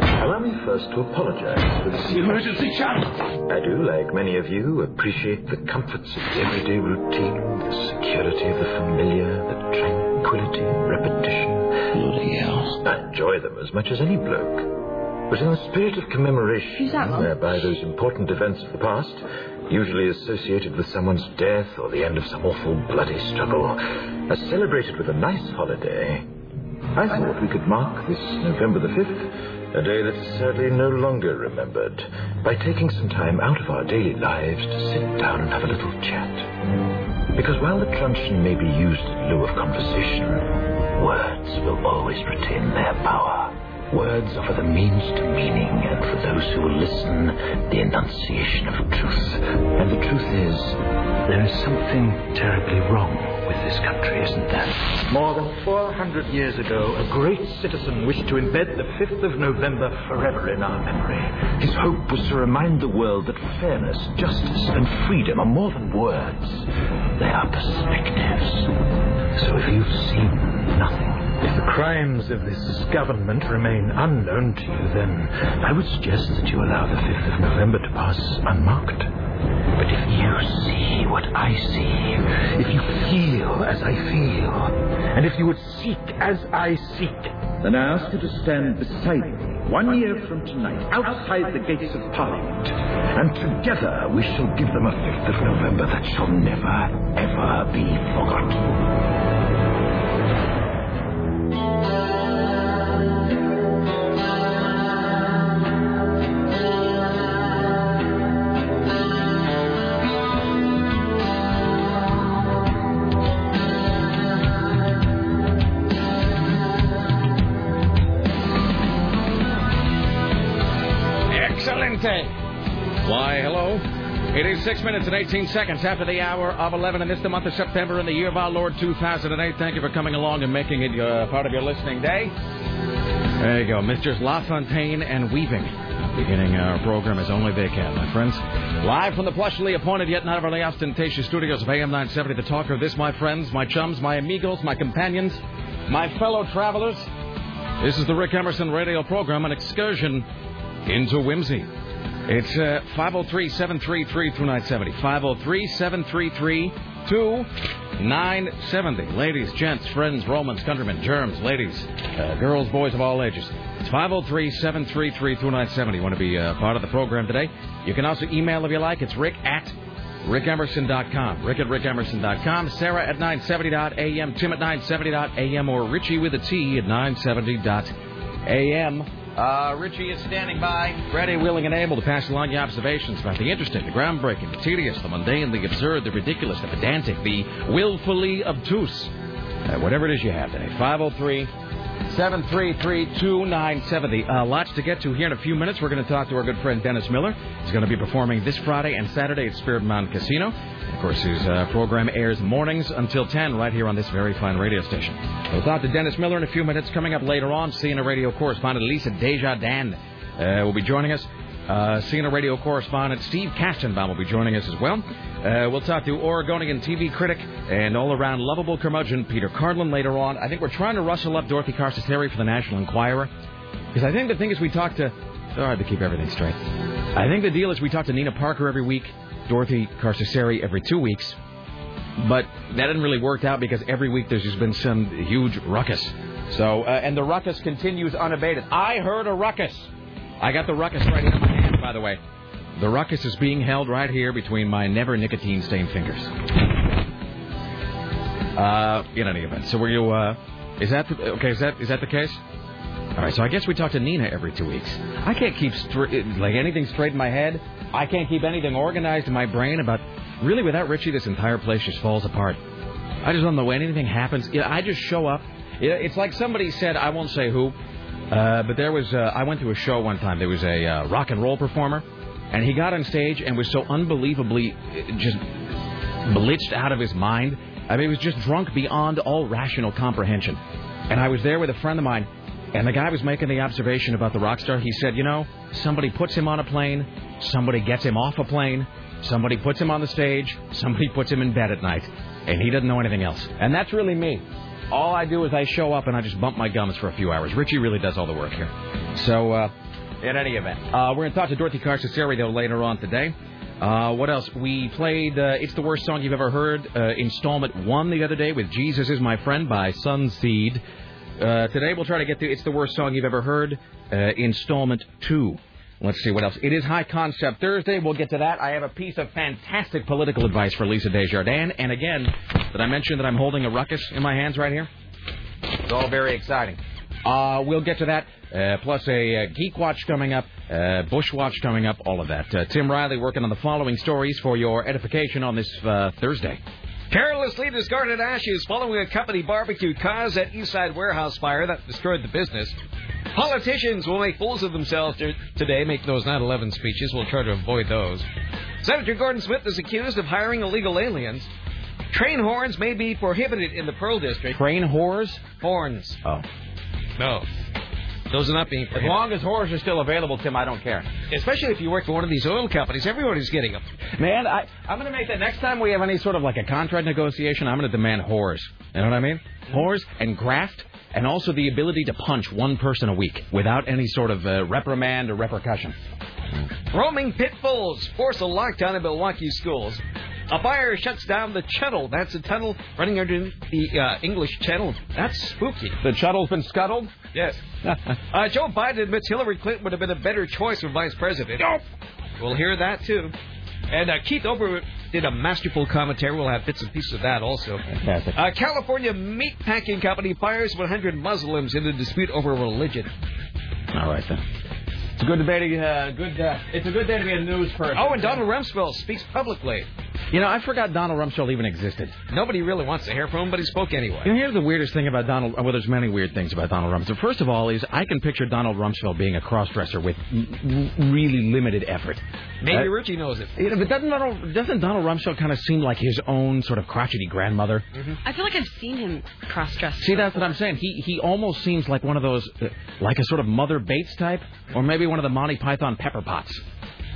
Allow me first to apologize for this. Emergency channel! I do, like many of you, appreciate the comforts of the everyday routine, the security of the familiar, the tranquility, repetition. Bloody hell. I enjoy them as much as any bloke. But in the spirit of commemoration, Who's that, Mum? whereby those important events of the past, usually associated with someone's death or the end of some awful bloody struggle, are celebrated with a nice holiday, I thought we could mark this November the 5th, a day that is sadly no longer remembered, by taking some time out of our daily lives to sit down and have a little chat. Because while the truncheon may be used in lieu of conversation, words will always retain their power. Words offer the means to meaning, and for those who will listen, the enunciation of truth. And the truth is, there is something terribly wrong with this country, isn't there? More than 400 years ago, a great citizen wished to embed the 5th of November forever in our memory. His hope was to remind the world that fairness, justice, and freedom are more than words. They are perspectives. So if you've seen nothing, if the crimes of this government remain unknown to you, then I would suggest that you allow the 5th of November to pass unmarked. But if you see what I see, if you feel as I feel, and if you would seek as I seek, then I ask you to stand beside me one year from tonight, outside the gates of Parliament. And together we shall give them a 5th of November that shall never, ever be forgotten. It is six minutes and 18 seconds after the hour of 11, and it's the month of September in the year of our Lord 2008. Thank you for coming along and making it uh, part of your listening day. There you go, Mr. LaFontaine and Weaving. Beginning our program as only they can, my friends. Live from the plushly appointed yet not overly ostentatious studios of AM 970, the talker. This, my friends, my chums, my amigos, my companions, my fellow travelers. This is the Rick Emerson radio program, an excursion into whimsy. It's uh, 503-733 through 970. 503-733-2970. Ladies, gents, friends, Romans, countrymen, germs, ladies, uh, girls, boys of all ages. It's 503-733 through 970. You want to be uh, part of the program today? You can also email if you like. It's rick at rickemerson.com. Rick at rickemerson.com. Sarah at 970.am. Tim at 970.am. Or Richie with a T at 970.am. Uh, Richie is standing by, ready, willing, and able to pass along your observations about the interesting, the groundbreaking, the tedious, the mundane, the absurd, the ridiculous, the pedantic, the willfully obtuse. Uh, whatever it is you have today. 503 733 2970. Uh, lots to get to here in a few minutes. We're going to talk to our good friend Dennis Miller. He's going to be performing this Friday and Saturday at Spirit Mountain Casino. Of course, his uh, program airs mornings until 10 right here on this very fine radio station. We'll talk to Dennis Miller in a few minutes. Coming up later on, seeing CNN radio correspondent Lisa Desjardins uh, will be joining us. Uh, CNN radio correspondent Steve Kastenbaum will be joining us as well. Uh, we'll talk to Oregonian TV critic and all-around lovable curmudgeon Peter Carlin later on. I think we're trying to rustle up Dorothy Carcasseri for the National Enquirer. Because I think the thing is we talk to... Hard to keep everything straight. I think the deal is we talk to Nina Parker every week, Dorothy Carcasseri every two weeks. But that didn't really work out because every week there's just been some huge ruckus. So, uh, and the ruckus continues unabated. I heard a ruckus. I got the ruckus right in my hand, by the way. The ruckus is being held right here between my never nicotine stained fingers. Uh, in any event, so were you? Uh, is that the, okay? Is that is that the case? All right. So I guess we talk to Nina every two weeks. I can't keep straight like anything straight in my head. I can't keep anything organized in my brain about. Really, without Richie, this entire place just falls apart. I just don't know when anything happens. I just show up. It's like somebody said. I won't say who. Uh, but there was, uh, I went to a show one time. There was a uh, rock and roll performer, and he got on stage and was so unbelievably uh, just blitzed out of his mind. I mean, he was just drunk beyond all rational comprehension. And I was there with a friend of mine, and the guy was making the observation about the rock star. He said, you know, somebody puts him on a plane, somebody gets him off a plane, somebody puts him on the stage, somebody puts him in bed at night, and he doesn't know anything else. And that's really me. All I do is I show up and I just bump my gums for a few hours. Richie really does all the work here. So, uh, in any event, uh, we're going to talk to Dorothy Carcasseri, though, later on today. Uh, what else? We played uh, It's the Worst Song You've Ever Heard, uh, installment one the other day with Jesus is My Friend by Sunseed. Uh, today we'll try to get to It's the Worst Song You've Ever Heard, installment two. Let's see what else. It is High Concept Thursday. We'll get to that. I have a piece of fantastic political advice for Lisa Desjardins. And again, did I mention that I'm holding a ruckus in my hands right here? It's all very exciting. Uh, we'll get to that. Uh, plus a uh, Geek Watch coming up, uh, Bush Watch coming up, all of that. Uh, Tim Riley working on the following stories for your edification on this uh, Thursday. Carelessly discarded ashes following a company barbecue cause at Eastside warehouse fire that destroyed the business. Politicians will make fools of themselves today, make those 9 11 speeches. We'll try to avoid those. Senator Gordon Smith is accused of hiring illegal aliens. Train horns may be prohibited in the Pearl District. Train whores? Horns. Oh. No. Those are not being As long as whores are still available, Tim, I don't care. Especially if you work for one of these oil companies. Everybody's getting them. Man, I, I'm going to make that next time we have any sort of like a contract negotiation, I'm going to demand whores. You know what I mean? Mm-hmm. Whores and graft, and also the ability to punch one person a week without any sort of uh, reprimand or repercussion. Roaming pit bulls force a lockdown in Milwaukee schools. A fire shuts down the Channel. That's a tunnel running under the uh, English Channel. That's spooky. The shuttle's been scuttled? Yes. uh, Joe Biden admits Hillary Clinton would have been a better choice for vice president. Nope. We'll hear that too. And uh, Keith Ober did a masterful commentary. We'll have bits and pieces of that also. Fantastic. A California meat packing company fires 100 Muslims in a dispute over religion. All right, then. It's a good debate. Uh, good. Uh, it's a good day to be a news person. Oh, and Donald Rumsfeld speaks publicly. You know, I forgot Donald Rumsfeld even existed. Nobody really wants to hear from him, but he spoke anyway. You know, here's the weirdest thing about Donald. Well, there's many weird things about Donald Rumsfeld. First of all, is I can picture Donald Rumsfeld being a crossdresser with m- m- really limited effort. Maybe Uh, Richie knows it. you know, but doesn't Donald, doesn't Donald Rumsfeld kind of seem like his own sort of crotchety grandmother? I feel like I've seen him cross dressed. See, that's what I'm saying. He he almost seems like one of those, uh, like a sort of Mother Bates type, or maybe one of the Monty Python Pepper Pots.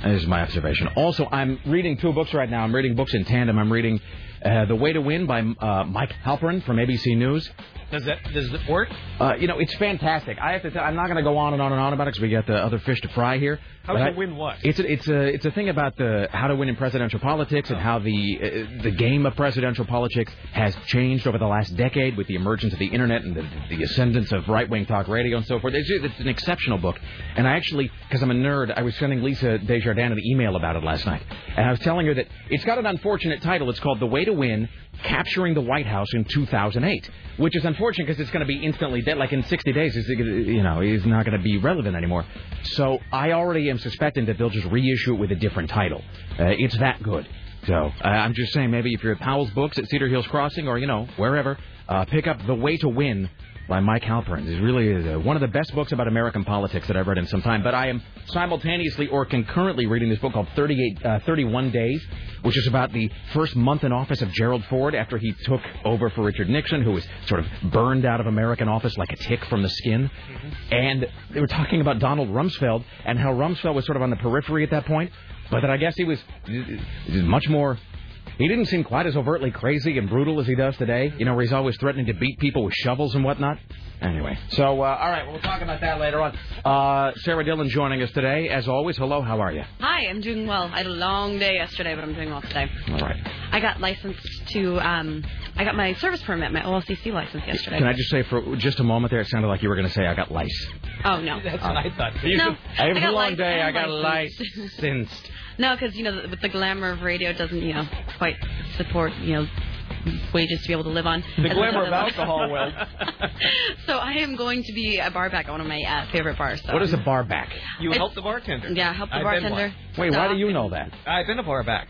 Is my observation. Also, I'm reading two books right now. I'm reading books in tandem. I'm reading uh, The Way to Win by uh, Mike Halperin from ABC News. Does that does it work? Uh, you know, it's fantastic. I have to. Tell, I'm not going to go on and on and on about it because we got the other fish to fry here. How But to I- win what? It's a, it's a it's a thing about the how to win in presidential politics and how the uh, the game of presidential politics has changed over the last decade with the emergence of the internet and the, the ascendance of right wing talk radio and so forth. It's, it's an exceptional book, and I actually because I'm a nerd, I was sending Lisa Desjardins an email about it last night, and I was telling her that it's got an unfortunate title. It's called The Way to Win: Capturing the White House in 2008, which is unfortunate because it's going to be instantly dead. Like in 60 days, it's, you know, is not going to be relevant anymore. So I already am suspecting that they'll just reissue it with a different title. Uh, it's that good. So uh, I'm just saying, maybe if you're at Powell's Books at Cedar Hills Crossing or you know wherever, uh, pick up The Way to Win by Mike Halperin. It's really uh, one of the best books about American politics that I've read in some time. But I am simultaneously or concurrently reading this book called 38, uh, 31 Days, which is about the first month in office of Gerald Ford after he took over for Richard Nixon, who was sort of burned out of American office like a tick from the skin. And they were talking about Donald Rumsfeld and how Rumsfeld was sort of on the periphery at that point, but that I guess he was much more he didn't seem quite as overtly crazy and brutal as he does today. You know, where he's always threatening to beat people with shovels and whatnot. Anyway, so uh, all right, we'll talk about that later on. Uh, Sarah Dillon joining us today, as always. Hello, how are you? Hi, I'm doing well. I had a long day yesterday, but I'm doing well today. All right. I got licensed to, um, I got my service permit, my OLCC license yesterday. Can I just say for just a moment there, it sounded like you were going to say I got lice. Oh no. That's what I thought. No, I have I a got long lice day. I got license. licensed. No, because you know, the, with the glamour of radio doesn't, you know, quite support, you know, wages to be able to live on. The glamour of alcohol will. so I am going to be a bar back at one of my uh, favorite bars. So. What is a bar back? You It's- help the bartender. Yeah, help the I've bartender. Wait, why do you know that? I've been a bar back.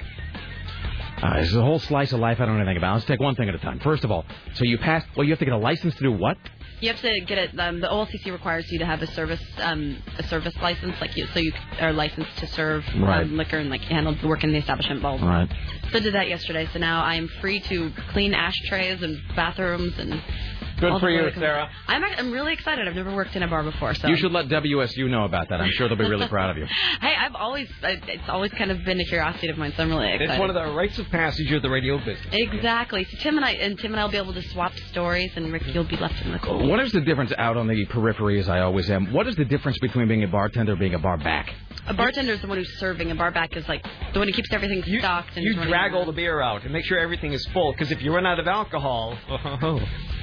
Uh, this is a whole slice of life I don't know anything about. Let's take one thing at a time. First of all, so you passed. Well, you have to get a license to do what? You have to get it. Um, the OLCC requires you to have a service um, a service license, like you, so you are licensed to serve Right. um, liquor and like handle work in the establishment. Blah. Right. So I did that yesterday. So now I am free to clean ashtrays and bathrooms and. Good all for you. Sarah. I'm I'm really excited. I've never worked in a bar before, so You should let WSU know about that. I'm sure they'll be really proud of you. Hey, I've always it's always kind of been a curiosity of mine, so I'm really excited. It's one of the rites of passage of the radio business. Exactly. So Tim and I and Tim and I will be able to swap stories, and Rick, you'll be left in the cold. What is the difference out on the periphery, as I always am? What is the difference between being a bartender and being a bar back? A bartender is the one who's serving. A bar back is like the one who keeps everything You, stocked and you drag all the beer out and make sure everything is full. Because if you run out of alcohol, oh,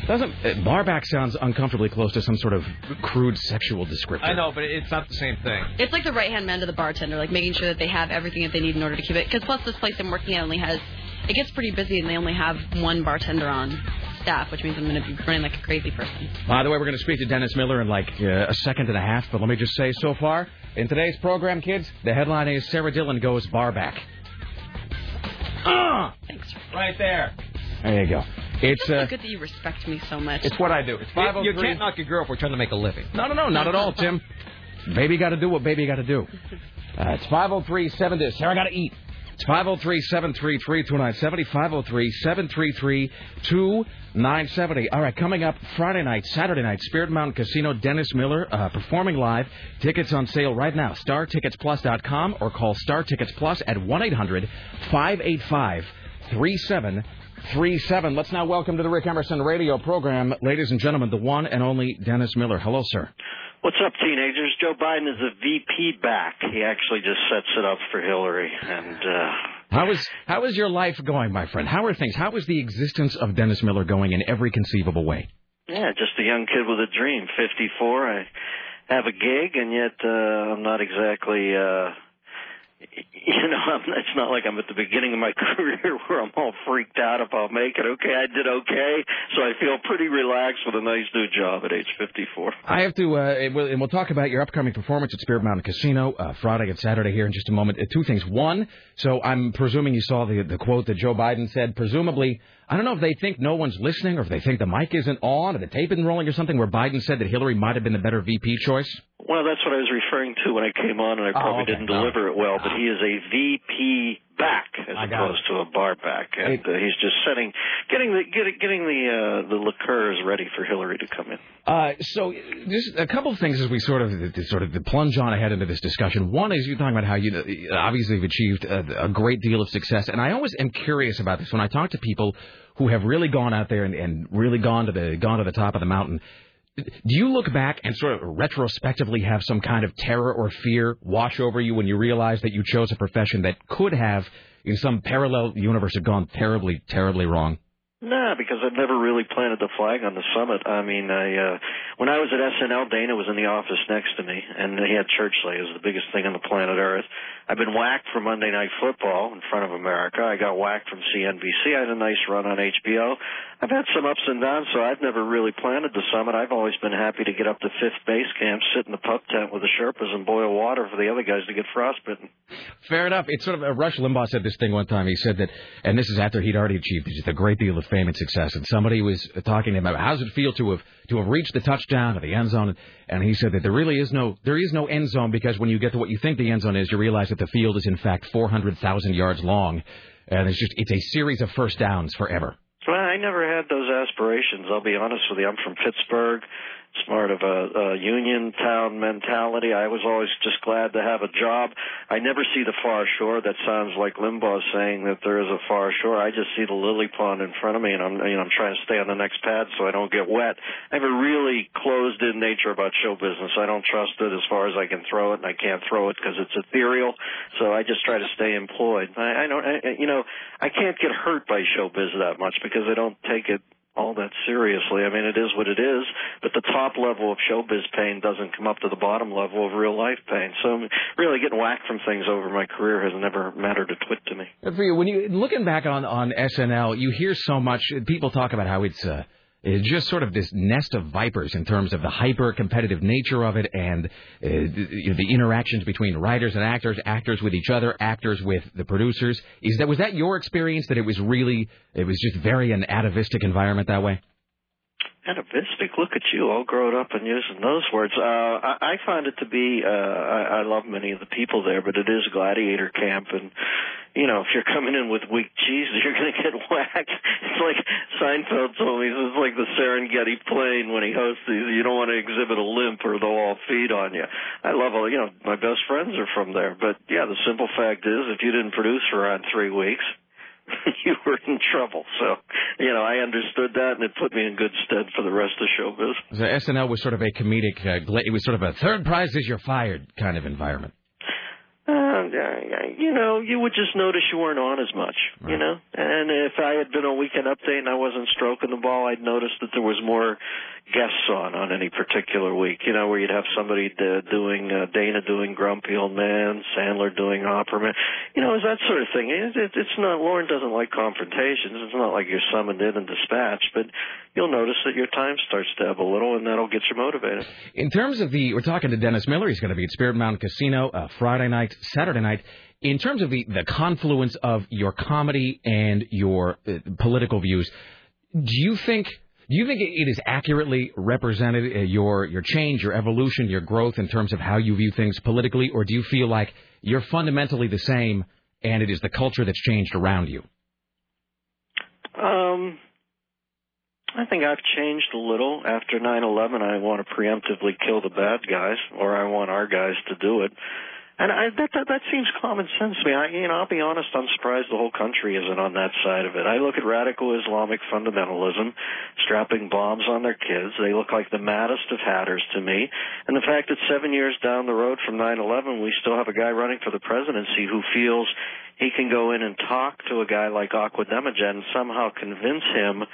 Doesn't uh, bar back sounds uncomfortably close to some sort of crude sexual descriptor? I know, but it's not the same thing. It's like the right hand man to the bartender, like making sure that they have everything that they need in order to keep it. Because plus, this place I'm working at only has, it gets pretty busy, and they only have one bartender on staff, which means I'm going to be running like a crazy person. By the way, we're going to speak to Dennis Miller in like uh, a second and a half, but let me just say so far, in today's program, kids, the headline is Sarah Dillon goes bar back. Ah! Thanks. Right there. There you go. It's It's uh, good that you respect me so much. it's what I do. It's You, you can't knock a girl if we're trying to make a living. No, no, no, not at all, Tim. baby got to do what baby got to do. Uh, it's 503 7 Sarah I got to eat. It's 503 733 2970. 503 733 2970. All right, coming up Friday night, Saturday night, Spirit Mountain Casino, Dennis Miller uh, performing live. Tickets on sale right now. StarTicketsPlus.com or call Star Tickets Plus at 1 800 585 3737. Let's now welcome to the Rick Emerson radio program, ladies and gentlemen, the one and only Dennis Miller. Hello, sir. What's up, teenagers? Joe Biden is a VP back. He actually just sets it up for Hillary, and uh, How is how is your life going, my friend? How are things? How is the existence of Dennis Miller going in every conceivable way? yeah, just a young kid with a dream. 54. I have a gig, and yet uh, I'm not exactly. Uh, you know, I'm, it's not like I'm at the beginning of my career where I'm all freaked out if I'll make it. Okay, I did okay, so I feel pretty relaxed with a nice new job at age 54. I have to, uh, and we'll, talk about your upcoming performance at Spirit Mountain Casino uh, Friday and Saturday here in just a moment. Uh, two things. One, so I'm presuming you saw the the quote that Joe Biden said. Presumably, I don't know if they think no one's listening or if they think the mic isn't on or the tape isn't rolling or something. Where Biden said that Hillary might have been the better VP choice. Well, that's what I was referring to when I came on, and I Oh, probably okay. didn't deliver it well. But he is a VP back as opposed to a bar back, and It- uh, he's just setting, getting the getting, getting the uh, the liqueurs ready for Hillary to come in. Uh, so, just a couple of things as we sort of sort of the plunge on ahead into this discussion. One is you're talking about how you obviously have achieved a, a great deal of success, and I always am curious about this when I talk to people who have really gone out there and, and really gone to the gone to the top of the mountain. Do you look back and sort of retrospectively have some kind of terror or fear wash over you when you realize that you chose a profession that could have, in some parallel universe, have gone terribly, terribly wrong? No, because I've never really planted the flag on the summit. I mean, I uh when I was at SNL, Dana was in the office next to me, and he had church It was the biggest thing on the planet Earth. I've been whacked for Monday Night Football in front of America. I got whacked from CNBC. I had a nice run on HBO. I've had some ups and downs, so I've never really planted the summit. I've always been happy to get up to fifth base camp, sit in the pup tent with the Sherpas, and boil water for the other guys to get frostbitten. Fair enough. It's sort of uh, Rush Limbaugh said this thing one time. He said that, and this is after he'd already achieved just a great deal of fame and success. And somebody was talking to him about how does it feel to have to have reached the touchdown or the end zone. And he said that there really is no there is no end zone because when you get to what you think the end zone is, you realize that the field is in fact 400,000 yards long, and it's just it's a series of first downs forever. Well, I never had those aspirations. I'll be honest with you. I'm from Pittsburgh. Smart of a, a union town mentality. I was always just glad to have a job. I never see the far shore. That sounds like Limbaugh saying that there is a far shore. I just see the lily pond in front of me, and I'm you know I'm trying to stay on the next pad so I don't get wet. I have a really closed-in nature about show business. I don't trust it as far as I can throw it, and I can't throw it because it's ethereal. So I just try to stay employed. I, I don't, I, you know, I can't get hurt by show biz that much because I don't take it all that seriously. I mean, it is what it is, but the top level of showbiz pain doesn't come up to the bottom level of real life pain. So really getting whacked from things over my career has never mattered a twit to me. Good for you. When you looking back on on SNL, you hear so much. People talk about how it's. Uh, it's just sort of this nest of vipers in terms of the hyper competitive nature of it and uh, the, the interactions between writers and actors, actors with each other, actors with the producers. Is that was that your experience that it was really it was just very an atavistic environment that way? Atavistic, look at you, all grown up and using those words. Uh, I, I find it to be, uh, I, I love many of the people there, but it is gladiator camp, and you know, if you're coming in with weak cheese, you're going to get whacked. It's like Seinfeld told me, it's like the Serengeti plain when he hosts these. You don't want to exhibit a limp or they'll all feed on you. I love all, you know, my best friends are from there, but yeah, the simple fact is, if you didn't produce for around three weeks, you were in trouble. So, you know, I understood that, and it put me in good stead for the rest of showbiz. So SNL was sort of a comedic, uh, it was sort of a third prize is you're fired kind of environment. Uh, you know, you would just notice you weren't on as much, Right. you know. And if I had been on Weekend Update and I wasn't stroking the ball, I'd notice that there was more guests on on any particular week. You know, where you'd have somebody doing uh, Dana doing Grumpy Old Man, Sandler doing Opera Man. You know, it's that sort of thing. It, it, it's not. Lorne doesn't like confrontations. It's not like you're summoned in and dispatched, but you'll notice that your time starts to ebb a little, and that'll get you motivated. In terms of the, we're talking to Dennis Miller. He's going to be at Spirit Mountain Casino uh, Friday night, Saturday night. In terms of the, the confluence of your comedy and your uh, political views, do you think do you think it is accurately represented uh, your your change, your evolution, your growth in terms of how you view things politically, or do you feel like you're fundamentally the same and it is the culture that's changed around you? Um, I think I've changed a little. After 9/11, I want to preemptively kill the bad guys, or I want our guys to do it. And I, that, that that seems common sense to me. I, you know, I'll be honest. I'm surprised the whole country isn't on that side of it. I look at radical Islamic fundamentalism, strapping bombs on their kids. They look like the maddest of hatters to me. And the fact that seven years down the road from 9/11, we still have a guy running for the presidency who feels he can go in and talk to a guy like Ahmadinejad and somehow convince him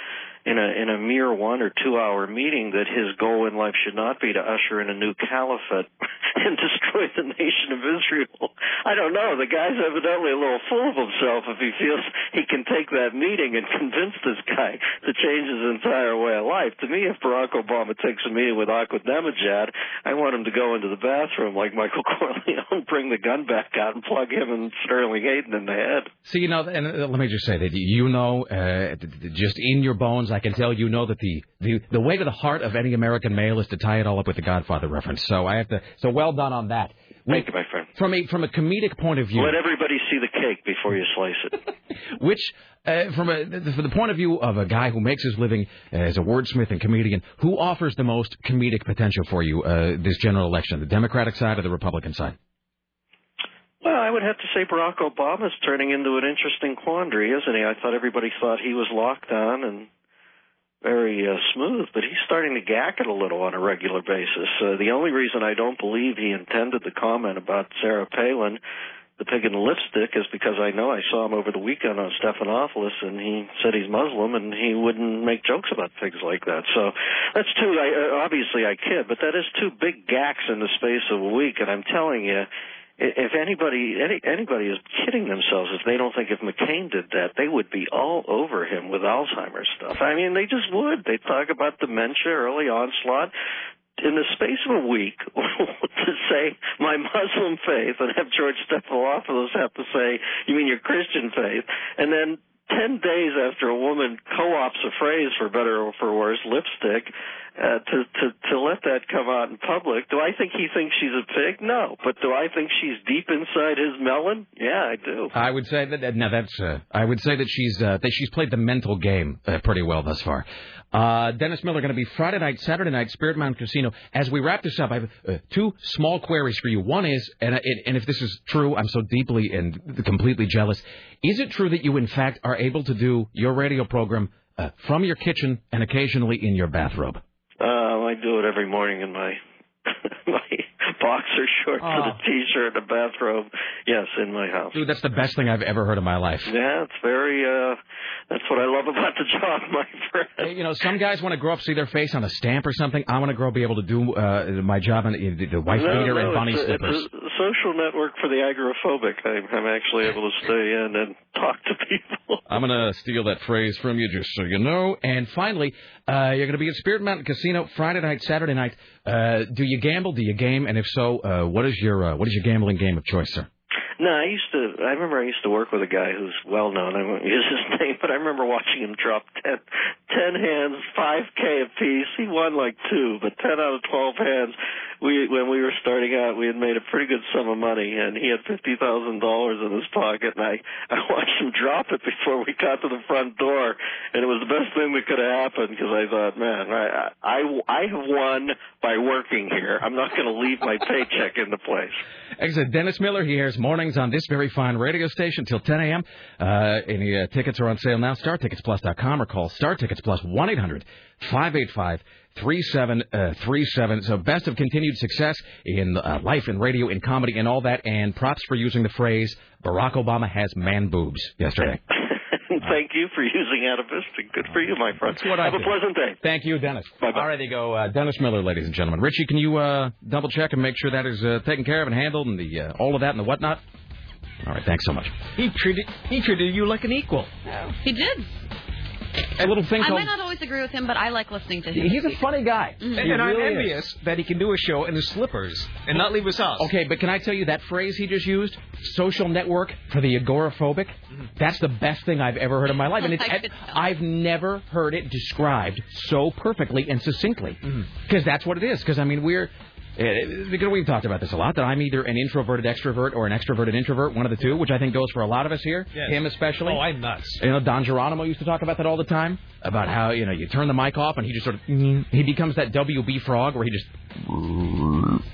in a in a mere one or two hour meeting that his goal in life should not be to usher in a new caliphate and destroy the nation of Israel. I don't know. The guy's evidently a little full of himself if he feels he can take that meeting and convince this guy to change his entire way of life. To me, if Barack Obama takes a meeting with Ahmadinejad, I want him to go into the bathroom like Michael Corleone, bring the gun back out and plug him and Sterling Hayden in the head. So you know, and let me just say that you know, uh, just in your bones, I can tell you know that the, the the way to the heart of any American male is to tie it all up with the Godfather reference. So I have to. So well done on that. Thank you, my friend. From a from a comedic point of view, Let everybody see the cake before you slice it. which uh, from a from the point of view of a guy who makes his living as a wordsmith and comedian, who offers the most comedic potential for you uh, this general election, the Democratic side or the Republican side? Well, I would have to say Barack Obama's turning into an interesting quandary, isn't he? I thought everybody thought he was locked on and very uh, smooth, but he's starting to gack it a little on a regular basis. Uh, the only reason I don't believe he intended the comment about Sarah Palin, the pig in the lipstick, is because I know I saw him over the weekend on Stephanopoulos, and he said he's Muslim, and he wouldn't make jokes about pigs like that. So that's two. I, uh, obviously, I kid, but that is two big gacks in the space of a week, and I'm telling you if anybody any, anybody is kidding themselves if they don't think if McCain did that, they would be all over him with Alzheimer's stuff. I mean, they just would. They talk about dementia, early onslaught. In the space of a week, to say my Muslim faith and have George Stephanopoulos have to say, you mean your Christian faith, and then ten days after a woman co-ops a phrase for better or for worse, lipstick, uh, to to to let that come out in public. Do I think he thinks she's a pig? No, but do I think she's deep inside his melon? Yeah, I do. I would say that now that's uh, I would say that she's uh, that she's played the mental game uh, pretty well thus far. Uh, Dennis Miller going to be Friday night, Saturday night, Spirit Mountain Casino. As we wrap this up, I have uh, two small queries for you. One is, and, and and if this is true, I'm so deeply and completely jealous. Is it true that you in fact are able to do your radio program uh, from your kitchen and occasionally in your bathrobe? Uh, I do it every morning in my my boxer shorts Oh. and a t-shirt and a bathrobe. Yes, in my house. Dude, that's the best thing I've ever heard in my life. Yeah, it's very. uh That's what I love about the job, my friend. Hey, You know, some guys want to grow up, see their face on a stamp or something. I want to grow up, be able to do uh, my job in the, the wife no, beater no, and bunny it's a, slippers. It's a social network for the agoraphobic. I'm, I'm actually able to stay in and talk to people. I'm going to steal that phrase from you just so you know. And finally, uh, you're going to be at Spirit Mountain Casino Friday night, Saturday night. Uh, do you gamble? Do you game? And if so, uh, what is your uh, what is your gambling game of choice, sir? No, I used to. I remember I used to work with a guy who's well known. I won't use his name, but I remember watching him drop ten, ten hands, five k apiece. He won like two, but ten out of twelve hands. We when we were starting out, we had made a pretty good sum of money, and he had fifty thousand dollars in his pocket. And I I watched him drop it before we got to the front door, and it was the best thing that could have happened because I thought, man, I I I have won by working here. I'm not going to leave my paycheck in the place. Said, Dennis Miller, he airs mornings on this very fine radio station till 10 a.m. Uh, any uh, tickets are on sale now. StarTicketsPlus.com or call Star Tickets Plus 1 800 585 3737. So, best of continued success in uh, life and radio and comedy and all that. And props for using the phrase Barack Obama has man boobs yesterday. Thank you for using atavistic. Good for you, my friend. That's what I Have do. a pleasant day. Thank you, Dennis. Bye-bye. All right, there you go. Uh, Dennis Miller, ladies and gentlemen. Richie, can you uh, double check and make sure that is uh, taken care of and handled and the uh, all of that and the whatnot? All right, thanks so much. He treated he treated you like an equal. He did. A little thing I called. might not always agree with him, but I like listening to him. He's a funny guy. Mhm. And, He and I'm really is. envious that he can do a show in his slippers and not leave his house. Okay, but can I tell you that phrase he just used? Social network for the agoraphobic? That's the best thing I've ever heard in my life. And it's, I I've never heard it described so perfectly and succinctly. Because that's what it is. Because, I mean, we're. Because we've talked about this a lot that I'm either an introverted extrovert or an extroverted introvert, one of the two, which I think goes for a lot of us here, Yes. him especially. Oh, I'm nuts. You know, Don Geronimo used to talk about that all the time about how you know you turn the mic off and he just sort of he becomes that WB frog where he just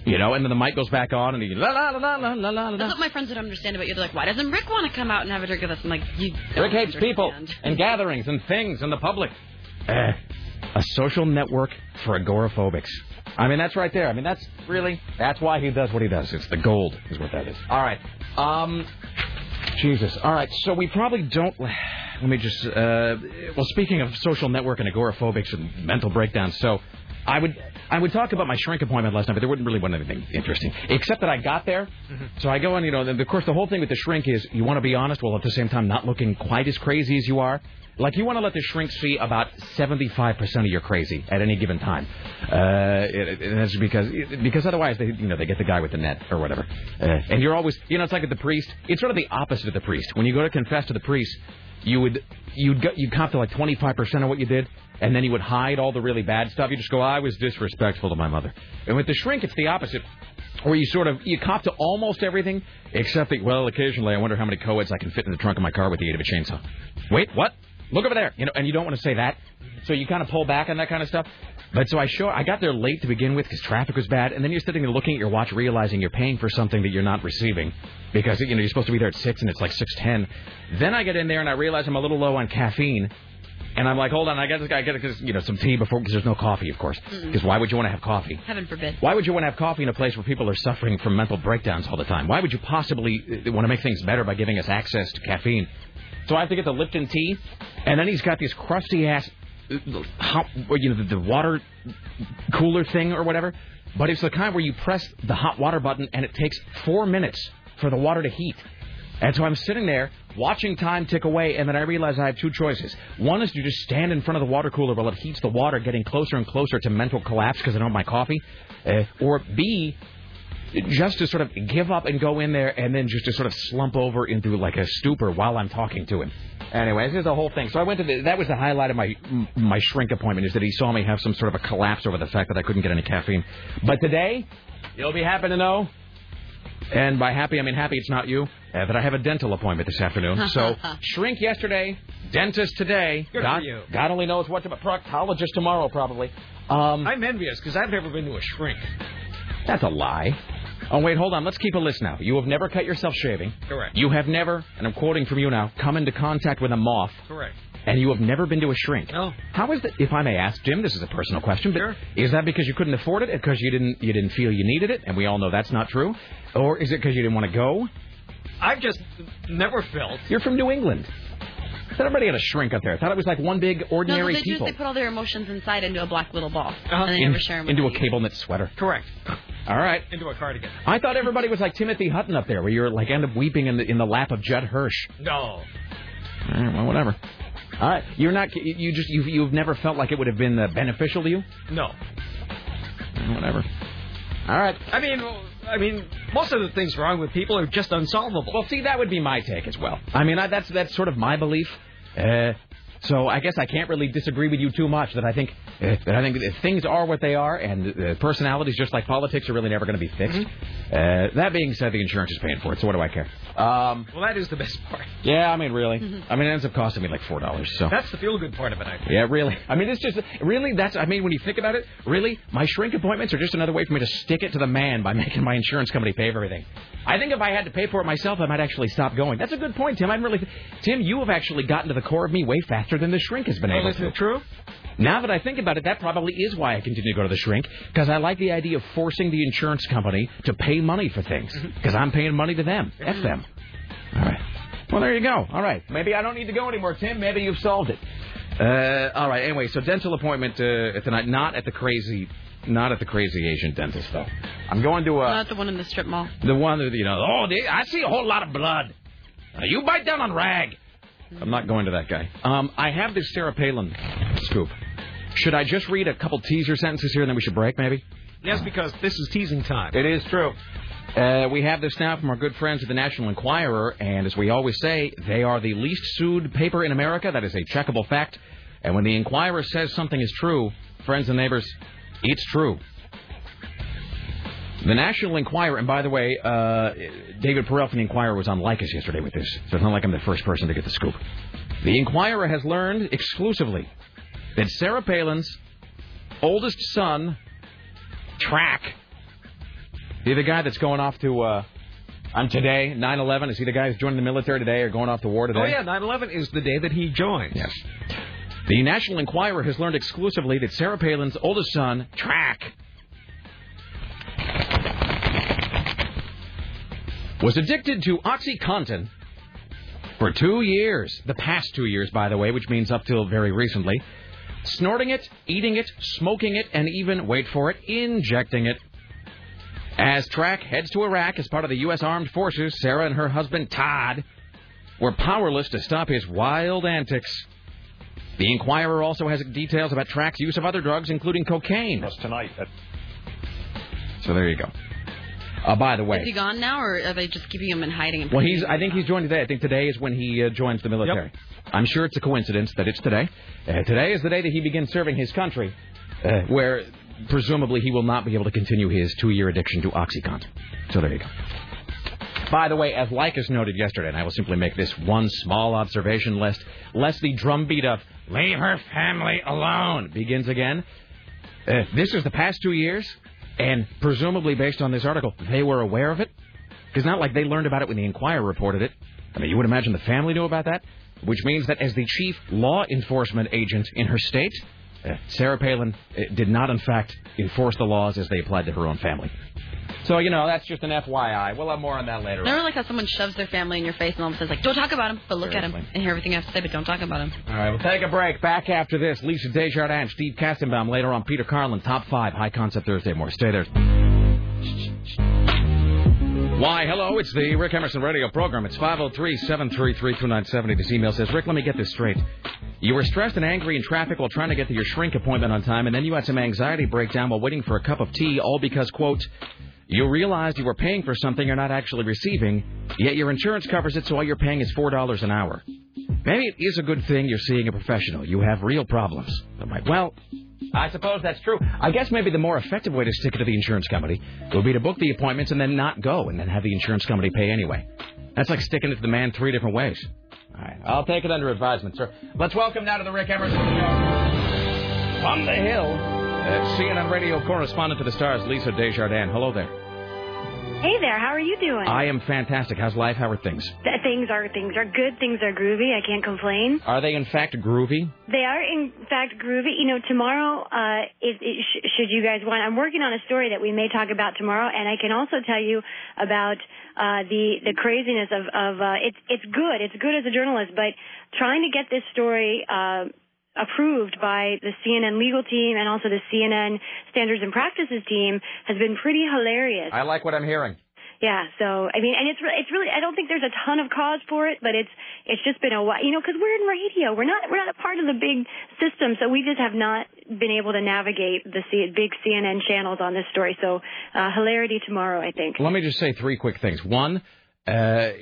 you know, and then the mic goes back on and he la la la la la la la. That's what my friends would understand about you. They're like, why doesn't Rick want to come out and have a drink with us? I'm like, you Rick hates people and gatherings and things and the public. Eh, a social network for agoraphobics. I mean, that's right there. I mean, that's really that's why he does what he does. It's the gold, is what that is. All right. Um, Jesus. All right. So we probably don't. Let me just. Uh, well, speaking of social network and agoraphobics and mental breakdowns, so I would I would talk about my shrink appointment last night, but there wouldn't really wasn't anything interesting, except that I got there. So I go and you know, and of course, the whole thing with the shrink is you want to be honest, while at the same time not looking quite as crazy as you are. Like you want to let the shrink see about 75% of your crazy at any given time, uh, it, it- and that's because because otherwise they you know they get the guy with the net or whatever, uh, and you're always you know it's like at the priest. It's sort of the opposite of the priest. When you go to confess to the priest, you would you'd go, you'd cop to like 25% of what you did, and then you would hide all the really bad stuff. You just go, I was disrespectful to my mother. And with the shrink, it's the opposite. Where you sort of you cop to almost everything except that well occasionally I wonder how many co-eds I can fit in the trunk of my car with the aid of a chainsaw. Wait, what? Look over there. You know, and you don't want to say that, so you kind of pull back on that kind of stuff. But so I show I got there late to begin with because traffic was bad, and then you're sitting there looking at your watch, realizing you're paying for something that you're not receiving because you know you're supposed to be there at six and it's like six ten. Then I get in there and I realize I'm a little low on caffeine. And I'm like, hold on, I got I got you know some tea before because there's no coffee, of course. Because why would you want to have coffee? Heaven forbid. Why would you want to have coffee in a place where people are suffering from mental breakdowns all the time? Why would you possibly uh, want to make things better by giving us access to caffeine? So I have to get the Lipton tea, and then he's got these crusty ass, uh, hot, you know, the, the water cooler thing or whatever. But it's the kind where you press the hot water button and it takes four minutes for the water to heat. And so I'm sitting there watching time tick away, and then I realize I have two choices. One is to just stand in front of the water cooler while it heats the water, getting closer and closer to mental collapse because I don't have my coffee. Uh, or B, just to sort of give up and go in there and then just to sort of slump over into like a stupor while I'm talking to him. Anyway, this is the whole thing. So I went to the, that was the highlight of my my shrink appointment is that he saw me have some sort of a collapse over the fact that I couldn't get any caffeine. But today, you'll be happy to know, and by happy I mean happy it's not you, uh, that I have a dental appointment this afternoon. So shrink yesterday, dentist today. Good for God, you. God only knows what to proctologist tomorrow probably. Um, I'm envious because I've never been to a shrink. that's a lie. Oh, wait, hold on. Let's keep a list now. You have never cut yourself shaving. Correct. You have never, and I'm quoting from you now, come into contact with a moth, Correct. and you have never been to a shrink. No. How is that? If I may ask, Jim, this is a personal question, but Sure. is that because you couldn't afford it, because you didn't you didn't feel you needed it, and we all know that's not true, or is it because you didn't want to go? I've just never felt. You're from New England. I thought everybody had a shrink up there. I thought it was like one big No, ordinary what they do is they put all their emotions inside into a black little ball, Uh-huh. and they In- never share them. into a you. cable knit sweater. Correct. All right. Into a cardigan. I thought everybody was like Timothy Hutton up there, where you're like end up weeping in the in the lap of Judd Hirsch. No. All right, well, whatever. All right, you're not. You you just you've, you've never felt like it would have been uh, beneficial to you. No. Whatever. All right. I mean, I mean, most of the things wrong with people are just unsolvable. Well, see, that would be my take as well. I mean, I, that's that's sort of my belief. Uh, so I guess I can't really disagree with you too much. That I think that I think that things are what they are, and personalities, just like politics, are really never going to be fixed. Uh, that being said, the insurance is paying for it, so what do I care? Um, Well, that is the best part. yeah, I mean, really. I mean, it ends up costing me like four dollars. So That's the feel good part of it, I think. yeah, really. I mean, it's just really that's. I mean, when you think about it, really, my shrink appointments are just another way for me to stick it to the man by making my insurance company pay for everything. I think if I had to pay for it myself, I might actually stop going. That's a good point, Tim. I'm really, Tim, you have actually gotten to the core of me way faster than the shrink has been Well, able isn't to. it true? Now that I think about it, that probably is why I continue to go to the shrink because I like the idea of forcing the insurance company to pay money for things because I'm paying money to them. F them. All right. Well, there you go. All right. Maybe I don't need to go anymore, Tim. Maybe you've solved it. Uh, all right. Anyway, so dental appointment uh, tonight. Not at the crazy, not at the crazy Asian dentist though. I'm going to uh, Not the one in the strip mall. the one that you know. Oh, they, I see a whole lot of blood. Uh, you bite down on rag. I'm not going to that guy. Um, I have this Sarah Palin scoop. Should I just read a couple teaser sentences here and then we should break maybe? Yes, because this is teasing time. It is true. Uh, we have this now from our good friends at the National Enquirer, and as we always say, they are the least sued paper in America. That is a checkable fact. And when the Enquirer says something is true, friends and neighbors, it's true. The National Enquirer, and by the way, uh, David Perel from the Enquirer was on Lycus yesterday with this, so it's not like I'm the first person to get the scoop. The Enquirer has learned exclusively that Sarah Palin's oldest son, Track, he the guy that's going off to uh, on today, 9/11? Is he the guy who's joining the military today or going off to war today? Oh, yeah, 9-11 is the day that he joins. Yes. The National Enquirer has learned exclusively that Sarah Palin's oldest son, Track, was addicted to OxyContin for two years. The past two years, by the way, which means up till very recently. Snorting it, eating it, smoking it, and even, wait for it, injecting it. As Track heads to Iraq as part of the U.S. Armed Forces, Sarah and her husband, Todd, were powerless to stop his wild antics. The Enquirer also has details about Track's use of other drugs, including cocaine. tonight. So there you go. Uh, by the way, Is he gone now, or are they just keeping him in hiding? and well, he's. I think he's joined today. I think today is when he uh, joins the military. I'm sure it's a coincidence that it's today. Uh, today is the day that he begins serving his country, uh, where presumably he will not be able to continue his two-year addiction to OxyContin. So there you go. By the way, as Lycus noted yesterday, and I will simply make this one small observation lest lest the drumbeat of "Leave her family alone" begins again. Uh, this is the past two years, and presumably based on this article, they were aware of it. Because not like they learned about it when the Enquirer reported it. I mean, you would imagine the family knew about that, which means that as the chief law enforcement agent in her state, uh, Sarah Palin uh, did not, in fact, enforce the laws as they applied to her own family. So, you know, that's just an FYI. We'll have more on that later. I never like how someone shoves their family in your face and all of a sudden it's like, don't talk about him, but look at him Seriously. and hear everything I have to say, but don't talk about him. All right, we'll take a break. Back after this, Lisa Desjardins, Steve Kastenbaum. Later on, Peter Carlin, Top 5, High Concept Thursday. More. Stay there. Why, hello, it's the Rick Emerson radio program. It's 503-733-2970. This email says, Rick, let me get this straight. You were stressed and angry in traffic while trying to get to your shrink appointment on time, and then you had some anxiety breakdown while waiting for a cup of tea, all because, quote, you realized you were paying for something you're not actually receiving, yet your insurance covers it, so all you're paying is $4 an hour. Maybe it is a good thing you're seeing a professional. You have real problems. I'm like, well, I suppose that's true. I guess maybe the more effective way to stick it to the insurance company would be to book the appointments and then not go and then have the insurance company pay anyway. That's like sticking it to the man three different ways. All right, I'll take it under advisement, sir. Let's welcome now to the Rick Emerson Show. From the Hill, uh, CNN radio correspondent to the stars, Lisa Desjardins. Hello there. Hey there, how are you doing? I am fantastic. How's life? How are things? Th- things are things are good. Things are groovy. I can't complain. Are they in fact groovy? They are in fact groovy. You know, tomorrow, uh, if, if, sh- should you guys want, I'm working on a story that we may talk about tomorrow, and I can also tell you about uh, the the craziness of of uh, it's it's good. It's good as a journalist, but trying to get this story. Uh, approved by the CNN legal team and also the CNN standards and practices team has been pretty hilarious. I like what I'm hearing. Yeah, so I mean, and it's re- it's really I don't think there's a ton of cause for it, but it's it's just been a while, you know, because we're in radio, we're not we're not a part of the big system, so we just have not been able to navigate the C- big CNN channels on this story. So uh, hilarity tomorrow, I think. Let me just say three quick things. One, uh,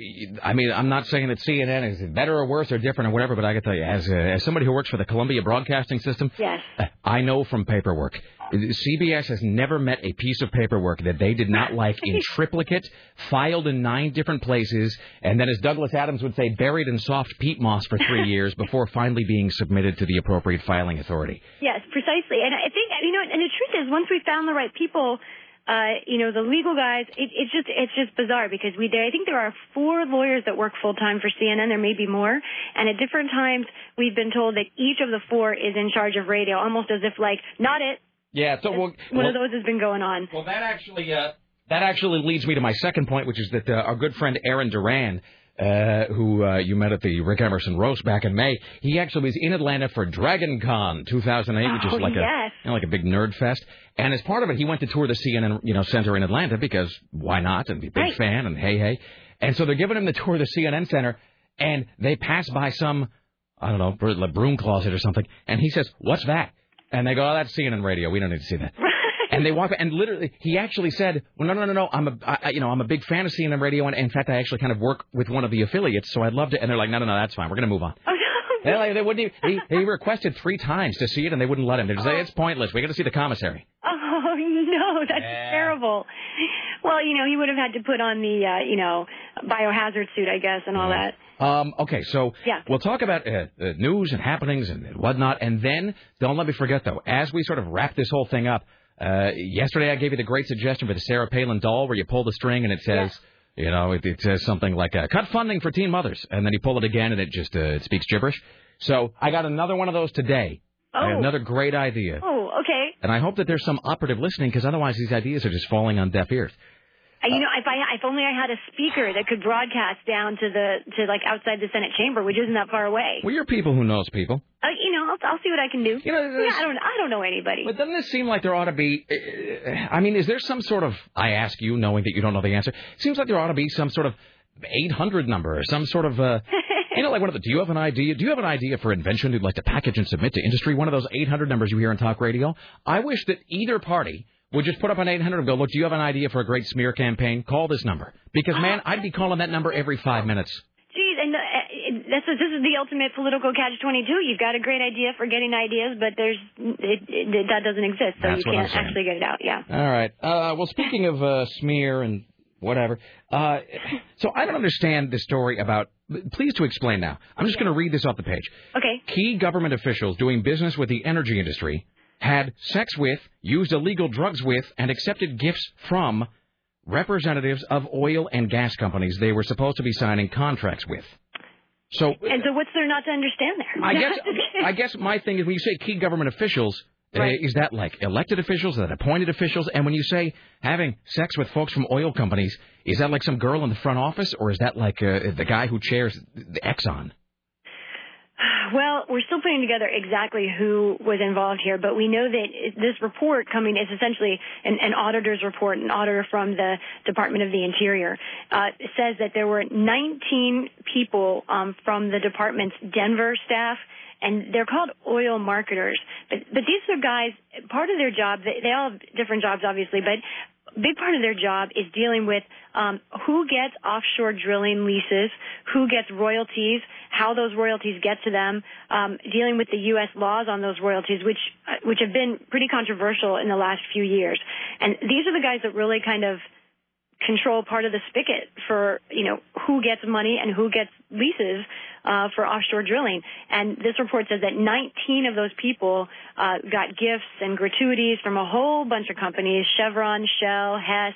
I mean, I'm not saying that CNN is better or worse or different or whatever, but I got to tell you, as, uh, as somebody who works for the Columbia Broadcasting System, Yes. uh, I know from paperwork. CBS has never met a piece of paperwork that they did not like in triplicate, filed in nine different places, and then, as Douglas Adams would say, buried in soft peat moss for three years before finally being submitted to the appropriate filing authority. Yes, precisely. And I think you know, and the truth is, once we found the right people, uh, you know, the legal guys, it, it's just it's just bizarre because we there. I think there are four lawyers that work full time for CNN. There may be more, and at different times we've been told that each of the four is in charge of radio, almost as if like not it. Yeah, so well, One of those has been going on. Well, that actually uh, that actually leads me to my second point, which is that uh, our good friend Aaron Duran, uh, who uh, you met at the Rick Emerson roast back in May, he actually was in Atlanta for Dragon Con 2008, which Oh, is like yes. a you know, like a big nerd fest. And as part of it, he went to tour the CNN you know center in Atlanta because why not? And be a big Right. fan and hey hey. And so they're giving him the tour of the CNN center, and they pass by some I don't know br- broom closet or something, and he says, "What's that?" And they go, "Oh, that's CNN radio. We don't need to see that." And they walk and literally, he actually said, "Well, no, no, no, no. I'm a, I, I- you know, I'm a big fan of CNN radio, and in fact, I actually kind of work with one of the affiliates, so I'd love to." And they're like, "No, no, no, that's fine. We're gonna move on." Oh no. They're like, they wouldn't. Even, he, he requested three times to see it, and they wouldn't let him. They just say it's pointless. We got to see the commissary. Oh no, that's Yeah. terrible. Well, you know, he would have had to put on the, uh, you know, biohazard suit, I guess, and all that. Um, okay, so Yeah. we'll talk about uh, uh, news and happenings and whatnot, and then don't let me forget though, as we sort of wrap this whole thing up. Uh, yesterday, I gave you the great suggestion for the Sarah Palin doll, where you pull the string and it says, you know, it, it says something like uh, "cut funding for teen mothers," and then you pull it again and it just uh, it speaks gibberish. So I got another one of those today. Oh. another great idea, Oh, okay. and I hope that there's some operative listening, because otherwise these ideas are just falling on deaf ears. Uh, You know, if I if only I had a speaker that could broadcast down to the to like outside the Senate chamber, which isn't that far away. Well, you're people who knows people. Uh, you know, I'll, I'll see what I can do. You know, yeah, I don't I don't know anybody. But doesn't it seem like there ought to be? uh, I mean, is there some sort of? I ask you, knowing that you don't know the answer. Seems like there ought to be some sort of 800 number or some sort of. Uh, you know, like one of the. Do you have an idea? Do you have an idea for invention you'd like to package and submit to industry? One of those 800 numbers you hear on talk radio. I wish that either party would just put up an 800 and go, look, do you have an idea for a great smear campaign? Call this number because man, I'd be calling that number every five minutes. Geez, and uh, this is this is the ultimate political catch twenty two. You've got a great idea for getting ideas, but there's it, it, that doesn't exist, so That's you can't actually get it out. Yeah. All right. Uh, well, speaking of uh, smear and whatever, uh, so I don't understand the story about. Please to explain now. I'm just going to read this off the page. Okay. Key government officials doing business with the energy industry had sex with, used illegal drugs with, and accepted gifts from representatives of oil and gas companies they were supposed to be signing contracts with. So And so, what's there not to understand there? I guess I guess my thing is when you say key government officials, uh, Right. is that like elected officials, is that appointed officials? And when you say having sex with folks from oil companies, is that like some girl in the front office, or is that like uh, the guy who chairs the Exxon? Well, we're still putting together exactly who was involved here, but we know that this report coming is essentially an, an auditor's report, an auditor from the Department of the Interior, uh, says that there were 19 people um, from the department's Denver staff, and they're called oil marketers. But, but these are guys, part of their job, they, they all have different jobs, obviously, but big part of their job is dealing with um, who gets offshore drilling leases, who gets royalties, how those royalties get to them, um, dealing with the U.S. laws on those royalties, which uh, which have been pretty controversial in the last few years. And these are the guys that really kind of control part of the spigot for you know who gets money and who gets leases uh, for offshore drilling. And this report says that 19 of those people uh, got gifts and gratuities from a whole bunch of companies: Chevron, Shell, Hess.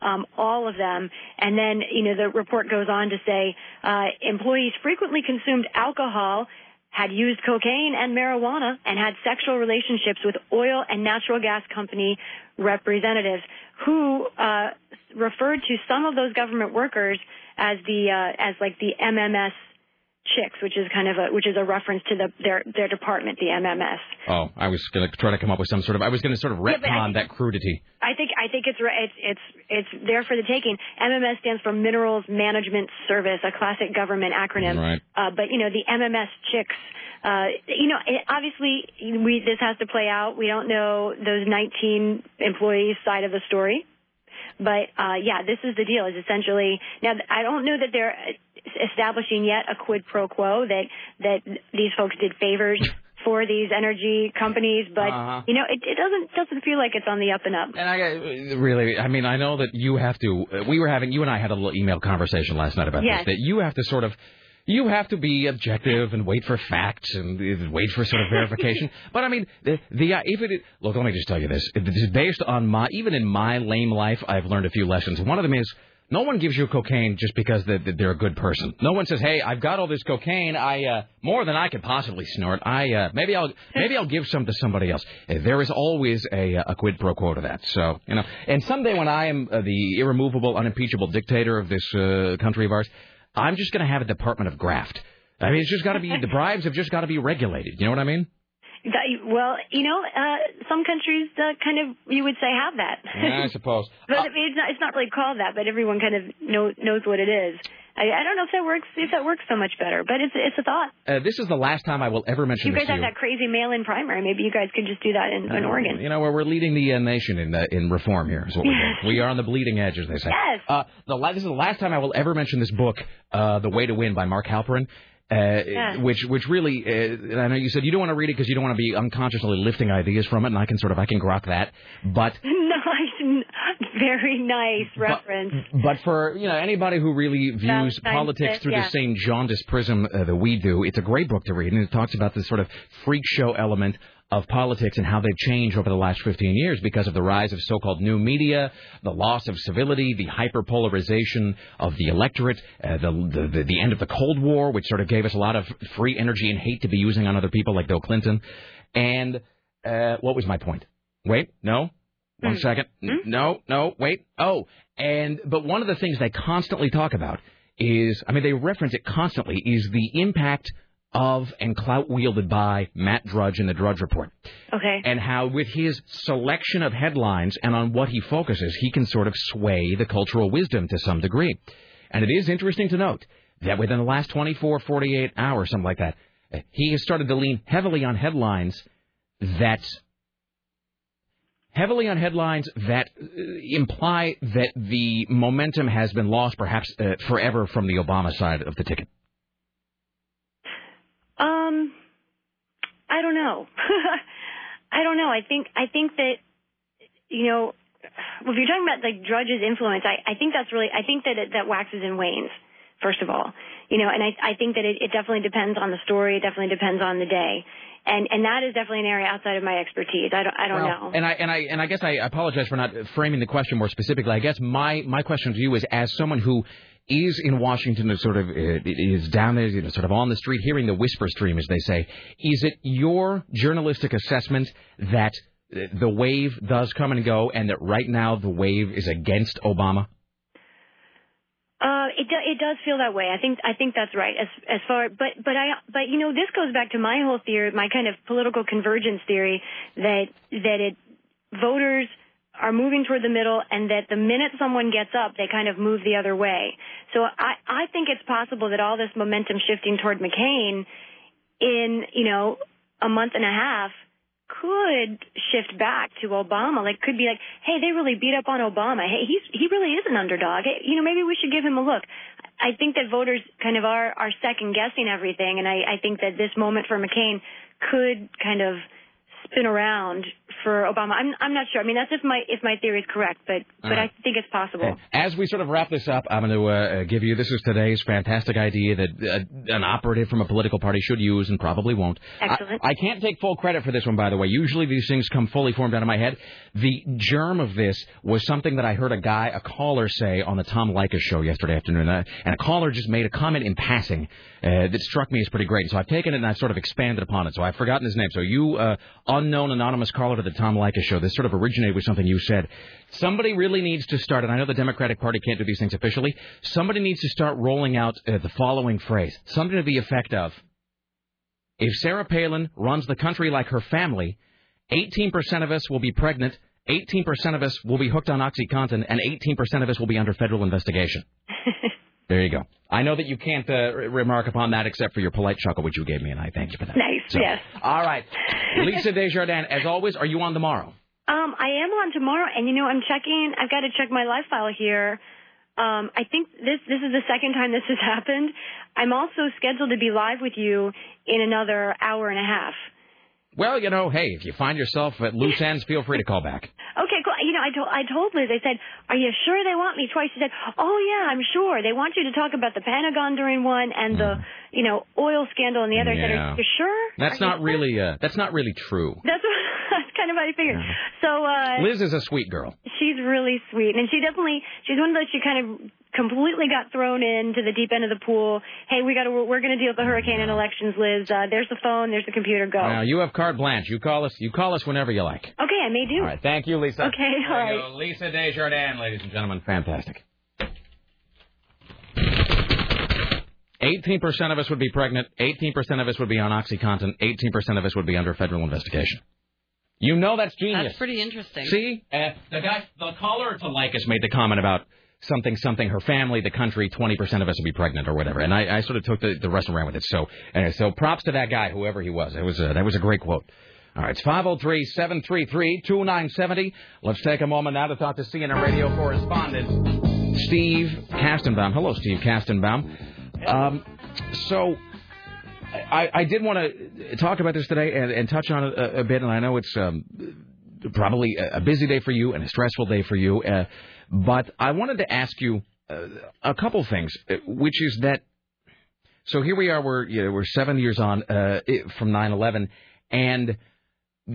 Um, all of them, and then you know the report goes on to say uh, employees frequently consumed alcohol, had used cocaine and marijuana, and had sexual relationships with oil and natural gas company representatives who uh, referred to some of those government workers as the uh, as like the MMS chicks, which is kind of a which is a reference to the their their department, the MMS. Oh, I was going to try to come up with some sort of. I was going to sort of Yeah, but I retcon that crudity. I think I think it's it's it's it's there for the taking. MMS stands for Minerals Management Service, a classic government acronym. Right. Uh, but you know the MMS chicks. Uh, you know, it, obviously, we this has to play out. We don't know those 19 employees' side of the story, but uh, yeah, this is the deal. Is essentially now. I don't know that they're establishing yet a quid pro quo that that these folks did favors for these energy companies, but Uh-huh. you know, it, it doesn't doesn't feel like it's on the up and up. And I uh, really, I mean, I know that you have to. Uh, we were having, you and I had a little email conversation last night about Yes. this. That you have to sort of, you have to be objective and wait for facts and uh, wait for sort of verification. but I mean, the, the uh, if it look, let me just tell you this. It is based on my, even in my lame life, I've learned a few lessons. One of them is. No one gives you cocaine just because they're a good person. No one says, "Hey, I've got all this cocaine. I uh, more than I could possibly snort. I uh, maybe I'll maybe I'll give some to somebody else." Uh, There is always a, uh, a quid pro quo to that. So you know, and someday when I am uh, the irremovable, unimpeachable dictator of this uh, country of ours, I'm just going to have a department of graft. I mean, it's just got to be the bribes have just got to be regulated. You know what I mean? Well, you know, uh, some countries uh, kind of you would say have that. I suppose. but I mean, it's not it's not really called that, but everyone kind of know, knows what it is. I, I don't know if that works if that works so much better, but it's it's a thought. Uh, this is the last time I will ever mention You guys have you. that crazy mail-in primary. Maybe you guys could just do that in, in Oregon. You know, where we're leading the uh, nation in uh, in reform here is what we're doing. We are on the bleeding edge, as they say. Yes. Uh, the this is the last time I will ever mention this book, uh, The Way to Win by Mark Halperin. Uh, Yes. Which, which really, uh, I know you said you don't want to read it because you don't want to be unconsciously lifting ideas from it, and I can sort of, I can grok that. But, nice, very nice reference. but for you know anybody who really views politics through yeah. the same jaundiced prism uh, that we do, it's a great book to read, and it talks about this sort of freak show element of politics and how they've changed over the last 15 years because of the rise of so-called new media, the loss of civility, the hyperpolarization of the electorate, uh, the, the the the end of the Cold War, which sort of gave us a lot of free energy and hate to be using on other people like Bill Clinton. And uh, what was my point? Wait, no. One second. N- No, no, wait. Oh, and but one of the things they constantly talk about is, I mean, they reference it constantly, is the impact of and clout wielded by Matt Drudge in the Drudge Report, Okay. and how with his selection of headlines and on what he focuses, he can sort of sway the cultural wisdom to some degree. And it is interesting to note that within the last 24, 48 hours, something like that, uh, he has started to lean heavily on headlines that heavily on headlines that uh, imply that the momentum has been lost, perhaps uh, forever, from the Obama side of the ticket. Um, I don't know. I don't know. I think I think that you know, if you're talking about like Drudge's influence, I, I think that's really I think that it, that waxes and wanes. First of all, you know, and I I think that it, it definitely depends on the story. It definitely depends on the day. And and that is definitely an area outside of my expertise. I don't I don't Well, know. And I and I and I guess I apologize for not framing the question more specifically. I guess my my question to you is, as someone who is in Washington, is sort of uh, is down there, you know, sort of on the street, hearing the whisper stream, as they say. Is it your journalistic assessment that the wave does come and go, and that right now the wave is against Obama? Uh, it do, it does feel that way. I think I think that's right. As as far, but but I but you know this goes back to my whole theory, my kind of political convergence theory that that it voters are moving toward the middle, and that the minute someone gets up, they kind of move the other way. So I I think it's possible that all this momentum shifting toward McCain in you know a month and a half could shift back to Obama. Like, could be like, hey, they really beat up on Obama. Hey, he's he really is an underdog. Hey, you know, maybe we should give him a look. I think that voters kind of are are second guessing everything, and I, I think that this moment for McCain could kind of spin around for Obama. I'm I'm not sure. I mean, that's if my if my theory is correct, but but right. I think it's possible. As we sort of wrap this up, I'm going to uh, give you this is today's fantastic idea that uh, an operative from a political party should use and probably won't. Excellent. I, I can't take full credit for this one, by the way. Usually these things come fully formed out of my head. The germ of this was something that I heard a guy, a caller, say on the Tom Leykis show yesterday afternoon, uh, and a caller just made a comment in passing uh, that struck me as pretty great. So I've taken it and I've sort of expanded upon it. So I've forgotten his name. So you uh, unknown anonymous caller to the Tom Leykis show. This sort of originated with something you said. Somebody really needs to start, and I know the Democratic Party can't do these things officially. Somebody needs to start rolling out uh, the following phrase, something to the effect of: If Sarah Palin runs the country like her family, 18% of us will be pregnant, 18% of us will be hooked on OxyContin, and 18% of us will be under federal investigation. there you go. I know that you can't uh, remark upon that except for your polite chuckle, which you gave me, and I thank you for that. Nice, So, yes. All right. Lisa Desjardins, as always, are you on tomorrow? Um, I am on tomorrow, and you know, I'm checking. I've got to check my live file here. Um, I think this this is the second time this has happened. I'm also scheduled to be live with you in another hour and a half. Well, you know, hey, if you find yourself at loose ends, feel free to call back. Okay, cool. You know, I told I told Liz. I said, "Are you sure they want me twice?" She said, "Oh yeah, I'm sure. They want you to talk about the Pentagon during one and the you know oil scandal in the other." I said. Yeah. "Are you sure?" That's Are not sure?" really uh, that's not really true. That's what, that's kind of what I figured. So uh, Liz is a sweet girl. she's really sweet, and she definitely she's one of those. She kind of completely got thrown into the deep end of the pool. Hey, we got to we're going to deal with the hurricane and elections, Liz. Uh, there's the phone. There's the computer. Go. Now you have carte blanche. You call us. You call us whenever you like. Okay, I may do. All right. Thank you, Lisa. Okay, all There right. go. Lisa Desjardins, ladies and gentlemen. Fantastic. 18% of us would be pregnant. 18% of us would be on OxyContin. 18% of us would be under federal investigation. You know that's genius. That's pretty interesting. See, uh, the guy, the caller to Leykis made the comment about something, something, her family, the country, 20% of us would be pregnant or whatever. And I, I sort of took the, the rest ran with it. So, anyway, so props to that guy, whoever he was. It was a, that was a great quote. All right, it's 503 733 2970. Let's take a moment now to talk to CNN radio correspondent Steve Kastenbaum. Hello, Steve Kastenbaum. Um, so, I, I did want to talk about this today and, and touch on it a, a bit, and I know it's um, probably a, a busy day for you and a stressful day for you, uh, but I wanted to ask you uh, a couple things, uh, which is that. So here we are, we're you know, we're seven years on uh, from 9/11, and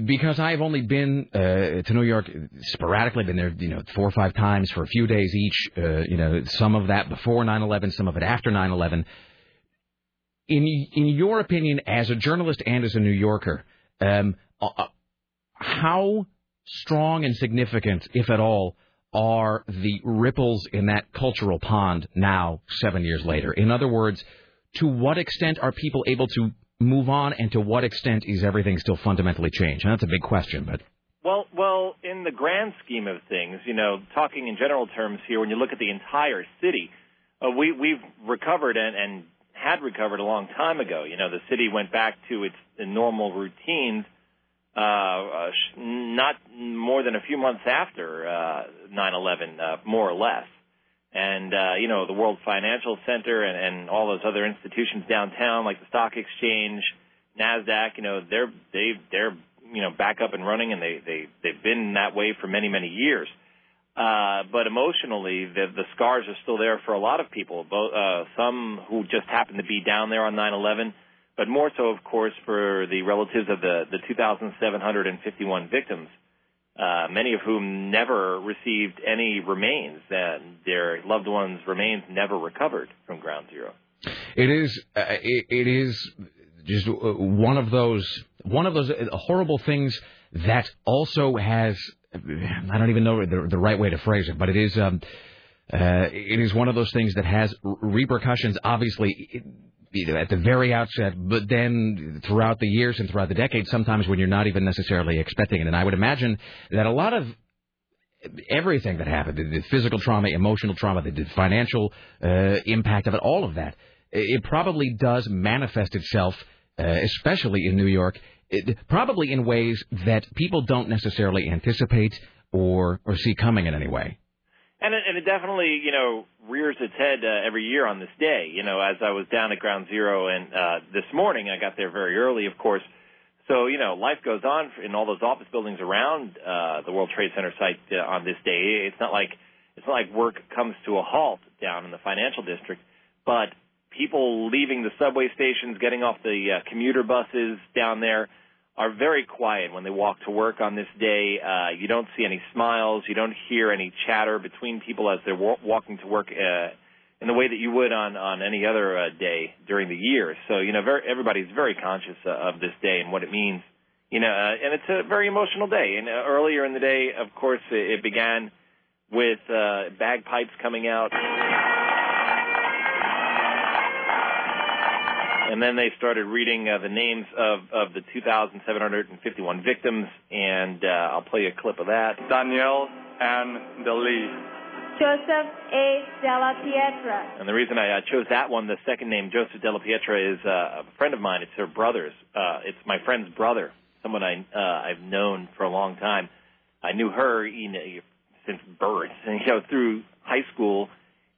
because I've only been uh, to New York sporadically, been there, you know, four or five times for a few days each. Uh, you know, some of that before 9/11, some of it after 9/11 in in your opinion, as a journalist and as a New Yorker, um, uh, uh, how strong and significant, if at all, are the ripples in that cultural pond now, seven years later? In other words, to what extent are people able to move on, and to what extent is everything still fundamentally changed? And that's a big question, but Well, well, in the grand scheme of things, you know, talking in general terms here, when you look at the entire city, uh, we we've recovered and, and had recovered a long time ago. You know, the city went back to its normal routines, uh, not more than a few months after uh, 9/11, uh, more or less. And uh, you know, the World Financial Center and, and all those other institutions downtown, like the stock exchange, Nasdaq, you know, they're they they're you know back up and running, and they they they've been that way for many many years. Uh, but emotionally, the the scars are still there for a lot of people. Both uh, some who just happened to be down there on 9/11, but more so, of course, for the relatives of the the 2,751 victims. Uh, many of whom never received any remains, and their loved ones' remains never recovered from Ground Zero. It is. Uh, it, it is just uh, one of those one of those uh, horrible things that also has. I don't even know the, the right way to phrase it, but it is. Um, uh, it is one of those things that has repercussions, obviously, at the very outset, but then throughout the years and throughout the decades, sometimes when you're not even necessarily expecting it. And I would imagine that a lot of everything that happened, the, physical trauma, emotional trauma, the, the financial uh, impact of it, all of that, it probably does manifest itself, uh, especially in New York, it, probably in ways that people don't necessarily anticipate or or see coming in any way. And it, and it definitely, you know, rears its head uh, every year on this day. You know, as I was down at Ground Zero, and uh, this morning I got there very early, of course. So you know, life goes on in all those office buildings around uh, the World Trade Center site uh, on this day. It's not like it's not like work comes to a halt down in the financial district, but people leaving the subway stations, getting off the uh, commuter buses down there are very quiet when they walk to work on this day. Uh, you don't see any smiles. You don't hear any chatter between people as they're wa- walking to work uh, in the way that you would on on any other uh, day during the year. So you know, very, everybody's very conscious uh, of this day and what it means You know, uh, and it's a very emotional day. And uh, earlier in the day, of course, it, it began with uh, bagpipes coming out. And then they started reading uh, the names of, of the 2,751 victims, and uh, I'll play you a clip of that. Danielle Ann DeLee. Joseph A. Della Pietra. And the reason I uh, chose that one, the second name, Joseph Della Pietra, is uh, a friend of mine. It's her brother's. Uh, it's my friend's brother, someone I uh, I've known for a long time. I knew her you know, since birth, you know through high school.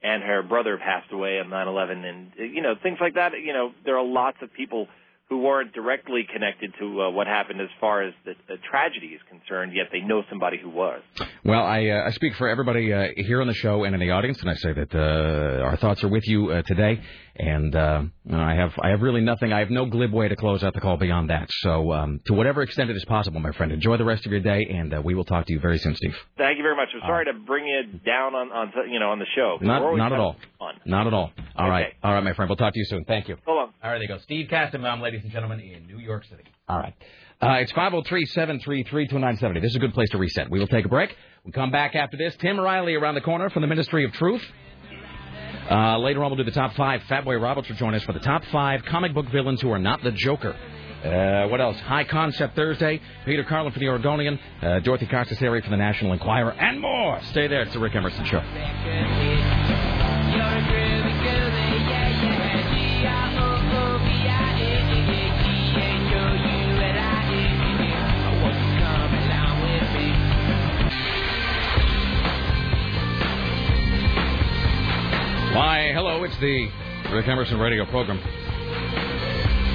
And her brother passed away on 9/11, and you know things like that. You know there are lots of people who weren't directly connected to uh, what happened as far as the, the tragedy is concerned, yet they know somebody who was. Well, I, uh, I speak for everybody uh, here on the show and in the audience, and I say that uh, our thoughts are with you uh, today. And uh, I have I have really nothing. I have no glib way to close out the call beyond that. So, um, to whatever extent it is possible, my friend, enjoy the rest of your day, and uh, we will talk to you very soon, Steve. Thank you very much. I'm sorry to bring you down on, on you know on the show. Not not at all. Fun. Not at all. All Okay. right, all right, my friend. We'll talk to you soon. Thank you. Hold on. All right, there you go. Steve Kastenbaum, ladies and gentlemen, in New York City. All right. Uh, it's 503-733-2970. This is a good place to reset. We will take a break. We'll come back after this. Tim Riley around the corner from the Ministry of Truth. Uh, later on, we'll do the top five. Fatboy Roberts will join us for the top five comic book villains who are not the Joker. Uh, what else? High Concept Thursday. Peter Carlin for the Oregonian. Uh, Dorothy Costaseri for the National Enquirer. And more. Stay there. It's the Rick Emerson Show. Why, hello, it's the Rick Emerson radio program.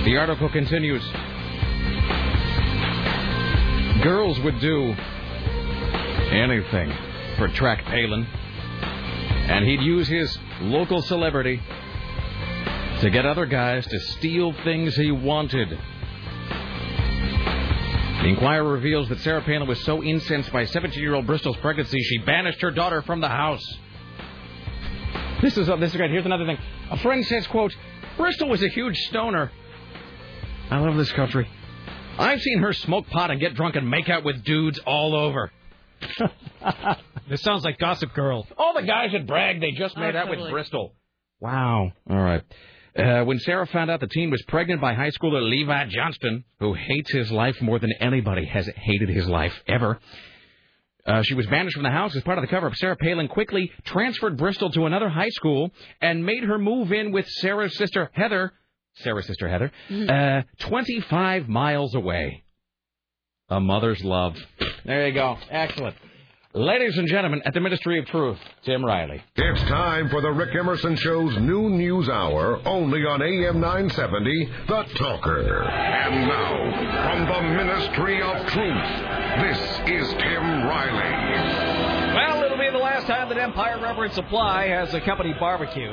The article continues. Girls would do anything for Track Palin, and he'd use his local celebrity to get other guys to steal things he wanted. The Enquirer reveals that Sarah Palin was so incensed by 17 year old Bristol's pregnancy, she banished her daughter from the house. This is this is great. Here's another thing. A friend says, "quote Bristol was a huge stoner." I love this country. I've seen her smoke pot and get drunk and make out with dudes all over. This sounds like Gossip Girl. All the guys that brag they just made out with Bristol. Wow. All right. Uh, when Sarah found out the teen was pregnant by high schooler Levi Johnston, who hates his life more than anybody has hated his life ever, uh, she was banished from the house as part of the cover up. Sarah Palin quickly transferred Bristol to another high school and made her move in with Sarah's sister Heather. Sarah's sister Heather, uh, 25 miles away. A mother's love. There you go. Excellent. Ladies and gentlemen, at the Ministry of Truth, Tim Riley. It's time for the Rick Emerson Show's noon news hour, only on AM 970, The Talker. And now, from the Ministry of Truth, this is Tim Riley. Well, it'll be the last time that Empire Rubber and Supply has a company barbecue.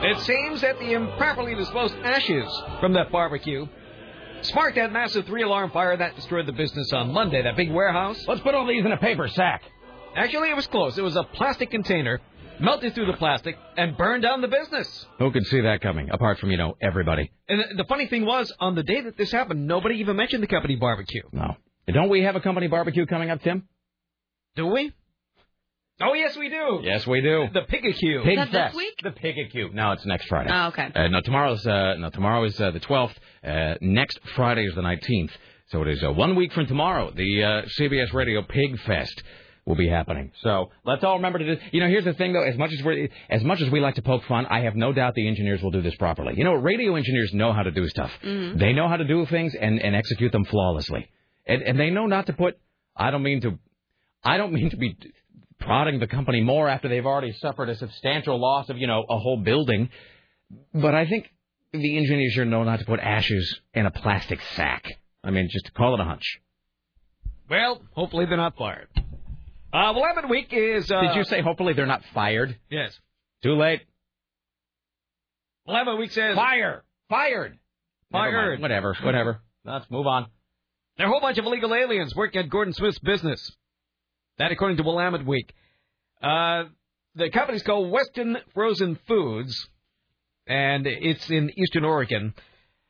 It seems that the improperly disposed ashes from that barbecue sparked that massive three-alarm fire that destroyed the business on Monday. That big warehouse. Let's put all these in a paper sack. Actually, it was close. It was a plastic container, melted through the plastic, and burned down the business. Who could see that coming, apart from, you know, everybody? And the- the funny thing was, on the day that this happened, nobody even mentioned the company barbecue. No. Don't we have a company barbecue coming up, Tim? Do we? Oh, yes, we do. Yes, we do. The Pigacue. Pig Is that this Fest. week? The Pigacue. No, it's next Friday. Oh, okay. Uh, no, tomorrow's uh, no, tomorrow is uh, the 12th. Uh, next Friday is the 19th. So it is uh, one week from tomorrow. The uh, CBS Radio Pig Fest will be happening. So let's all remember to do. You know, here's the thing though. As much as we as much as we like to poke fun, I have no doubt the engineers will do this properly. You know, radio engineers know how to do stuff. Mhm. They know how to do things and, and execute them flawlessly. And, and they know not to put. I don't mean to. I don't mean to be prodding the company more after they've already suffered a substantial loss of, you know, a whole building. But I think the engineers here know not to put ashes in a plastic sack. I mean, just call it a hunch. Well, hopefully they're not fired. Uh, well, Lemon Week is. Uh, Did you say hopefully they're not fired? Yes. Too late. Lemon Week says. Fire! Fired! Fired. Whatever, whatever. Let's move on. There are a whole bunch of illegal aliens working at Gordon Smith's business. That, according to Willamette Week. Uh, the company's called Weston Frozen Foods, and it's in Eastern Oregon.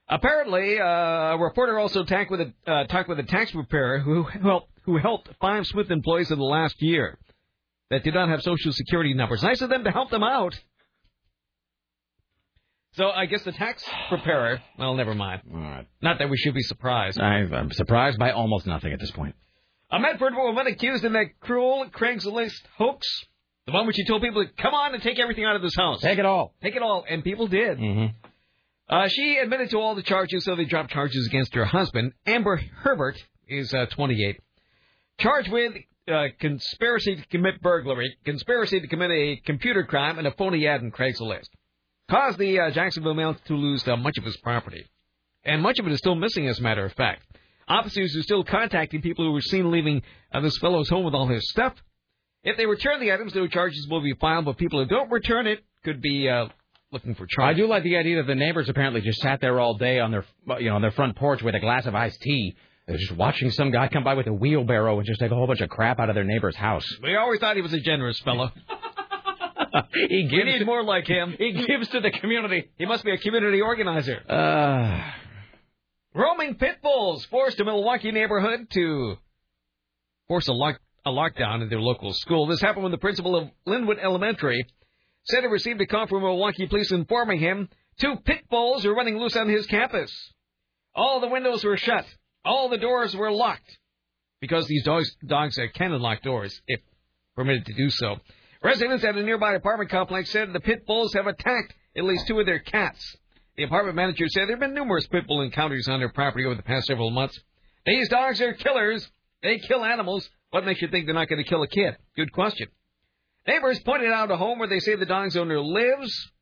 Apparently, uh, a reporter also talked with a uh, talked with a tax preparer who helped who helped five Smith employees in the last year that did not have social security numbers. Nice of them to help them out. So I guess the tax preparer. Well, never mind. Right. Not that we should be surprised. I, I'm surprised by almost nothing at this point. A Medford woman accused in that cruel Craigslist hoax, the one which she told people to come on and take everything out of this house. Take it all. Take it all, and people did. Mm-hmm. Uh, she admitted to all the charges, so they dropped charges against her husband. Amber Herbert is uh, 28, charged with uh, conspiracy to commit burglary, conspiracy to commit a computer crime, and a phony ad in Craigslist. Caused the uh, Jacksonville male to lose uh, much of his property, and much of it is still missing, as a matter of fact. Officers are still contacting people who were seen leaving uh, this fellow's home with all his stuff. If they return the items, no charges will be filed, but people who don't return it could be uh, looking for I do like the idea that the neighbors apparently just sat there all day on their, you know, on their front porch with a glass of iced tea, They're just watching some guy come by with a wheelbarrow and just take a whole bunch of crap out of their neighbor's house. We always thought he was a generous fellow. he we gives need to- more like him. He gives to the community. He must be a community organizer. Uh, Roaming pit bulls forced a Milwaukee neighborhood to force a, lock, a lockdown in their local school. This happened when the principal of Linwood Elementary said he received a call from Milwaukee police informing him two pit bulls are running loose on his campus. All the windows were shut. All the doors were locked because these dogs, dogs can unlock doors if permitted to do so. Residents at a nearby apartment complex said the pit bulls have attacked at least two of their cats. The apartment manager said there have been numerous pit bull encounters on their property over the past several months. These dogs are killers. They kill animals. What makes you think they're not going to kill a kid? Good question. Neighbors pointed out a home where they say the dog's owner lives,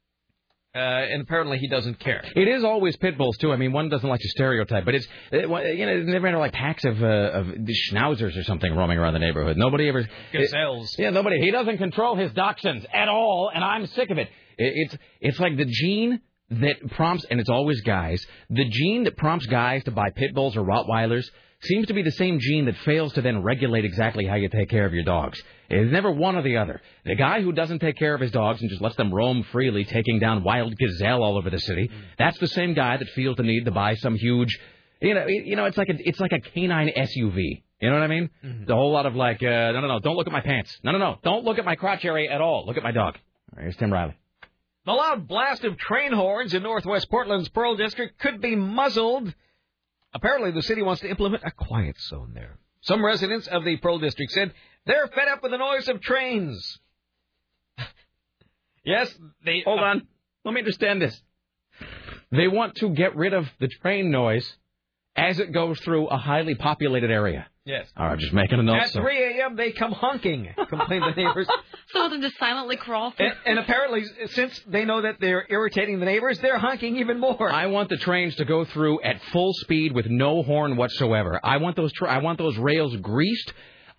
uh, and apparently he doesn't care. It is always pit bulls too. I mean, one doesn't like to stereotype, but it's it, well, you know, never like packs of uh, of schnauzers or something roaming around the neighborhood. Nobody ever Gazelles. yeah, nobody. He doesn't control his dachshunds at all, and I'm sick of it. it it's it's like the gene that prompts, and it's always guys. The gene that prompts guys to buy pit bulls or Rottweilers seems to be the same gene that fails to then regulate exactly how you take care of your dogs. It's never one or the other. The guy who doesn't take care of his dogs and just lets them roam freely, taking down wild gazelle all over the city, that's the same guy that feels the need to buy some huge, you know, you know, it's like a, it's like a canine SUV. You know what I mean? The whole lot of like, uh, no, no, no, don't look at my pants. No, no, no, don't look at my crotch area at all. Look at my dog. Right, here's Tim Riley. The loud blast of train horns in northwest Portland's Pearl District could be muzzled. Apparently, the city wants to implement a quiet zone there. Some residents of the Pearl District said they're fed up with the noise of trains. yes, they. Hold uh, on. Let me understand this. They want to get rid of the train noise as it goes through a highly populated area. Yes. All right, just making a note. At so- 3 a.m., they come honking, complain the neighbors. Some of them just silently crawl through. And, and apparently, since they know that they're irritating the neighbors, they're honking even more. I want the trains to go through at full speed with no horn whatsoever. I want those tra- I want those rails greased.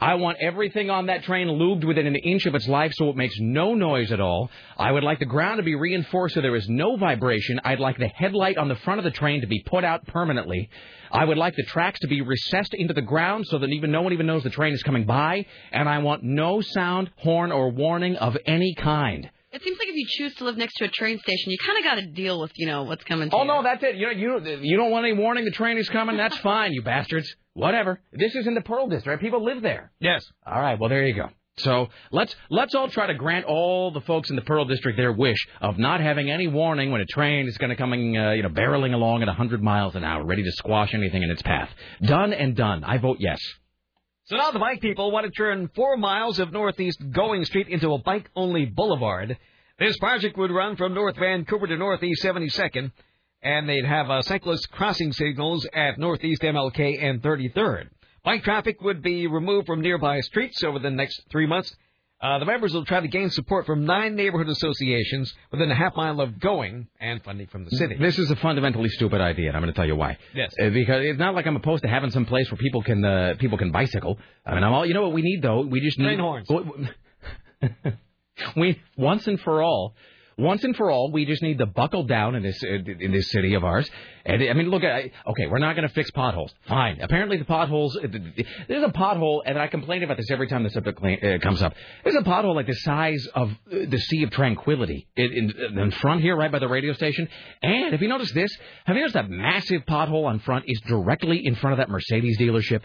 I want everything on that train lubed within an inch of its life so it makes no noise at all. I would like the ground to be reinforced so there is no vibration. I'd like the headlight on the front of the train to be put out permanently. I would like the tracks to be recessed into the ground so that even no one even knows the train is coming by. And I want no sound, horn, or warning of any kind. It seems like if you choose to live next to a train station, you kind of got to deal with, you know, what's coming to Oh you. no, that's it. You know, you you don't want any warning the train is coming. That's fine, you bastards. Whatever. This is in the Pearl District. People live there. Yes. All right. Well, there you go. So let's let's all try to grant all the folks in the Pearl District their wish of not having any warning when a train is going to coming, uh, you know, barreling along at 100 miles an hour, ready to squash anything in its path. Done and done. I vote yes. So now the bike people want to turn four miles of Northeast Going Street into a bike-only boulevard. This project would run from North Vancouver to Northeast 72nd, and they'd have uh, cyclist crossing signals at Northeast MLK and 33rd. Bike traffic would be removed from nearby streets over the next three months. Uh, the members will try to gain support from nine neighborhood associations within a half mile of Going and funding from the city. This is a fundamentally stupid idea, and I'm going to tell you why. Yes. Uh, because it's not like I'm opposed to having some place where people can uh, people can bicycle. I mean, I'm all. You know what we need though? We just need Train horns. we once and for all, once and for all, we just need to buckle down in this uh, in this city of ours. And I mean, look, I, okay, we're not going to fix potholes. Fine. Apparently, the potholes. There's a pothole, and I complain about this every time the subject uh, comes up. There's a pothole like the size of uh, the Sea of Tranquility in, in, in front here, right by the radio station. And if you notice this? Have you noticed that massive pothole on front is directly in front of that Mercedes dealership?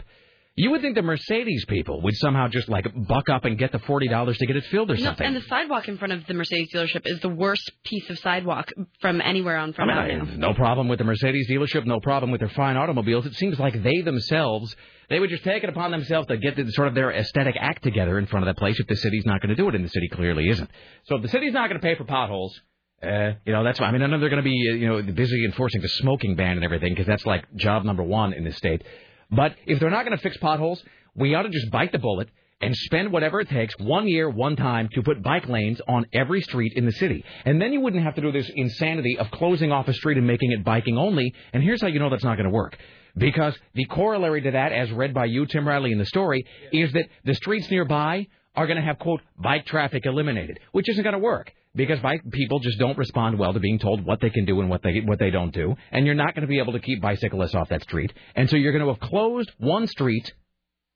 You would think the Mercedes people would somehow just like buck up and get the forty dollars to get it filled or No, something. and the sidewalk in front of the Mercedes dealership is the worst piece of sidewalk from anywhere on Front I mean. I- no problem with the Mercedes dealership, no problem with their fine automobiles. It seems like they themselves, they would just take it upon themselves to get the, sort of their aesthetic act together in front of that place if the city's not going to do it, and the city clearly isn't. So if the city's not going to pay for potholes, uh, you know, that's why. I mean, I know they're going to be, uh, you know, busy enforcing the smoking ban and everything because that's like job number one in this state. But if they're not going to fix potholes, we ought to just bite the bullet and spend whatever it takes one year, one time to put bike lanes on every street in the city. And then you wouldn't have to do this insanity of closing off a street and making it biking only. And here's how you know that's not going to work. Because the corollary to that, as read by you, Tim Riley, in the story, is that the streets nearby are going to have, quote, bike traffic eliminated, which isn't going to work. Because bike people just don't respond well to being told what they can do and what they what they don't do, and you're not going to be able to keep bicyclists off that street, and so you're going to have closed one street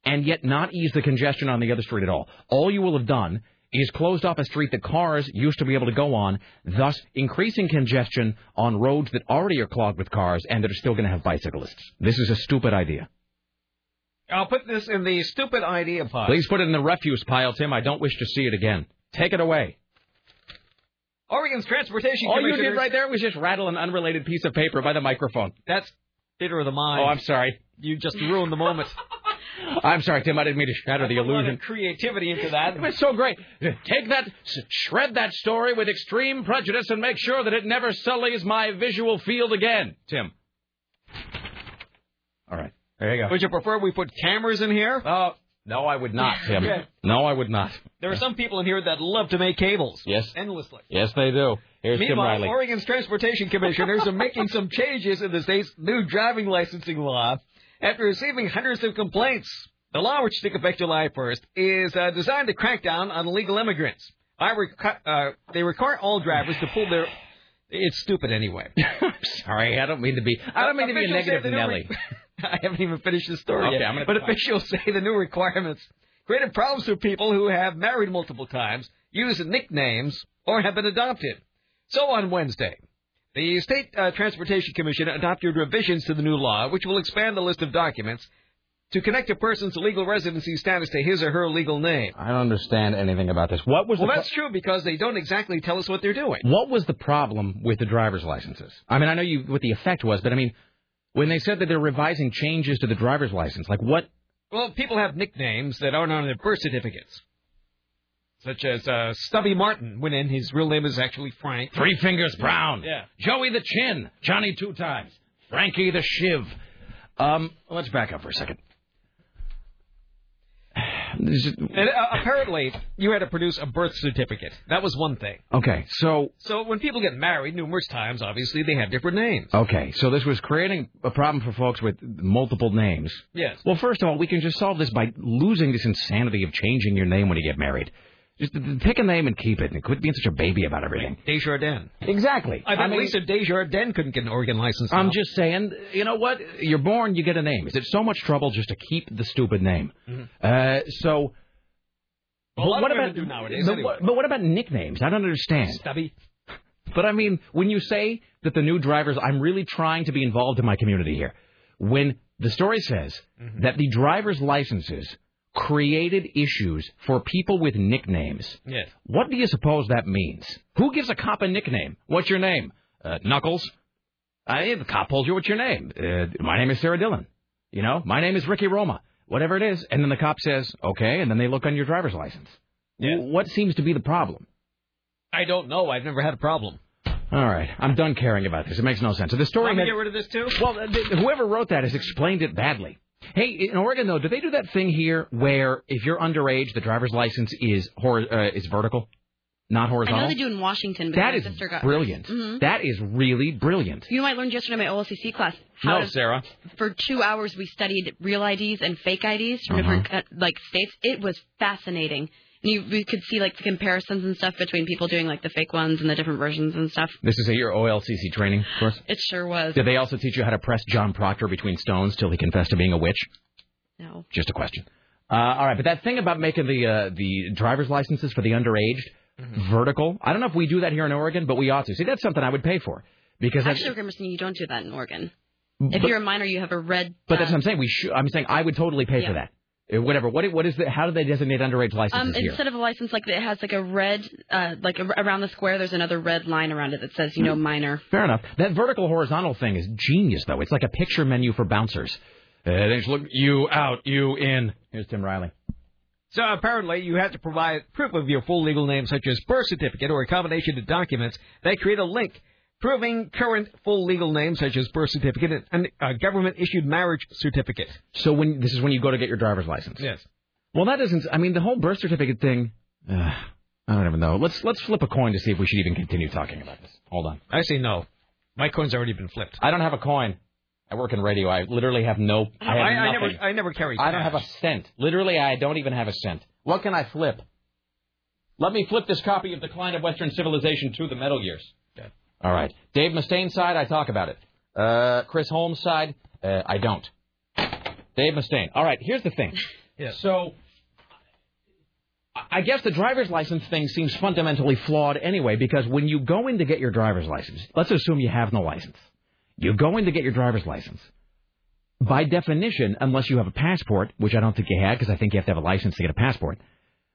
and yet not ease the congestion on the other street at all. All you will have done is closed off a street that cars used to be able to go on, thus increasing congestion on roads that already are clogged with cars and that are still going to have bicyclists. This is a stupid idea. I'll put this in the stupid idea pile. Please put it in the refuse pile, Tim. I don't wish to see it again. Take it away. Oregon's Transportation All you did right there was just rattle an unrelated piece of paper by the microphone. That's theater of the mind. Oh, I'm sorry. You just ruined the moment. I'm sorry, Tim. I didn't mean to shatter the illusion. creativity into that. It was so great. Take that, shred that story with extreme prejudice, and make sure that it never sullies my visual field again, Tim. All right, there you go. Would you prefer we put cameras in here? Oh, no, I would not, Tim. No, I would not. There are some people in here that love to make cables. Yes. Endlessly. Yes, they do. Here's Tim Meanwhile, Riley. Oregon's transportation commissioners are making some changes in the state's new driving licensing law after receiving hundreds of complaints. The law, which took effect July 1st, is uh, designed to crack down on illegal immigrants. Uh, they require all drivers to pull their. It's stupid anyway. Sorry, I don't mean to be. I don't mean to be a negative Nelly. re- I haven't even finished the story Okay, yet. I'm gonna but officials say the new requirements created problems for people who have married multiple times, use nicknames, or have been adopted. So on Wednesday, the State uh, Transportation Commission adopted revisions to the new law, which will expand the list of documents to connect a person's legal residency status to his or her legal name. I don't understand anything about this. What was Well, the that's true because they don't exactly tell us what they're doing. What was the problem with the driver's licenses? I mean, I know you what the effect was, but I mean, when they said that they're revising changes to the driver's license, like what? Well, people have nicknames that aren't on their birth certificates. Such as uh, Stubby Martin, when in his real name is actually Frank. Three Fingers Brown, Yeah. Joey the Chin, Johnny Two Times, Frankie the Shiv. Um, let's back up for a second. And uh, apparently, you had to produce a birth certificate. That was one thing. okay, so So when people get married numerous times, obviously they have different names. okay, so this was creating a problem for folks with multiple names. Yes. Well, first of all, we can just solve this by losing this insanity of changing your name when you get married. Just pick a name and keep it, and quit being such a baby about everything. Desjardins. Exactly. I bet mean- Lisa Desjardins couldn't get an Oregon license. I'm just saying, you know what? You're born, you get a name. Is it so much trouble just to keep the stupid name? Uh, so. Well, a what about do nowadays, But, anyway. what, but what about nicknames? I don't understand. Stubby. But I mean, when you say that the new drivers, I'm really trying to be involved in my community here. When the story says Mm-hmm. that the driver's licenses created issues for people with nicknames, Yes. what do you suppose that means? Who gives a cop a nickname? What's your name? Uh, Knuckles? I, the cop pulls you, what's your name? Uh, my name is Sarah Dillon. You know, my name is Ricky Roma. Whatever it is. And then the cop says, okay, and then they look on your driver's license. Yeah. W- What seems to be the problem? I don't know. I've never had a problem. All right, I'm done caring about this. It makes no sense. So the story Want me had- get rid of this too? well, uh, th- whoever wrote that has explained it badly. Hey, in Oregon though, do they do that thing here where if you're underage, the driver's license is hor- uh, is vertical, not horizontal. I know they do in Washington, but That is brilliant. Mhm. That is really brilliant. You know, I learned yesterday in my OLCC class. How No, to, Sarah. For two hours, we studied real IDs and fake IDs from Uh-huh. different uh, like states. It was fascinating, you we could see like the comparisons and stuff between people doing like the fake ones and the different versions and stuff. This is at your OLCC training of course. It sure was. Did they also teach you how to press John Proctor between stones till he confessed to being a witch? No. Just a question. Uh, all right, but that thing about making the uh, the driver's licenses for the underaged Mm-hmm. vertical, I don't know if we do that here in Oregon, but we ought to. See, that's something I would pay for because I Actually, Rick Emerson, you don't do that in Oregon. But- if you're a minor, you have a red. But that's what I'm saying. We should. I'm saying I would totally pay for that. Uh, Whatever. What? What is the? How do they designate underage licenses Um, here? instead of a license like that, it has like a red, uh, like a, around the square. There's another red line around it that says, Hmm. you know, minor. Fair enough. That vertical horizontal thing is genius, though. It's like a picture menu for bouncers. Uh, they just look you out, you in. Here's Tim Riley. So apparently, you have to provide proof of your full legal name, such as birth certificate or a combination of documents that create a link proving current full legal name, such as birth certificate and a government-issued marriage certificate. So when this is when you go to get your driver's license. Yes. Well, that doesn't. I mean, the whole birth certificate thing. Uh, I don't even know. Let's let's flip a coin to see if we should even continue talking about this. Hold on. I say no. My coin's already been flipped. I don't have a coin. I work in radio. I literally have no. I, have I, I never, I never carry. I don't have a cent. Literally, I don't even have a cent. What can I flip? Let me flip this copy of Decline of Western Civilization to the Metal Years. All right. Dave Mustaine's side, I talk about it. Uh, Chris Holmes' side, uh, I don't. Dave Mustaine. All right, here's the thing. Yes. So, I guess the driver's license thing seems fundamentally flawed anyway, because when you go in to get your driver's license, let's assume you have no license. You go in to get your driver's license. By definition, unless you have a passport, which I don't think you have, because I think you have to have a license to get a passport,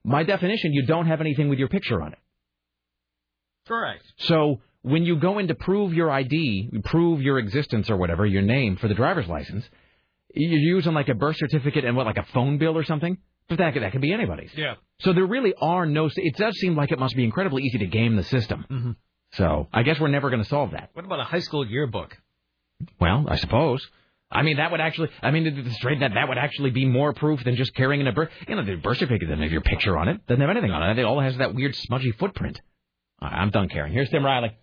by definition, you don't have anything with your picture on it. Correct. So when you go in to prove your ID, prove your existence or whatever, your name for the driver's license, you're using like a birth certificate and what, like a phone bill or something? But that could, that could be anybody's. Yeah. So there really are no. It does seem like it must be incredibly easy to game the system. Mm-hmm. So I guess we're never going to solve that. What about a high school yearbook? Well, I suppose. I mean, that would actually. I mean, straight that that would actually be more proof than just carrying in a birth. You know, the birth certificate doesn't have your picture on it. Doesn't have anything on it. It all has that weird smudgy footprint. Right, I'm done caring. Here's Tim Riley.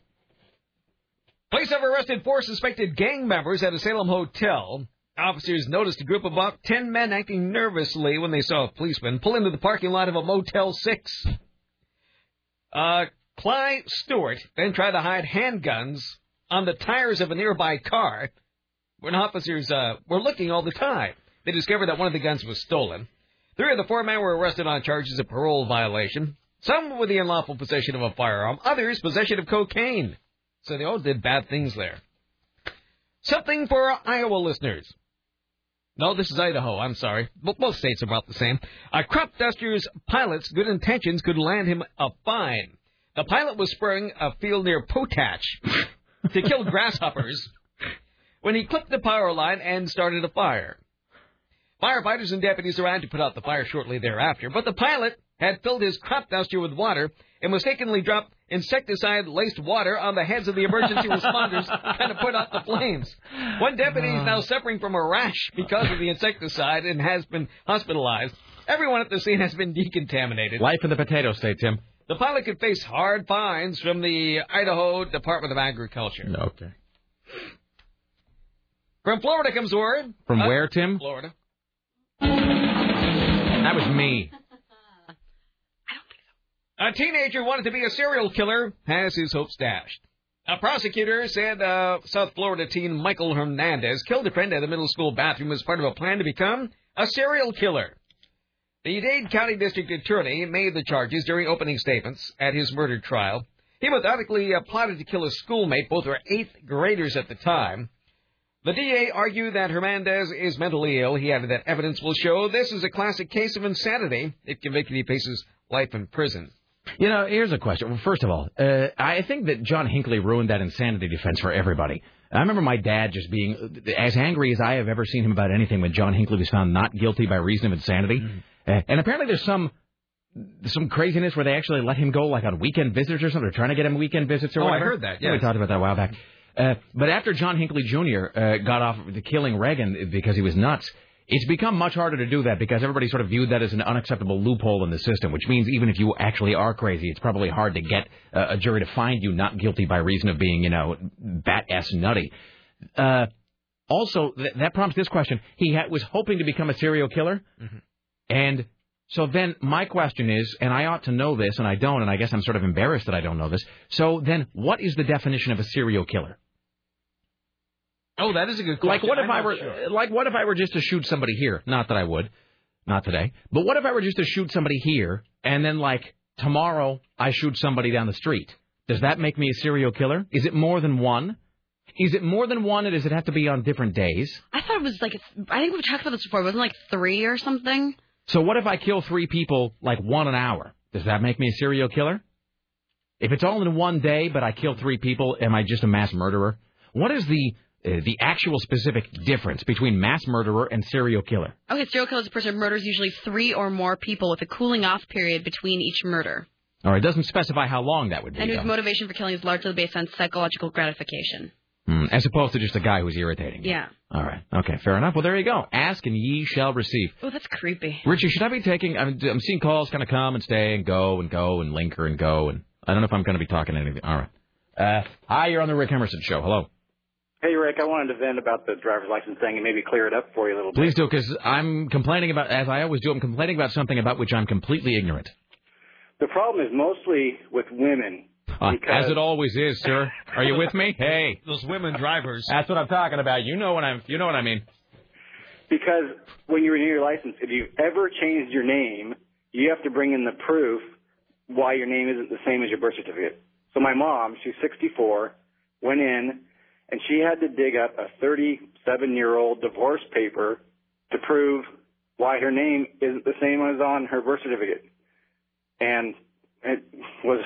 Police have arrested four suspected gang members at a Salem hotel. Officers noticed a group of about 10 men acting nervously when they saw a policeman pull into the parking lot of a Motel 6. Uh, Clyde Stewart then tried to hide handguns on the tires of a nearby car when officers uh, were looking all the time. They discovered that one of the guns was stolen. Three of the four men were arrested on charges of parole violation. Some with the unlawful possession of a firearm, others possession of cocaine. So they all did bad things there. Something for our Iowa listeners. No, this is Idaho. I'm sorry. But both states are about the same. A crop duster's pilot's good intentions could land him a fine. The pilot was spraying a field near Potlatch to kill grasshoppers when he clipped the power line and started a fire. Firefighters and deputies arrived to put out the fire shortly thereafter, but the pilot had filled his crop duster with water and mistakenly dropped insecticide-laced water on the heads of the emergency responders trying to put out the flames. One deputy is now suffering from a rash because of the insecticide and has been hospitalized. Everyone at the scene has been decontaminated. Life in the potato state, Tim. The pilot could face hard fines from the Idaho Department of Agriculture. Okay. From Florida comes word. From Uh, where, Tim? Florida. That was me. A teenager wanted to be a serial killer, has his hopes dashed. A prosecutor said uh, South Florida teen Michael Hernandez killed a friend at a middle school bathroom as part of a plan to become a serial killer. The Dade County District Attorney made the charges during opening statements at his murder trial. He methodically uh, plotted to kill a schoolmate. Both were eighth graders at the time. The DA argued that Hernandez is mentally ill. He added that evidence will show this is a classic case of insanity. If convicted, he faces life in prison. You know, here's a question. Well, first of all, uh, I think that John Hinckley ruined that insanity defense for everybody. I remember my dad just being as angry as I have ever seen him about anything when John Hinckley was found not guilty by reason of insanity. Uh, and apparently there's some some craziness where they actually let him go like on weekend visits or something. They're trying to get him weekend visits or whatever. Oh, I whatever. heard that, Yeah, we talked about that a while back. Uh, but after John Hinckley Jr. Uh, got off the killing Reagan because he was nuts, it's become much harder to do that because everybody sort of viewed that as an unacceptable loophole in the system, which means even if you actually are crazy, it's probably hard to get uh, a jury to find you not guilty by reason of being, you know, bat ass nutty. Uh, also, th- that prompts this question: He ha- was hoping to become a serial killer, and So then my question is, and I ought to know this, and I don't, and I guess I'm sort of embarrassed that I don't know this. So then, what is the definition of a serial killer? Oh, that is a good question. Like question. what if I'm I were sure. like what if I were just to shoot somebody here? Not that I would, not today. But what if I were just to shoot somebody here, and then like tomorrow I shoot somebody down the street? Does that make me a serial killer? Is it more than one? Is it more than one, or does it have to be on different days? I thought it was like I think we've talked about this before. Wasn't like three or something? So what if I kill three people like one an hour? Does that make me a serial killer? If it's all in one day, but I kill three people, am I just a mass murderer? What is the uh, the actual specific difference between mass murderer and serial killer? Okay, serial killer is a person who murders usually three or more people with a cooling off period between each murder, All right, it doesn't specify how long that would be, and whose though. motivation for killing is largely based on psychological gratification. Hmm, as opposed to just a guy who's irritating. you. Yeah. All right. Okay. Fair enough. Well, there you go. Ask and ye shall receive. Oh, that's creepy. Richie, should I be taking? I'm, I'm seeing calls kind of come and stay and go and go and linker and go and I don't know if I'm going to be talking anything. All right. Uh, hi, you're on the Rick Emerson show. Hello. Hey, Rick, I wanted to vent about the driver's license thing and maybe clear it up for you a little bit. Please do, because I'm complaining about, as I always do, I'm complaining about something about which I'm completely ignorant. The problem is mostly with women. Uh, as it always is, sir. Are you with me? Hey, those women drivers. That's what I'm talking about. You know what I'm. You know what I mean. Because when you renew your license, if you've ever changed your name, you have to bring in the proof why your name isn't the same as your birth certificate. So my mom, she's 64, went in and she had to dig up a 37 year old divorce paper to prove why her name isn't the same as on her birth certificate. And it was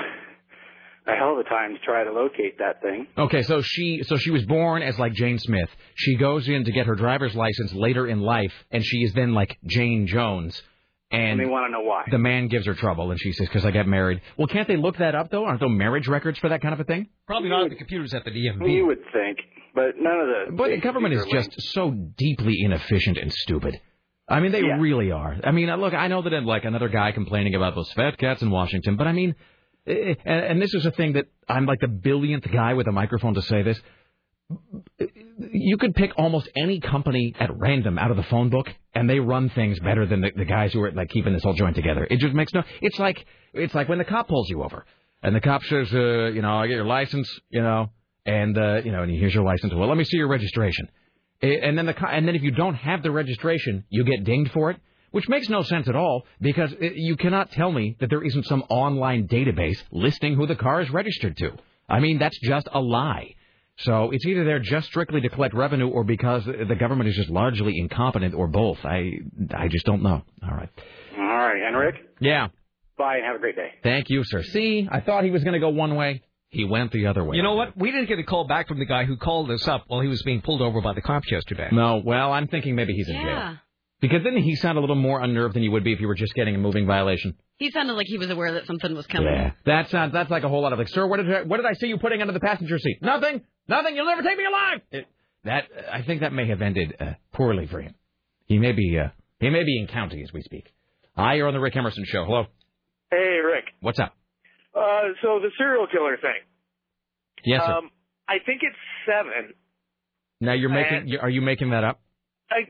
a hell of a time to try to locate that thing. Okay, so she so she was born as like Jane Smith. She goes in to get her driver's license later in life, and she is then like Jane Jones. And And they want to know why. the man gives her trouble, and she says, "Because I got married." Well, can't they look that up though? Aren't there marriage records for that kind of a thing? Probably not at the computers at the DMV. You would think, but none of the. But the government is just so deeply inefficient and stupid. I mean, they really are. I mean, uh, look, I know that uh, like another guy complaining about those fat cats in Washington, but I mean, eh, and, and this is a thing that I'm like the billionth guy with a microphone to say this. You could pick almost any company at random out of the phone book, and they run things better than the, the guys who are like keeping this whole joint together. It just makes no. It's like it's like when the cop pulls you over, and the cop says, uh, you know, I get your license, you know, and uh, you know, and here's your license. Well, let me see your registration. And then the and then if you don't have the registration, you get dinged for it, which makes no sense at all because eh, you cannot tell me that there isn't some online database listing who the car is registered to. I mean, that's just a lie. So it's either they're just strictly to collect revenue or because the government is just largely incompetent or both. I I just don't know. All right. All right, and Rick, Yeah. bye and have a great day. Thank you, sir. See, I thought he was going to go one way. He went the other way. You know what? We didn't get a call back from the guy who called us up while he was being pulled over by the cops yesterday. No, well, I'm thinking maybe he's in jail. Yeah. Because didn't he sound a little more unnerved than you would be if you were just getting a moving violation? He sounded like he was aware that something was coming. Yeah. That sounds uh, that's like a whole lot of like, sir, what did I, what did I see you putting under the passenger seat? Nothing, nothing. You'll never take me alive. It, that I think that may have ended uh, poorly for him. He may be uh, he may be in county as we speak. Hi, you're on the Rick Emerson show. Hello. Hey, Rick. What's up? Uh, so the serial killer thing. Yes, sir. Um, I think it's seven. now you're making and- are you making that up? I,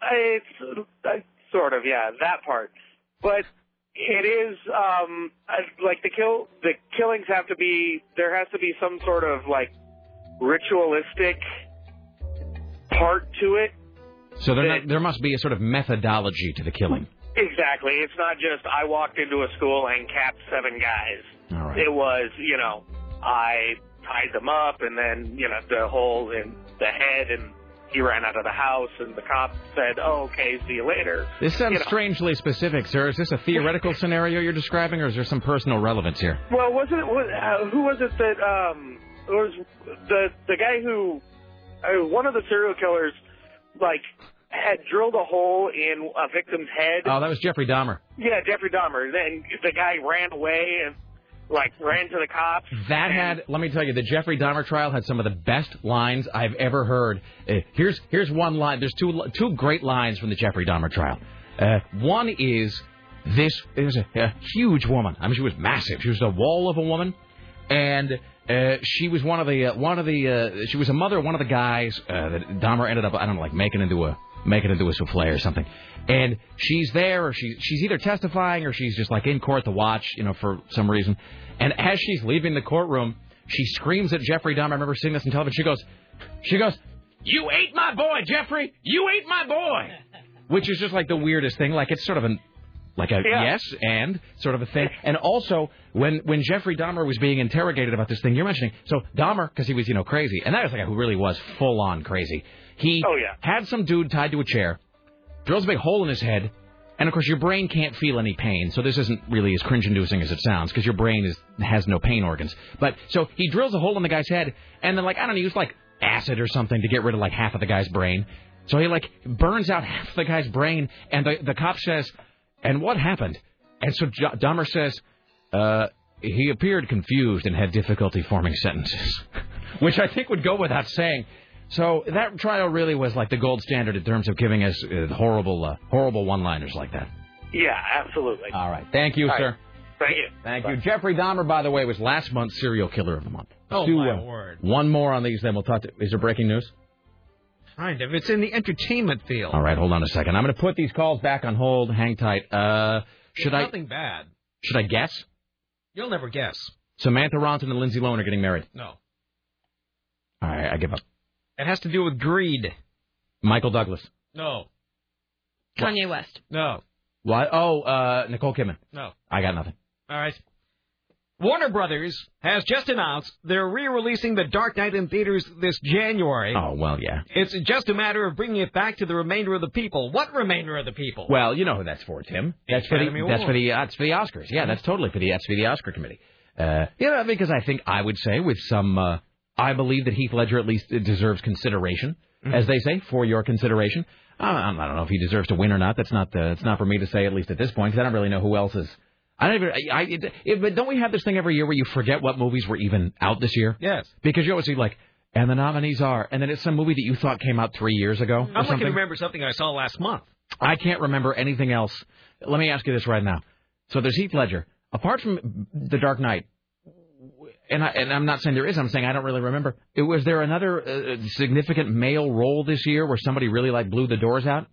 I, it's I, sort of, yeah, that part. But it is um, I, like the kill. The killings have to be. There has to be some sort of like ritualistic part to it. So there not, there must be a sort of methodology to the killing. Exactly. It's not just I walked into a school and capped seven guys. All right. It was, you know, I tied them up and then, you know, the hole in the head and he ran out of the house and the cop said, oh, okay, see you later. This sounds You know. strangely specific, sir. Is this a theoretical scenario you're describing, or is there some personal relevance here? Well, wasn't it, was, uh, who was it that, um, it was the, the guy who, uh, one of the serial killers, like, had drilled a hole in a victim's head. Oh, that was Jeffrey Dahmer. Yeah, Jeffrey Dahmer. Then the guy ran away and like ran to the cops. That had, let me tell you, the Jeffrey Dahmer trial had some of the best lines I've ever heard. Uh, here's here's one line. There's two two great lines from the Jeffrey Dahmer trial. Uh, one is this is a, a huge woman. I mean, she was massive. She was a wall of a woman, and uh, she was one of the uh, one of the uh, she was a mother of one of the guys uh, that Dahmer ended up I don't know like making into a make it into a souffle or something. And she's there, or she she's either testifying or she's just like in court to watch, you know, for some reason. And as she's leaving the courtroom, she screams at Jeffrey Dahmer. I remember seeing this on television. She goes, she goes, "You ate my boy, Jeffrey! You ate my boy!" Which is just like the weirdest thing. Like it's sort of an like a Yeah. yes and sort of a thing. And also when when Jeffrey Dahmer was being interrogated about this thing you're mentioning, so Dahmer because he was you know crazy, and that was a guy who really was full on crazy. He Oh, yeah. had some dude tied to a chair, drills a big hole in his head, and of course your brain can't feel any pain, so this isn't really as cringe-inducing as it sounds because your brain is has no pain organs. But so he drills a hole in the guy's head, and then like I don't know, use like acid or something to get rid of like half of the guy's brain. So he like burns out half the guy's brain, and the the cop says, "And what happened?" And so J- Dahmer says, uh, "He appeared confused and had difficulty forming sentences," which I think would go without saying. So that trial really was like the gold standard in terms of giving us uh, horrible, uh, horrible one-liners like that. Yeah, absolutely. All right, thank you, All right. sir. Thank you. Thank you. Jeffrey Dahmer, by the way, was last month's serial killer of the month. Oh, Do, my word. One more on these, then we'll talk to. Is there breaking news? Kind of. It's in the entertainment field. All right, hold on a second. I'm going to put these calls back on hold. Hang tight. Uh, should I Nothing bad. should I guess? You'll never guess. Samantha Ronson and Lindsay Lohan are getting married. No. All right, I give up. It has to do with greed. Michael Douglas. No. Kanye West. No. What? Oh, uh, Nicole Kidman. No. I got nothing. All right. Warner Brothers has just announced they're re-releasing The Dark Knight in theaters this January. Oh well, yeah. It's just a matter of bringing it back to the remainder of the people. What remainder of the people? Well, you know who that's for, Tim. That's for the Academy that's for the that's for the Oscars. Yeah, that's totally for the that's for the Oscar committee. Uh, you know, because I think I would say with some, uh, I believe that Heath Ledger at least deserves consideration, as they say, for your consideration. Uh, I don't know if he deserves to win or not. That's not uh, it's not for me to say at least at this point because I don't really know who else is. I don't even. I, it, it, but don't we have this thing every year where you forget what movies were even out this year? Yes. Because you always see like, and the nominees are, and then it's some movie that you thought came out three years ago I'm looking to remember something I saw last month. I can't remember anything else. Let me ask you this right now. So there's Heath Ledger. Apart from The Dark Knight, and, I, and I'm not saying there is. I'm saying I don't really remember. It, was there another uh, significant male role this year where somebody really like blew the doors out?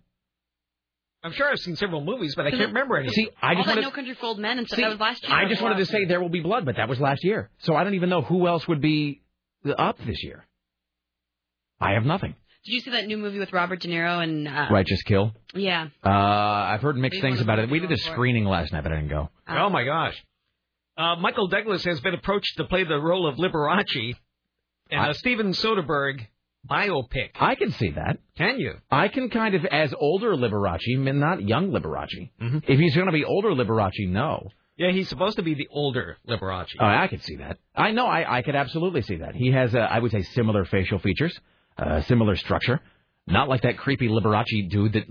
I'm sure I've seen several movies, but I can't remember any. See, I All just that wanted. No Country for Old Men and stuff. See, that was last year. I just wanted to say There Will Be Blood, but that was last year. So I don't even know who else would be up this year. I have nothing. Did you see that new movie with Robert De Niro and? Uh, Righteous Kill. Yeah. Uh, I've heard mixed things about it. We did a screening last night, but I didn't go. Oh my gosh. Uh, Michael Douglas has been approached to play the role of Liberace in I- a Steven Soderbergh biopic. I can see that. Can you? I can kind of, as older Liberace, not young Liberace. Mm-hmm. If he's going to be older Liberace, no. Yeah, he's supposed to be the older Liberace. Oh, I could see that. I know, I, I could absolutely see that. He has, uh, I would say, similar facial features, uh, similar structure. Not like that creepy Liberace dude that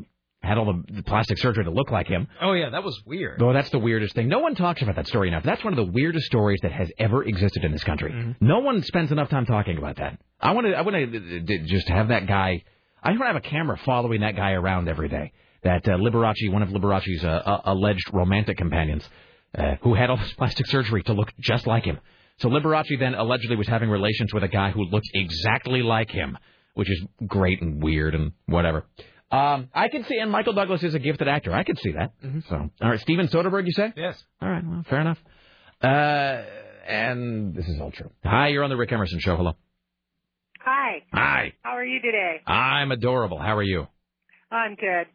had all the, the plastic surgery to look like him. Oh yeah, that was weird. Though that's the weirdest thing. No one talks about that story enough. That's one of the weirdest stories that has ever existed in this country. Mm-hmm. No one spends enough time talking about that. I want to. I want to just have that guy. I want to have a camera following that guy around every day. That uh, Liberace, one of Liberace's uh, uh, alleged romantic companions, uh, who had all this plastic surgery to look just like him. So Liberace then allegedly was having relations with a guy who looked exactly like him, which is great and weird and whatever. Um, I can see, and Michael Douglas is a gifted actor. I could see that. So, all right, Steven Soderbergh, you say? Yes. All right, well, fair enough. Uh, and this is all true. Hi, you're on the Rick Emerson Show. Hello. Hi. Hi. How are you today? I'm adorable. How are you? I'm good.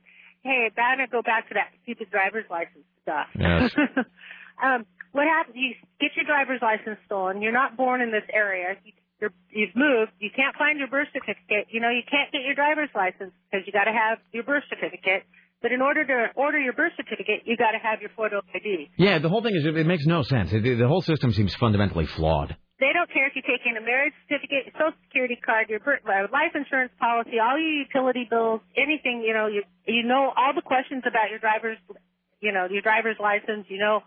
Hey, I'm gonna go back to that stupid driver's license stuff. Yes. um, what happens? You get your driver's license stolen. You're not born in this area. You, you're, you've moved. You can't find your birth certificate. You know, you can't get your driver's license because you got to have your birth certificate. But in order to order your birth certificate, you got to have your photo ID. Yeah, the whole thing is, it, it makes no sense. It, the whole system seems fundamentally flawed. They don't care if you take in a marriage certificate, your social security card, your uh, life insurance policy, all your utility bills, anything. You know, you you know all the questions about your driver's, you know, your driver's license. You know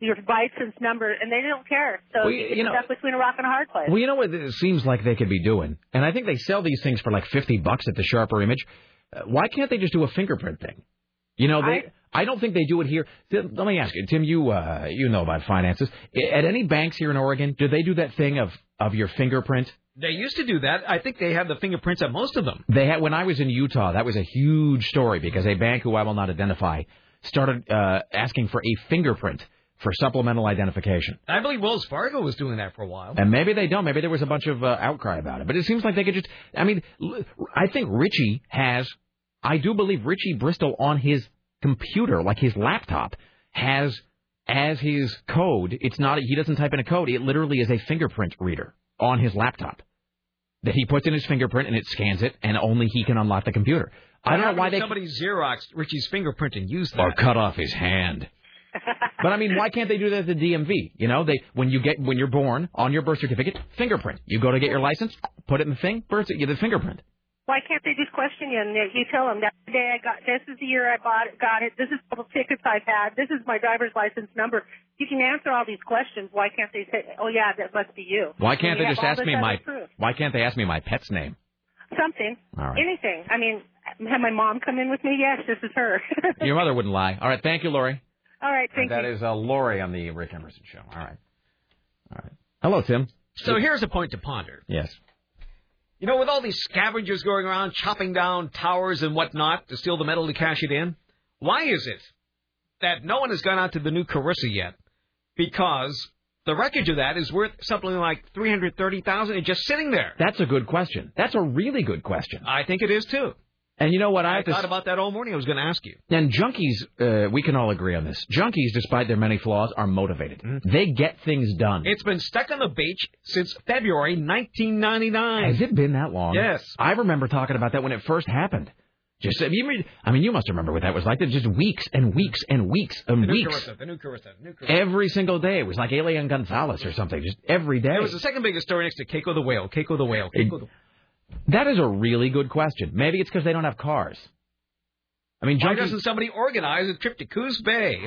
your license number, and they don't care. So Well, you you know- stuck between a rock and a hard place. Well, you know what it seems like they could be doing? And I think they sell these things for like 50 bucks at the Sharper Image. Uh, why can't they just do a fingerprint thing? You know, they. I, don't think they do it here. Let me ask you, Tim. You uh, you know about finances. At any banks here in Oregon, do they do that thing of of your fingerprint They used to do that. I think they have the fingerprints on most of them. They had when I was in Utah, that was a huge story because a bank who I will not identify started uh, asking for a fingerprint for supplemental identification. I believe Wells Fargo was doing that for a while. And maybe they don't. Maybe there was a bunch of uh, outcry about it. But it seems like they could just. I mean, l- I think Richie has. I do believe Richie Bristol on his computer, like his laptop, has as his code. It's not. He doesn't type in a code. It literally is a fingerprint reader on his laptop that he puts in his fingerprint and it scans it, and only he can unlock the computer. I don't know why they somebody xeroxed Richie's fingerprint and used that. or cut off his hand. but I mean, why can't they do that at the DMV? You know, they when you get when you're born on your birth certificate, fingerprint. You go to get your license, put it in the thing, birth, you get the fingerprint. Why can't they just question you and you tell them that day I got this is the year I bought it, got it. This is all the tickets I've had. This is my driver's license number. You can answer all these questions. Why can't they say, "Oh yeah, that must be you"? Why can't they just ask me my proof. Why can't they ask me my pet's name? something, All right. anything? I mean, have my mom come in with me? Yes, this is her. Your mother wouldn't lie. All right, thank you, Lori. all right, thank That you. That is uh, Lori on the Rick Emerson show. All right. All right. Hello, Tim. So here's a point to ponder. Yes. You know, with all these scavengers going around chopping down towers and whatnot to steal the metal to cash it in, why is it that no one has gone out to the new Carissa yet? Because the wreckage of that is worth something like three hundred thirty thousand and just sitting there. That's a good question. That's a really good question. I think it is too. And you know what? I, I thought about that all morning. I was going to ask you. And junkies, uh, we can all agree on this. Junkies, despite their many flaws, are motivated. Mm-hmm. They get things done. It's been stuck on the beach since February 1999. Has it been that long? Yes. I remember talking about that when it first happened. Just, I mean, I mean, you must remember what that was like. Was just weeks and weeks and weeks and The new weeks. Carissa, the new Carissa, the new Carissa. Every single day. It was like Elian Gonzalez or something. Just every day. It was the second biggest story next to Keiko the whale. Keiko the whale. Keiko the... That is a really good question. Maybe it's because they don't have cars. I mean, Why junkies. doesn't somebody organize a trip to Coos Bay?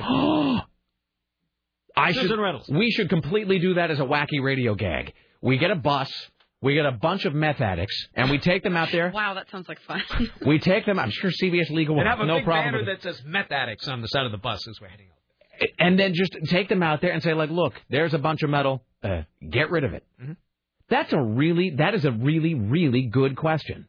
I should. Reynolds. We should completely do that as a wacky radio gag. We get a bus. We get a bunch of meth addicts, and we take them out there. Wow, that sounds like fun. We take them. I'm sure CBS Legal will and have a no big problem. banner that says meth addicts on the side of the bus as we're heading out. There. and then just take them out there and say, like, look, there's a bunch of metal. Uh, get rid of it. Mm-hmm. That's a really, that is a really, really good question.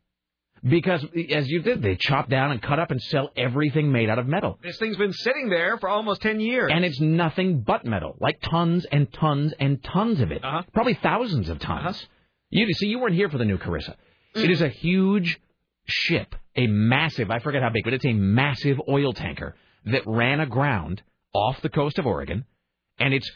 Because as you did, they chop down and cut up and sell everything made out of metal. This thing's been sitting there for almost 10 years. And it's nothing but metal, like tons and tons and tons of it. Uh-huh. Probably thousands of tons. You see, you weren't here for the new Carissa. It is a huge ship, a massive, I forget how big, but it's a massive oil tanker that ran aground off the coast of Oregon. And it's,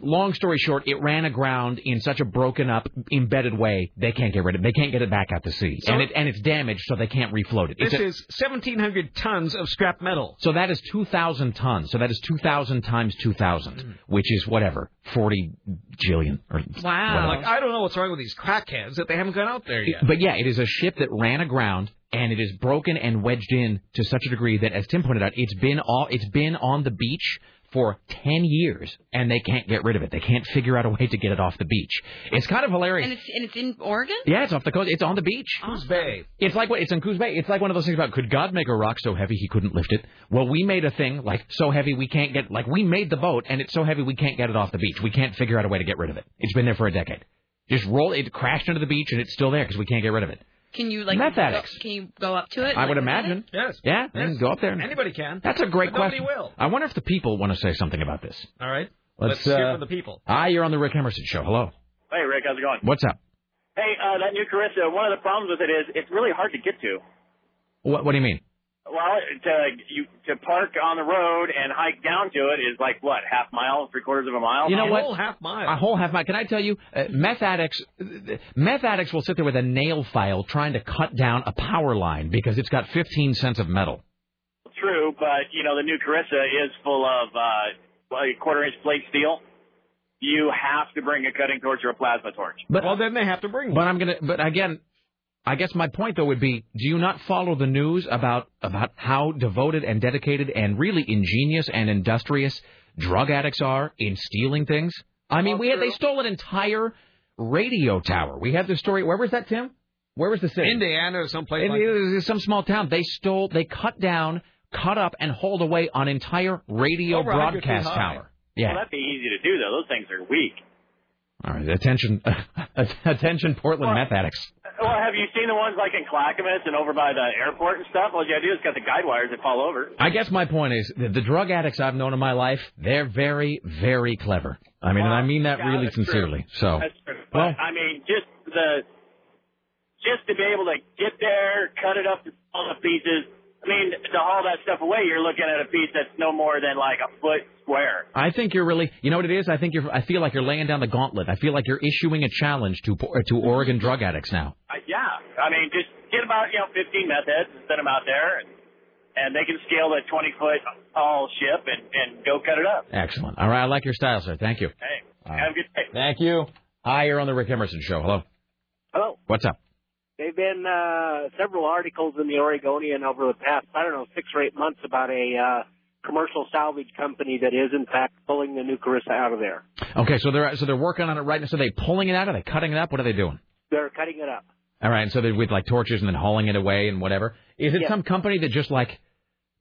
long story short, it ran aground in such a broken up, embedded way, they can't get rid of it. They can't get it back out to sea. So- and, it, and it's damaged, so they can't refloat it. This It's a- is 1,700 tons of scrap metal. so that is 2,000 tons. So that is 2,000 times 2,000, hmm. which is whatever, 40 jillion. Or Wow. Like, I don't know what's wrong with these crackheads that they haven't gone out there yet. But yeah, it is a ship that ran aground and it is broken and wedged in to such a degree that, as Tim pointed out, it's been all it's been on the beach for 10 years and they can't get rid of it. They can't figure out a way to get it off the beach. It's kind of hilarious. And it's and it's in Oregon. yeah, it's off the coast. It's on the beach. Coos Bay. It's like what it's in Coos Bay. It's like one of those things about could God make a rock so heavy he couldn't lift it? Well, we made a thing like so heavy we can't get like we made the boat and it's so heavy we can't get it off the beach. We can't figure out a way to get rid of it. It's been there for a decade. Just roll it crashed into the beach and it's still there because we can't get rid of it. Can you like Meth go. Can you go up to it? I would Like, look at imagine. it? Yes. Yeah, Yes. and go up there. and- Anybody can. That's a great But nobody question. will. I wonder if the people want to say something about this. All right. Let's, Let's hear uh, from the people. Ah, you're on the Rick Emerson show. Hello. Hey, Rick, how's it going? What's up? Hey, uh, that new Carissa, one of the problems with it is it's really hard to get to. What, what do you mean? Well, to you to park on the road and hike down to it is like what half mile, three quarters of a mile. You know what? whole half mile. A whole half mile. Can I tell you, uh, meth addicts, meth addicts will sit there with a nail file trying to cut down a power line because it's got 15 cents of metal. True, but you know the new Carissa is full of uh, like quarter inch plate steel. You have to bring a cutting torch or a plasma torch. But well, then they have to bring But I'm gonna. But again, I guess my point though would be: Do you not follow the news about about how devoted and dedicated and really ingenious and industrious drug addicts are in stealing things? I mean, oh, we had they stole an entire radio tower. We had the story. Where was that, Tim? Where was the city? Indiana or someplace It, like it some small town. They stole. They cut down, cut up, and hauled away an entire radio oh, Over broadcast tower. Yeah. Well, that'd be easy to do though. Those things are weak. All right, attention, attention, Portland meth addicts. Well, have you seen the ones like in Clackamas and over by the airport and stuff? All you gotta do is got the guide wires that fall over. I guess my point is that the drug addicts I've known in my life, they're very, very clever. I mean, and I mean that yeah, really that's true. sincerely. So, That's true. But, well, I mean, just the just to be able to get there, cut it up to all the pieces. I mean, to haul that stuff away, you're looking at a piece that's no more than like a foot square. I think you're really, you know what it is? I think you're, I feel like you're laying down the gauntlet. I feel like you're issuing a challenge to to Oregon drug addicts now. Uh, yeah, I mean, just get about you know 15 meth heads and send them out there, and and they can scale the 20 foot tall ship and and go cut it up. Excellent. All right, I like your style, sir. Thank you. Hey, have a good day. Thank you. Hi, you're on the Rick Emerson Show. Hello. Hello. What's up? There've been uh, several articles in the Oregonian over the past, I don't know, six or eight months about a uh, commercial salvage company that is, in fact, pulling the new Carissa out of there. Okay, so they're so they're working on it right now. So they pulling it out? Are they cutting it up? What are they doing? They're cutting it up. All right, and so they're with like torches and then hauling it away and whatever. Is it Yeah. some company that just like?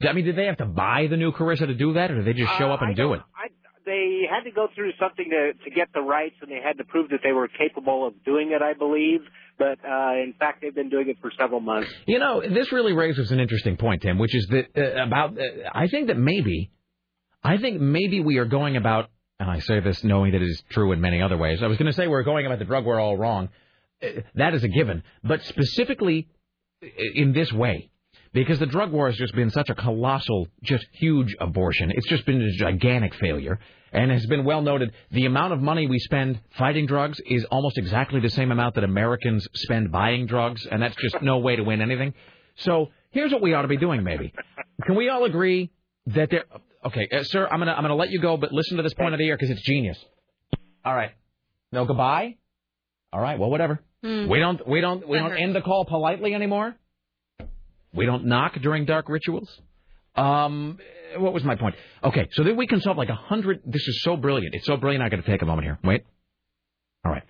I mean, did they have to buy the new Carissa to do that, or did they just show Uh, up and do it? I, they had to go through something to to get the rights, and they had to prove that they were capable of doing it. I believe, but uh, in fact, they've been doing it for several months. You know, this really raises an interesting point, Tim, which is that uh, about. Uh, I think that maybe, I think maybe we are going about, and I say this knowing that it is true in many other ways. I was going to say we're going about the drug war all wrong. Uh, that is a given, but specifically uh, in this way. Because the drug war has just been such a colossal, just huge abortion. It's just been a gigantic failure. And has been well noted, the amount of money we spend fighting drugs is almost exactly the same amount that Americans spend buying drugs, and that's just no way to win anything. So here's what we ought to be doing, maybe. Can we all agree that there? Okay, uh, sir, I'm gonna I'm gonna let you go, but listen to this point of the year because it's genius. All right. No goodbye. All right. Well, whatever. Hmm. We don't we don't we don't end the call politely anymore. We don't knock during dark rituals. Um, what was my point? Okay, so then we can solve like a hundred. This is so brilliant. It's so brilliant. I got to take a moment here. Wait. All right.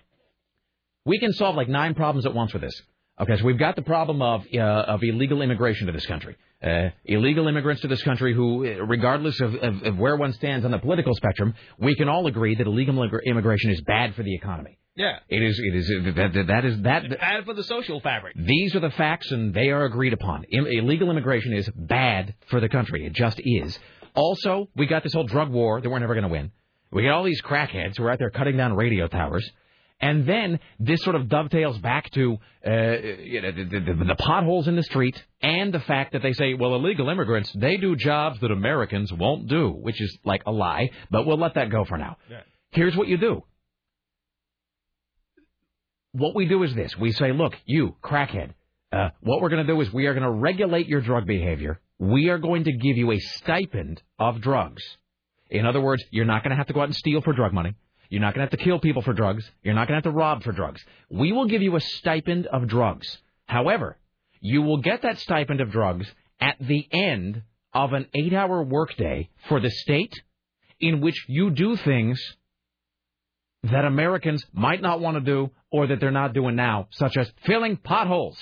We can solve like nine problems at once with this. Okay, so we've got the problem of uh, of illegal immigration to this country. Uh, illegal immigrants to this country who, uh, regardless of, of, of where one stands on the political spectrum, we can all agree that illegal immigration is bad for the economy. Yeah. It is. It is. That, that, that is that. Bad for the social fabric. These are the facts, and they are agreed upon. Illegal immigration is bad for the country. It just is. Also, we got this whole drug war that we're never going to win. We got all these crackheads who are out there cutting down radio towers. And then this sort of dovetails back to uh, you know, the, the, the potholes in the street and the fact that they say, well, illegal immigrants, they do jobs that Americans won't do, which is like a lie, but we'll let that go for now. Here's what you do what we do is this. We say, look, you, crackhead, uh, what we're going to do is we are going to regulate your drug behavior. We are going to give you a stipend of drugs. In other words, you're not going to have to go out and steal for drug money. You're not going to have to kill people for drugs. You're not going to have to rob for drugs. We will give you a stipend of drugs. However, you will get that stipend of drugs at the end of an eight hour workday for the state in which you do things that Americans might not want to do or that they're not doing now, such as filling potholes.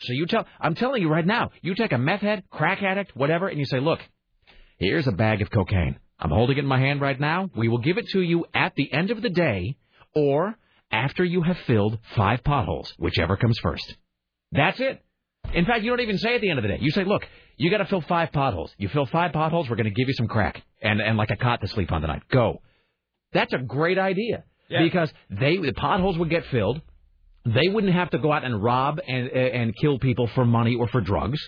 So you tell, I'm telling you right now, you take a meth head, crack addict, whatever, and you say, look, here's a bag of cocaine. I'm holding it in my hand right now. We will give it to you at the end of the day or after you have filled five potholes, whichever comes first. That's it. In fact, you don't even say at the end of the day. You say, look, you got to fill five potholes. You fill five potholes, we're going to give you some crack and, and like a cot to sleep on tonight. Go. That's a great idea because they the potholes would get filled. They wouldn't have to go out and rob and and kill people for money or for drugs.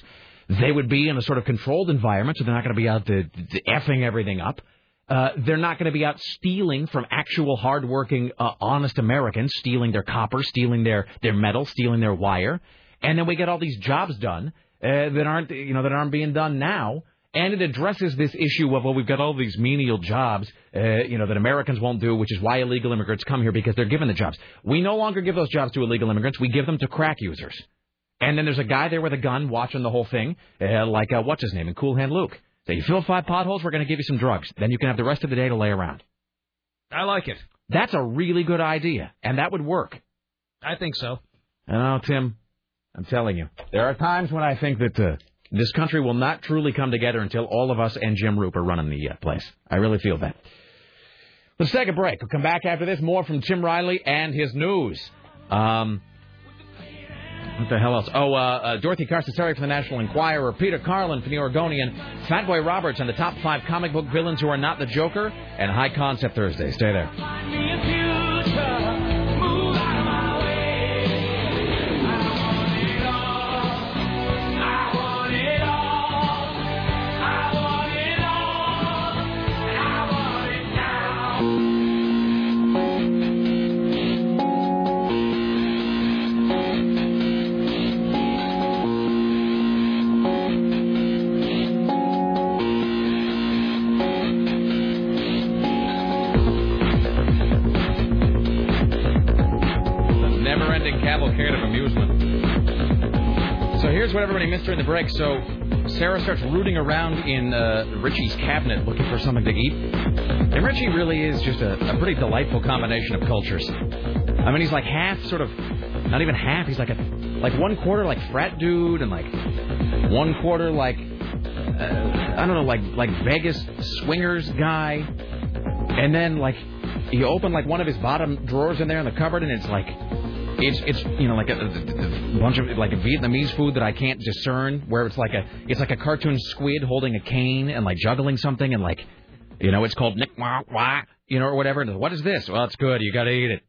They would be in a sort of controlled environment, so they're not going to be out the, the effing everything up. Uh, they're not going to be out stealing from actual hardworking, uh, honest Americans, stealing their copper, stealing their their metal, stealing their wire, and then we get all these jobs done uh, that aren't you know that aren't being done now. And it addresses this issue of well, we've got all these menial jobs, uh, you know, that Americans won't do, which is why illegal immigrants come here because they're given the jobs. We no longer give those jobs to illegal immigrants; we give them to crack users. And then there's a guy there with a gun watching the whole thing, uh, like uh, what's his name, in Cool Hand Luke. So you fill five potholes, we're going to give you some drugs. Then you can have the rest of the day to lay around. I like it. That's a really good idea, and that would work. I think so. And oh, Tim, I'm telling you, there are times when I think that uh, this country will not truly come together until all of us and Jim Roop are running the uh, place. I really feel that. Let's take a break. We'll come back after this. More from Tim Riley and his news. Um, what the hell else? Oh, uh, uh, Dorothy Cascerceri from the National Enquirer, Peter Carlin from the Oregonian, Fatboy Roberts and the top five comic book villains who are not the Joker, and High Concept Thursday. Stay there. Cavalcade of amusement. So here's what everybody missed during the break. So Sarah starts rooting around in uh, Richie's cabinet looking for something to eat. And Richie really is just a, a pretty delightful combination of cultures. I mean, he's like half, sort of, not even half. He's like a, like one quarter like frat dude, and like one quarter like, uh, I don't know, like like Vegas swingers guy. And then like, you open like one of his bottom drawers in there in the cupboard, and it's like, it's it's you know like a, a, bunch of like a Vietnamese food that I can't discern. Where it's like a it's like a cartoon squid holding a cane and like juggling something, and like, you know, it's called Nick Wah Wah, you know, or whatever. And what is this? Well, it's good. You got to eat it.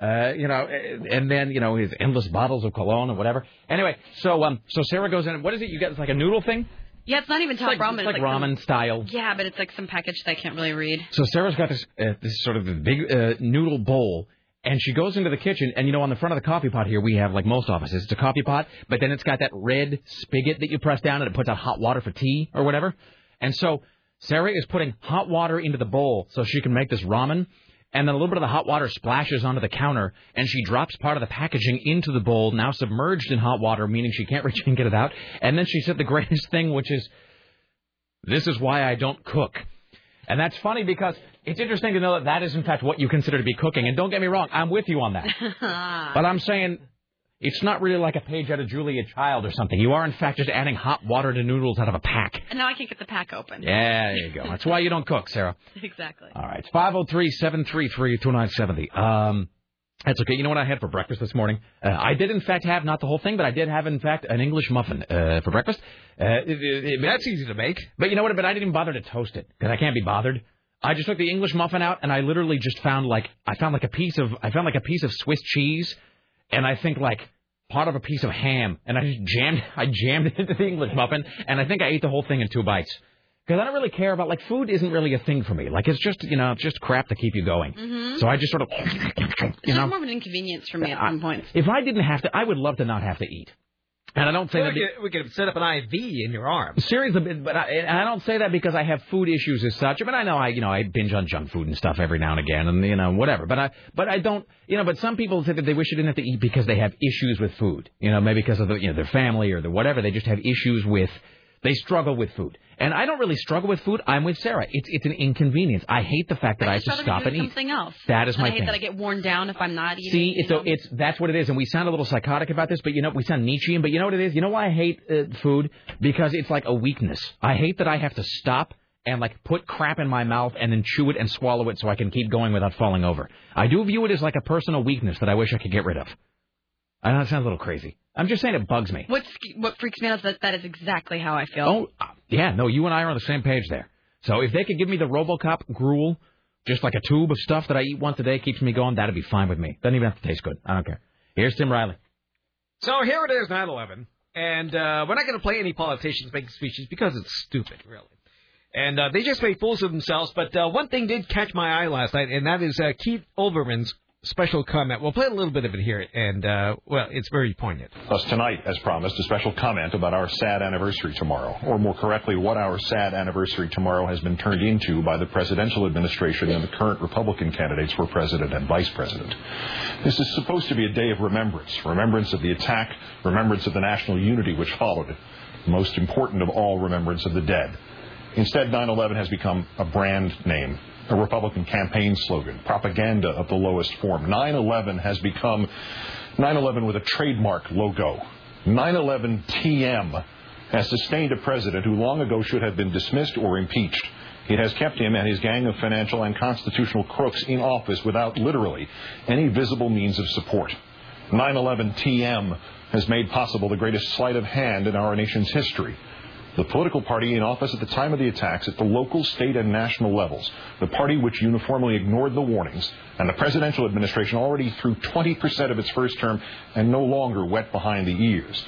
Uh, you know, and then you know his endless bottles of cologne or whatever. Anyway, so um, so Sarah goes in. What is it? You get it's like a noodle thing. Yeah, it's not even top like- ramen. it's like some- ramen style. Yeah, but it's like some package that I can't really read. So Sarah's got this uh, this sort of big uh, noodle bowl, and she goes into the kitchen, and you know, on the front of the coffee pot here, we have like most offices, it's a coffee pot, but then it's got that red spigot that you press down, and it puts out hot water for tea or whatever. And so Sarah is putting hot water into the bowl so she can make this ramen. And then a little bit of the hot water splashes onto the counter, and she drops part of the packaging into the bowl, now submerged in hot water, meaning she can't reach and get it out. And then she said the greatest thing, which is, "This is why I don't cook." And that's funny because it's interesting to know that that is in fact what you consider to be cooking. And don't get me wrong, I'm with you on that. But I'm saying it's not really like a page out of Julia Child or something. You are in fact just adding hot water to noodles out of a pack. And now I can't get the pack open. Yeah, there you go. That's why you don't cook, Sarah. exactly. All right, it's 503-733-2970. Um, that's okay. You know what I had for breakfast this morning? Uh, I did in fact have not the whole thing, but I did have in fact an English muffin uh, for breakfast. Uh, it- it- it- That's easy to make. but you know what? But I didn't even bother to toast it because I can't be bothered. I just took the English muffin out and I literally just found like I found like a piece of I found like a piece of Swiss cheese, and I think like part of a piece of ham, and I just jammed I jammed it into the English muffin, and I think I ate the whole thing in two bites. Because I don't really care about like food isn't really a thing for me. Like it's just you know it's just crap to keep you going. Mhm. So I just sort of It's you know more of an inconvenience for me at some point. if I didn't have to, I would love to not have to eat. And I don't say Well, that. we, could, we could set up an IV in your arm. Seriously, but I, and I don't say that because I have food issues as such. I mean, I know I, you know, I binge on junk food and stuff every now and again, and you know, whatever. But I, but I don't, you know. But some people say that they wish they didn't have to eat because they have issues with food. You know, maybe because of the, you know, their family or the whatever. They just have issues with. They struggle with food, and I don't really struggle with food. I'm with Sarah. It's it's an inconvenience. I hate the fact that I, have I'd to stop and eat. something else. That is And my I hate thing. that I get worn down if I'm not eating. See, it's a, it's that's what it is, and we sound a little psychotic about this, but you know, we sound Nietzschean. But you know what it is? You know why I hate uh, food? Because it's like a weakness. I hate that I have to stop and like put crap in my mouth and then chew it and swallow it so I can keep going without falling over. I do view it as like a personal weakness that I wish I could get rid of. I know it sounds a little crazy. I'm just saying it bugs me. What's what freaks me out is that that is exactly how I feel. Oh, uh, yeah, no, you and I are on the same page there. So if they could give me the RoboCop gruel, just like a tube of stuff that I eat once a day, keeps me going, that'd be fine with me. Doesn't even have to taste good. I don't care. Here's Tim Riley. So here it is, 9/11, and uh, we're not going to play any politicians making speeches because it's stupid, really. And uh, they just made fools of themselves. But uh, one thing did catch my eye last night, and that is uh, Keith Olbermann's special comment. We'll play a little bit of it here, and uh, well, it's very poignant. Thus, tonight, as promised, a special comment about our sad anniversary tomorrow, or more correctly, what our sad anniversary tomorrow has been turned into by the presidential administration and the current Republican candidates for president and vice president. This is supposed to be a day of remembrance remembrance of the attack, remembrance of the national unity which followed it, most important of all, remembrance of the dead. Instead, 9 11 has become a brand name, a Republican campaign slogan, propaganda of the lowest form. 9 11 has become 9 11 with a trademark logo. 9 11 TM has sustained a president who long ago should have been dismissed or impeached. It has kept him and his gang of financial and constitutional crooks in office without literally any visible means of support. 9/11 TM has made possible the greatest sleight of hand in our nation's history. The political party in office at the time of the attacks at the local, state, and national levels, the party which uniformly ignored the warnings, and the presidential administration already through 20% of its first term and no longer wet behind the ears,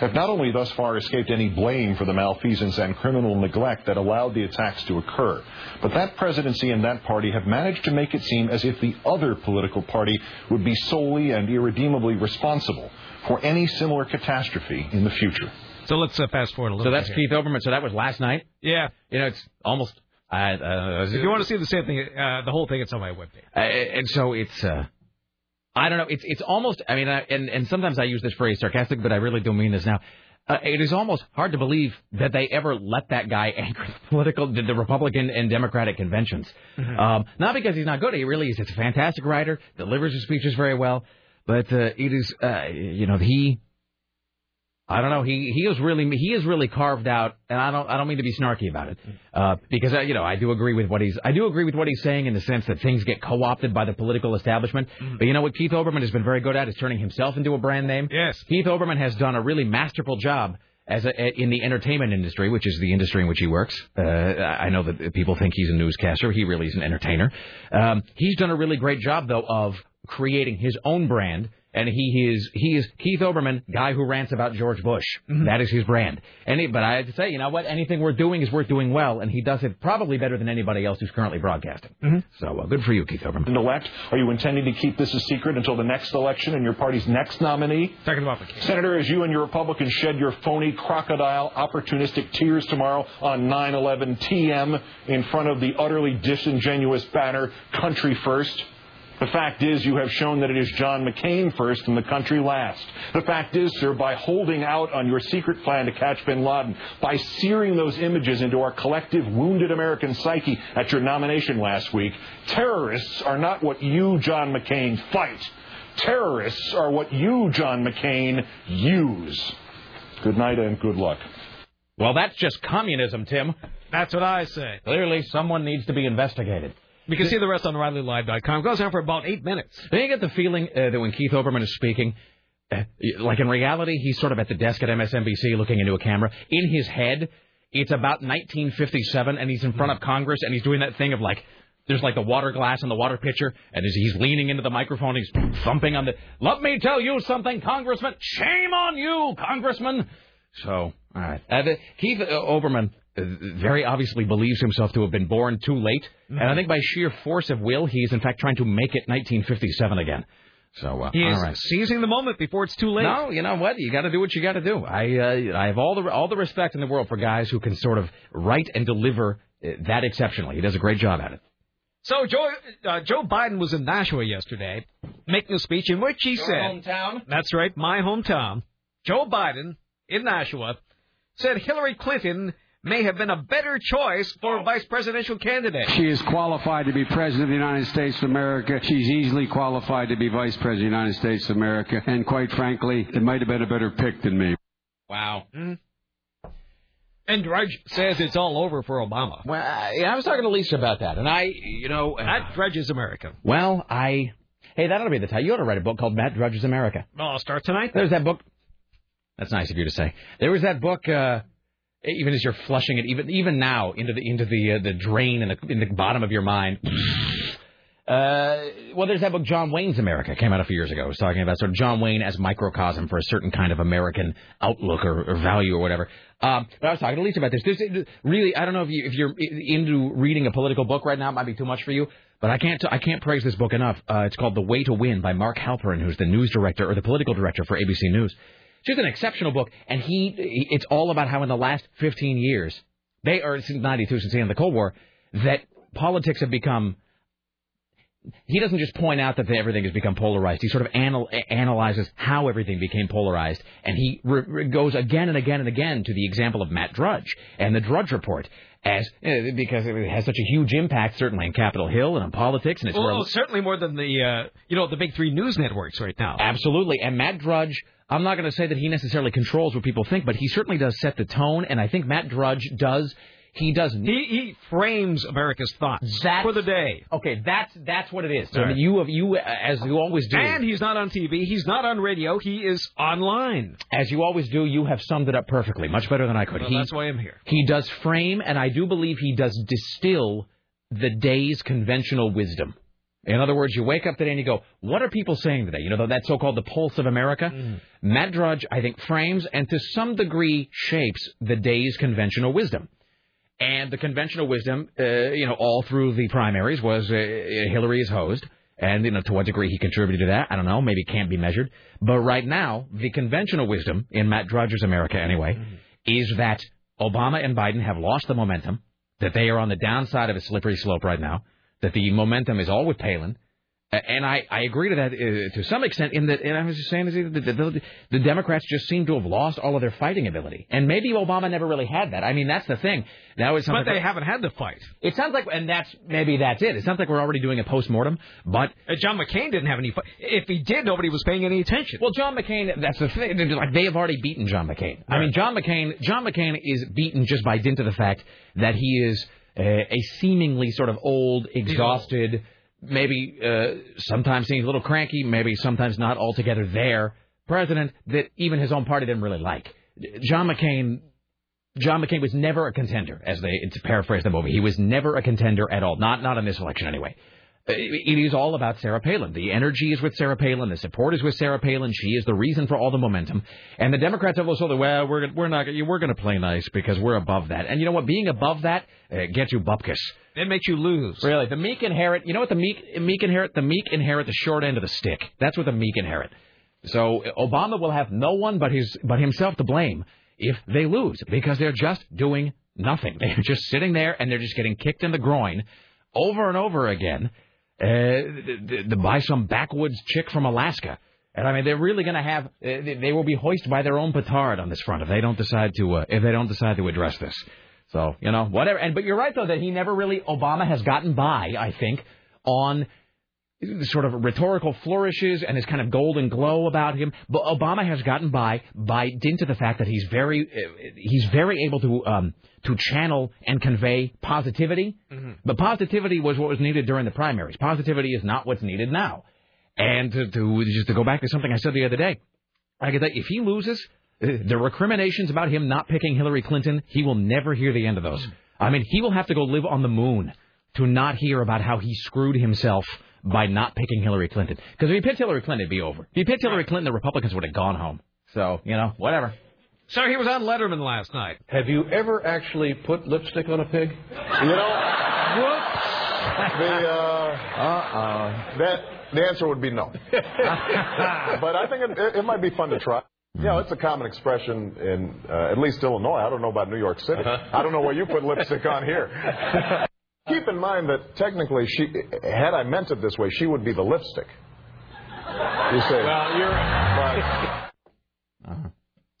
have not only thus far escaped any blame for the malfeasance and criminal neglect that allowed the attacks to occur, but that presidency and that party have managed to make it seem as if the other political party would be solely and irredeemably responsible for any similar catastrophe in the future. So let's uh, fast forward a little bit. So that's. Keith Olbermann. So that was last night. Yeah. You know, it's almost. I uh, If you want to see the same thing, uh, the whole thing, it's on my webpage. Uh, and so it's uh I don't know it's it's almost I mean I, and and sometimes I use this phrase sarcastic but I really don't mean this now uh, it is almost hard to believe that they ever let that guy anchor the political the, the Republican and Democratic conventions um, not because he's not good he really is it's a fantastic writer delivers his speeches very well but uh, it is uh, you know he I don't know. He he is really he is really carved out, and I don't I don't mean to be snarky about it, uh, because uh, you know I do agree with what he's I do agree with what he's saying in the sense that things get co-opted by the political establishment. But you know what Keith Olbermann has been very good at is turning himself into a brand name. Yes, Keith Olbermann has done a really masterful job as a, in the entertainment industry, which is the industry in which he works. Uh, I know that people think he's a newscaster. He really is an entertainer. Um, he's done a really great job though of creating his own brand. And he is he is Keith Olbermann, guy who rants about George Bush. That is his brand. And he, but I have to say, you know what? Anything worth doing is worth doing well, and he does it probably better than anybody else who's currently broadcasting. So uh, good for you, Keith Olbermann. elect? Are you intending to keep this a secret until the next election and your party's next nominee? Talking about Senator, as you and your Republicans shed your phony, crocodile, opportunistic tears tomorrow on 9/11 TM in front of the utterly disingenuous banner "Country First. The fact is, you have shown that it is John McCain first and the country last. The fact is, sir, by holding out on your secret plan to catch bin Laden, by searing those images into our collective wounded American psyche at your nomination last week, terrorists are not what you, John McCain, fight. Terrorists are what you, John McCain, use. Good night and good luck. Well, that's just communism, Tim. That's what I say. Clearly, someone needs to be investigated. You can see the rest on RileyLive.com. Goes on for about eight minutes. Don't you get the feeling uh, that when Keith Olbermann is speaking, uh, like in reality, he's sort of at the desk at MSNBC looking into a camera. In his head, it's about 1957, and he's in front of Congress, and he's doing that thing of like, there's like the water glass and the water pitcher, and he's leaning into the microphone, he's thumping on the. Let me tell you something, Congressman. Shame on you, Congressman. So, all right. Uh, Keith uh, Olbermann very obviously believes himself to have been born too late, and I think by sheer force of will, he's in fact trying to make it 1957 again. So, uh, He is all right. seizing the moment before it's too late. No, you know what? You got to do what you got to do. I uh, I have all the all the respect in the world for guys who can sort of write and deliver uh, that exceptionally. He does a great job at it. So Joe uh, Joe Biden was in Nashua yesterday, making a speech in which he Your said, hometown? "That's right, my hometown." Joe Biden in Nashua said Hillary Clinton may have been a better choice for a vice presidential candidate. She is qualified to be President of the United States of America. She's easily qualified to be Vice President of the United States of America. And quite frankly, it might have been a better pick than me. Wow. And Drudge says it's all over for Obama. Well, I, I was talking to Lisa about that, and I, you know, uh, That Drudge is America. well, I, hey, that ought to be the title. You ought to write a book called Matt Drudge's America. Well, I'll start tonight. There's that book. That's nice of you to say. There was that book. Uh, even as you're flushing it, even even now into the into the uh, the drain in the in the bottom of your mind. Uh, well, there's that book, John Wayne's America, came out a few years ago. It was talking about sort of John Wayne as microcosm for a certain kind of American outlook or, or value or whatever. Um, but I was talking to Lisa about this. This really, I don't know if you if you're into reading a political book right now, it might be too much for you. But I can't I can't praise this book enough. Uh, it's called The Way to Win by Mark Halperin, who's the news director or the political director for ABC News. Just an exceptional book, and he it's all about how in the last 15 years, they or since 92 since the end of the Cold War, that politics have become he doesn't just point out that everything has become polarized. He sort of anal- analyzes how everything became polarized, and he re- re- goes again and again and again to the example of Matt Drudge and the Drudge Report, as uh, because it has such a huge impact, certainly in Capitol Hill and on politics, and it's Well, certainly more than the uh, you know the big three news networks right now. Absolutely. And Matt Drudge, I'm not going to say that he necessarily controls what people think, but he certainly does set the tone. And I think Matt Drudge does. He doesn't. He he frames America's thoughts That's- for the day. Okay, that's that's what it is. So right. you have you as you always do. And he's not on TV. He's not on radio. He is online. as you always do, you have summed it up perfectly, much better than I could. Well, he, that's why I'm here. He does frame, and I do believe he does distill the day's conventional wisdom. In other words, you wake up today and you go, what are people saying today? You know, that so-called the pulse of America? Mm-hmm. Matt Drudge, I think, frames and to some degree shapes the day's conventional wisdom. And the conventional wisdom, uh, you know, all through the primaries was uh, Hillary is hosed. And, you know, to what degree he contributed to that, I don't know. Maybe it can't be measured. But right now, the conventional wisdom, in Matt Drudge's America anyway, is that Obama and Biden have lost the momentum, that they are on the downside of a slippery slope right now, that the momentum is all with Palin. A- And I, I agree to that uh, to some extent. In that, and I was just saying, the, the, the, the Democrats just seem to have lost all of their fighting ability, and maybe Obama never really had that. I mean, that's the thing. Now it's But they haven't had the fight. It sounds like, and that's maybe that's it. It sounds like we're already doing a post mortem. But Uh, John McCain didn't have any fight. If he did, nobody was paying any attention. well, John McCain, that's the thing. Like they have already beaten John McCain. I mean, John McCain, John McCain is beaten just by dint of the fact that he is uh, a seemingly sort of old, exhausted, maybe uh, sometimes seems a little cranky, maybe sometimes not altogether there president that even his own party didn't really like. John McCain. John McCain was never a contender, as they to paraphrase the movie. He was never a contender at all. Not not in this election anyway. Uh, It is all about Sarah Palin. The energy is with Sarah Palin. The support is with Sarah Palin. She is the reason for all the momentum. And the Democrats have also said, well, we're we're not we're going to play nice because we're above that. And you know what? Being above that uh, gets you bupkis. It makes you lose. Really, the meek inherit. You know what the meek meek inherit? The meek inherit the short end of the stick. That's what the meek inherit. So Obama will have no one but his but himself to blame if they lose because they're just doing nothing. They're just sitting there and they're just getting kicked in the groin over and over again uh, th- by some backwoods chick from Alaska. And I mean, they're really going to have. Uh, they they will be hoisted by their own petard on this front if they don't decide to uh, if they don't decide to address this. So you know, whatever. And but you're right though that he never really Obama has gotten by. I think on sort of rhetorical flourishes and his kind of golden glow about him. But Obama has gotten by by dint of the fact that he's very uh, he's very able to um, to channel and convey positivity. But positivity was what was needed during the primaries. Positivity is not what's needed now. And to, to just to go back to something I said the other day, I get that if he loses, uh, the recriminations about him not picking Hillary Clinton, he will never hear the end of those. I mean, he will have to go live on the moon to not hear about how he screwed himself by not picking Hillary Clinton. Because if he picked Hillary Clinton, it'd be over. If he picked Hillary Clinton, the Republicans would have gone home. So, you know, whatever. So he was on Letterman last night. Have you ever actually put lipstick on a pig? You know, the uh, uh, that the answer would be no. but I think it, it, it might be fun to try. You know, it's a common expression in uh, at least Illinois. I don't know about New York City. I don't know where you put lipstick on here. Keep in mind that technically, she had I meant it this way, she would be the lipstick. You say, Well, you're. but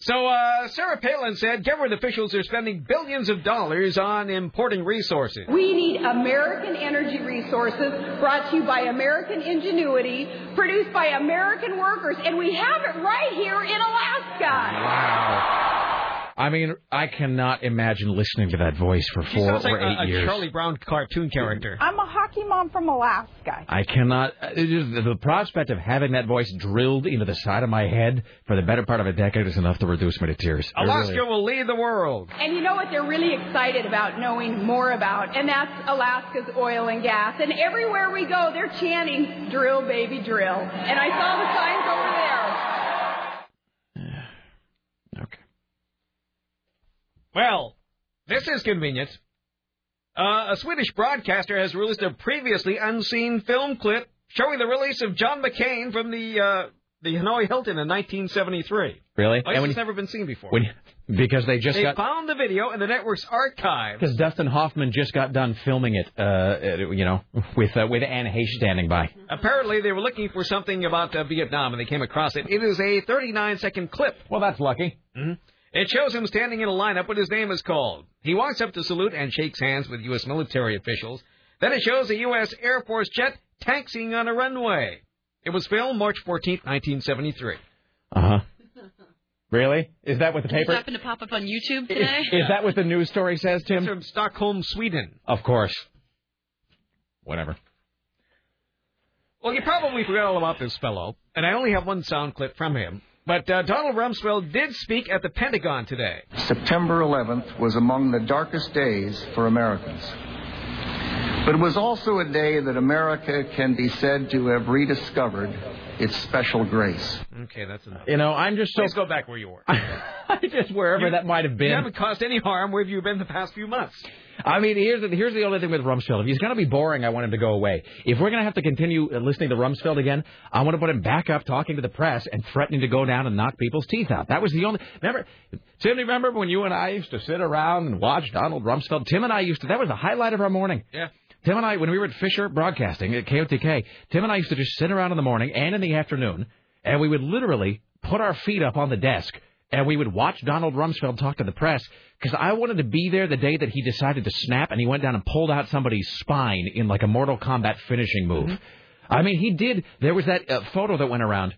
So uh, Sarah Palin said government officials are spending billions of dollars on importing resources. We need American energy resources brought to you by American ingenuity, produced by American workers, and we have it right here in Alaska. I mean, I cannot imagine listening to that voice for She four sounds like or eight a, a years. Charlie Brown cartoon character. I'm a hockey mom from Alaska. I cannot. Uh, it is- The prospect of having that voice drilled into the side of my head for the better part of a decade is enough to reduce me to tears. Alaska really- will lead the world. And you know what they're really excited about knowing more about, and that's Alaska's oil and gas. And everywhere we go, they're chanting, drill, baby, drill. And I saw the signs over there. Well, this is convenient. Uh, a Swedish broadcaster has released a previously unseen film clip showing the release of John McCain from the uh, the Hanoi Hilton in 1973. Really? Oh, it's never been seen before. when, because they just they got found the video in the network's archive. because Dustin Hoffman just got done filming it. Uh, you know, with uh, with Anne Heche standing by. Apparently, they were looking for something about uh, Vietnam, and they came across it. It is a 39-second clip. Well, that's lucky. hmm It shows him standing in a lineup when his name is called. He walks up to salute and shakes hands with U.S. military officials. Then it shows a U.S. Air Force jet taxiing on a runway. It was filmed March 14, 1973. Uh huh. Really? Is that what the This paper? happened to pop up on YouTube today. Is that what the news story says, Tim? From Stockholm, Sweden. Of course. Whatever. Well, you probably forgot all about this fellow, and I only have one sound clip from him. But uh, Donald Rumsfeld did speak at the Pentagon today. September 11th was among the darkest days for Americans. But it was also a day that America can be said to have rediscovered its special grace. Okay, that's enough. You know, I'm just so. Please go back where you were. just wherever You- that might have been. You haven't caused any harm. Where have you been the past few months? I mean, here's the, here's the only thing with Rumsfeld. If he's going to be boring, I want him to go away. If we're going to have to continue uh, listening to Rumsfeld again, I want to put him back up talking to the press and threatening to go down and knock people's teeth out. That was the only. Remember, Tim, remember when you and I used to sit around and watch Donald Rumsfeld? Tim and I used to. That was the highlight of our morning. Yeah. Tim and I, when we were at Fisher Broadcasting at KOTK, Tim and I used to just sit around in the morning and in the afternoon, and we would literally put our feet up on the desk and we would watch Donald Rumsfeld talk to the press because I wanted to be there the day that he decided to snap and he went down and pulled out somebody's spine in like a Mortal Kombat finishing move. I mean, he did. There was that uh, photo that went around.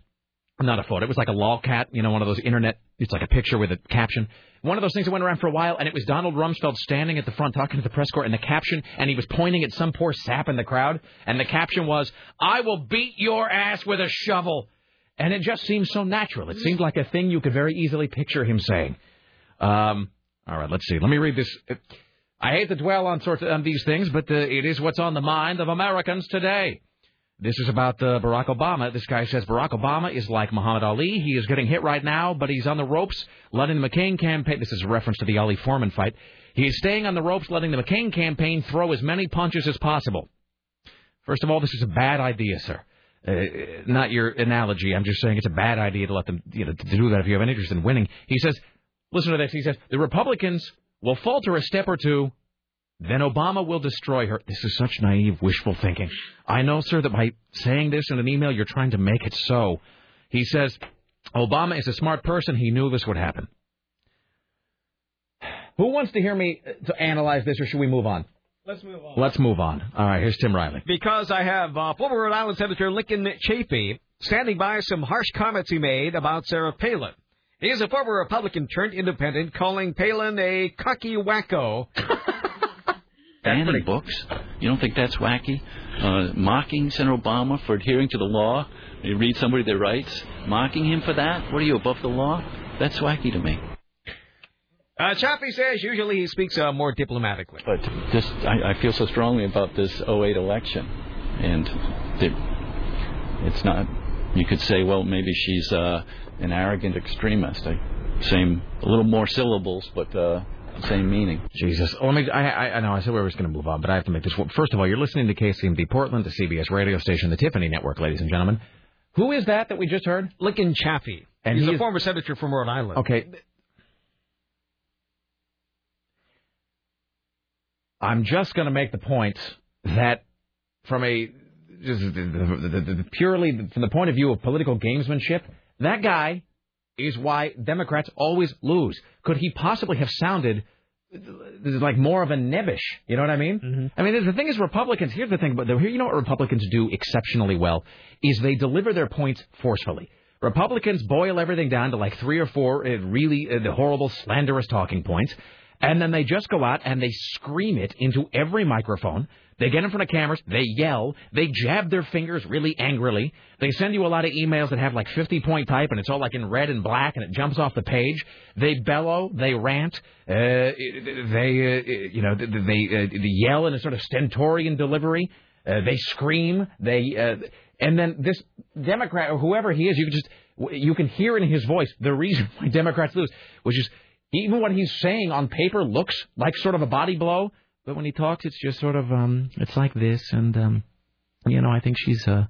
Not a photo. It was like a lolcat, you know, one of those internet. It's like a picture with a caption. One of those things that went around for a while, and it was Donald Rumsfeld standing at the front talking to the press corps, and the caption, and he was pointing at some poor sap in the crowd, and the caption was, "I will beat your ass with a shovel," and it just seemed so natural. It seemed like a thing you could very easily picture him saying. Um, all right, let's see. Let me read this. I hate to dwell on sorts of on these things, but uh, it is what's on the mind of Americans today. This is about uh, Barack Obama. This guy says Barack Obama is like Muhammad Ali. He is getting hit right now, but he's on the ropes, letting the McCain campaign. This is a reference to the Ali Foreman fight. He is staying on the ropes, letting the McCain campaign throw as many punches as possible. First of all, this is a bad idea, sir. Uh, not your analogy. I'm just saying it's a bad idea to let them, you know, to do that if you have any interest in winning. He says, listen to this. He says the Republicans will falter a step or two, then Obama will destroy her. This is such naive, wishful thinking. I know, sir, that by saying this in an email, you're trying to make it so. He says, Obama is a smart person. He knew this would happen. Who wants to hear me uh, to analyze this, or should we move on? Let's move on. Let's move on. All right, here's Tim Riley. Because I have uh, former Rhode Island Senator Lincoln Chafee standing by some harsh comments he made about Sarah Palin. He is a former Republican turned independent, calling Palin a cocky wacko. banning books. You don't think that's wacky? Uh, mocking Senator Obama for adhering to the law. You read somebody that writes, mocking him for that? What are you above the law? That's wacky to me. Uh, Chafee says usually he speaks uh, more diplomatically. But just, I, I feel so strongly about this 08 election, and that it's not. You could say, well, maybe she's uh, an arrogant extremist. I, same, a little more syllables, but uh, same meaning. Jesus. Let me. I, I, I know. I said we were going to move on, but I have to make this. one. First of all, you're listening to KCMD Portland, the CBS radio station, the Tiffany Network, ladies and gentlemen. Who is that that we just heard? Lincoln Chafee. And He's he a is- former senator from Rhode Island. Okay. I'm just going to make the point that from a just the- the- the- the- purely from the point of view of political gamesmanship, that guy is why Democrats always lose. Could he possibly have sounded like more of a nebbish? You know what I mean? I mean, the thing is, Republicans. Here's the thing, but here you know what Republicans do exceptionally well is they deliver their points forcefully. Republicans boil everything down to like three or four uh, really uh, horrible, slanderous talking points, and then they just go out and they scream it into every microphone. They get in front of cameras, they yell, they jab their fingers really angrily. They send you a lot of emails that have like 50 point type and it's all like in red and black and it jumps off the page. They bellow, they rant, uh, they, uh, you know, they, they, uh, they yell in a sort of stentorian delivery. Uh, they scream, they, uh, and then this Democrat or whoever he is, you can just, you can hear in his voice the reason why Democrats lose, which is even what he's saying on paper looks like sort of a body blow, but when he talks, it's just sort of um, it's like this, and um, you know, I think she's uh,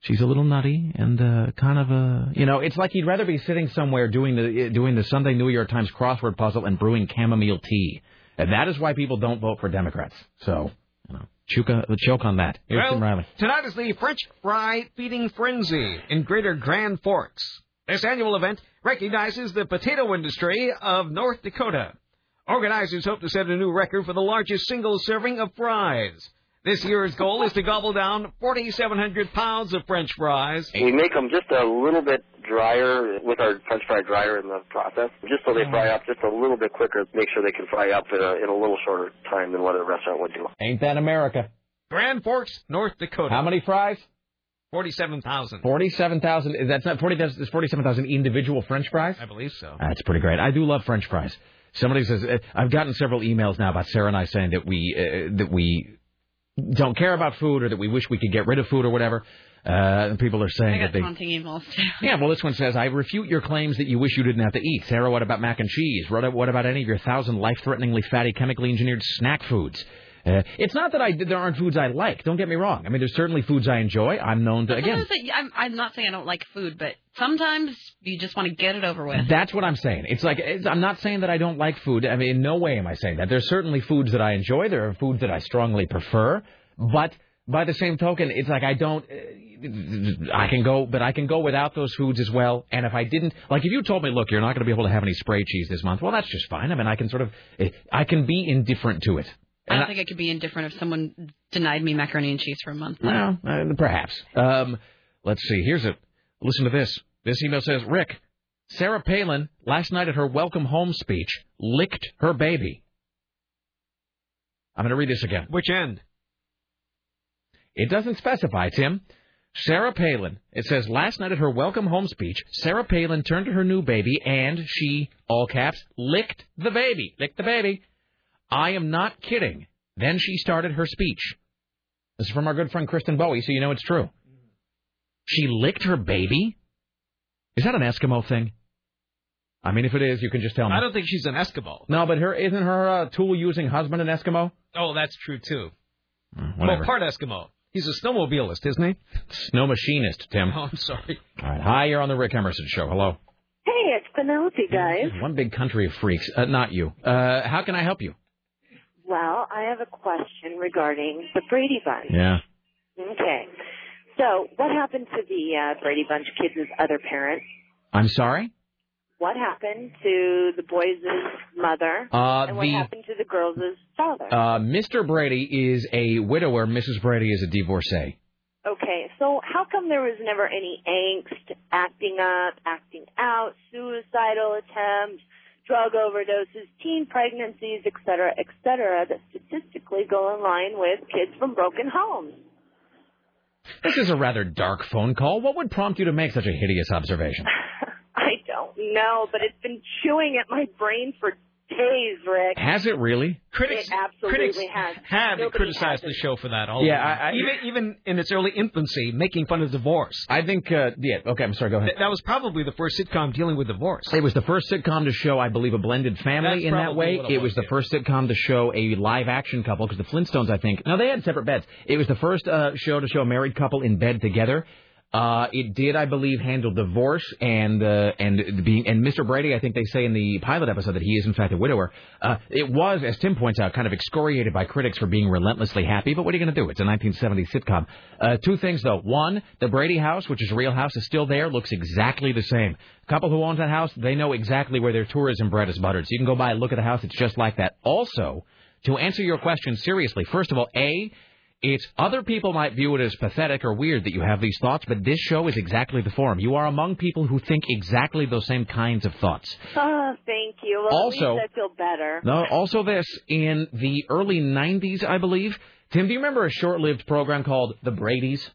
she's a little nutty and uh, kind of a, you know, it's like he'd rather be sitting somewhere doing the doing the Sunday New York Times crossword puzzle and brewing chamomile tea, and that is why people don't vote for Democrats. So, you know, choke, uh, choke on that. Here's Tim Well, Riley. tonight is the French Fry Feeding Frenzy in Greater Grand Forks. This annual event recognizes the potato industry of North Dakota. Organizers hope to set a new record for the largest single serving of fries. This year's goal is to gobble down 4,700 pounds of French fries. We make them just a little bit drier with our French fry dryer in the process, just so they mm-hmm. fry up just a little bit quicker. Make sure they can fry up in a, in a little shorter time than what a restaurant would do. Ain't that America? Grand Forks, North Dakota. How many fries? Forty-seven thousand. Forty-seven thousand. That's not forty. That's forty-seven thousand individual French fries. I believe so. That's pretty great. I do love French fries. Somebody says uh, I've gotten several emails now about Sarah and I saying that we uh, that we don't care about food or that we wish we could get rid of food or whatever. Uh, and people are saying I that got they. emails too. Yeah, well, this one says, I refute your claims that you wish you didn't have to eat. Sarah, what about mac and cheese? What what about any of your thousand life-threateningly fatty, chemically engineered snack foods? Uh, it's not that I there aren't foods I like. Don't get me wrong. I mean, there's certainly foods I enjoy. I'm known to again. I- I'm, I'm not saying I don't like food, but sometimes you just want to get it over with. That's what I'm saying. It's like it's, I'm not saying that I don't like food. I mean, in no way am I saying that. There's certainly foods that I enjoy. There are foods that I strongly prefer. But by the same token, it's like I don't. uh, I can go, but I can go without those foods as well. And if I didn't, like if you told me, look, you're not going to be able to have any spray cheese this month, well, that's just fine. I mean, I can sort of, I can be indifferent to it. I don't think I could be indifferent if someone denied me macaroni and cheese for a month. Well, uh, perhaps. Um, let's see. Here's a listen to this. This email says, Rick, Sarah Palin last night at her welcome home speech licked her baby. I'm going to read this again. Which end? It doesn't specify, Tim. Sarah Palin. It says last night at her welcome home speech, Sarah Palin turned to her new baby and she, all caps, licked the baby. Licked the baby. I am not kidding. Then she started her speech. This is from our good friend Kristen Bowie, so you know it's true. She licked her baby? Is that an Eskimo thing? I mean, if it is, you can just tell me. I don't think she's an Eskimo. No, but her isn't her uh, tool using husband an Eskimo? Oh, that's true too. whatever. Well, part Eskimo. He's a snowmobilist, isn't he? Snow machinist, Tim. Oh, I'm sorry. All right. Hi, you're on the Rick Emerson show. Hello. Hey, it's Penelope, guys. One big country of freaks. Uh, not you. Uh, how can I help you? Well, I have a question regarding the Brady Bunch. Yeah. Okay. So, what happened to the uh, Brady Bunch kids' other parents? I'm sorry? What happened to the boys' mother? Uh, and what the- happened to the girls' father? Uh, Mr. Brady is a widower. Mrs. Brady is a divorcee. Okay, so how come there was never any angst, acting up, acting out, suicidal attempts, drug overdoses, teen pregnancies, et cetera, et cetera, that statistically go in line with kids from broken homes? This is a rather dark phone call. What would prompt you to make such a hideous observation? I don't know, but it's been chewing at my brain for days, Rick. Has it really? Critics, it absolutely critics has. have Nobody criticized has the show for that. All Yeah. I- I- even even in its early infancy, making fun of divorce. I think. Uh, yeah. Okay. I'm sorry. Go ahead. Th- That was probably the first sitcom dealing with divorce. It was the first sitcom to show, I believe, a blended family That's in that way. what it It was the first sitcom to show a live action couple because the Flintstones, I think, no, they had separate beds. It was the first uh, show to show a married couple in bed together. Uh, it did, I believe, handle divorce and uh, and being and Mr. Brady. I think they say in the pilot episode that he is in fact a widower. Uh, it was, as Tim points out, kind of excoriated by critics for being relentlessly happy. But what are you going to do? It's a 1970s sitcom. Uh, two things though. One, the Brady house, which is a real house, is still there. Looks exactly the same. Couple who owns that house, they know exactly where their tourism bread is buttered. So you can go by and look at the house. It's just like that. Also, to answer your question seriously, first of all, a it's other people might view it as pathetic or weird that you have these thoughts, but this show is exactly the forum. You are among people who think exactly those same kinds of thoughts. Oh, thank you. Well, Also- at least I feel better. No, also this in the early '90s, I believe. Tim, do you remember a short-lived program called The Brady's?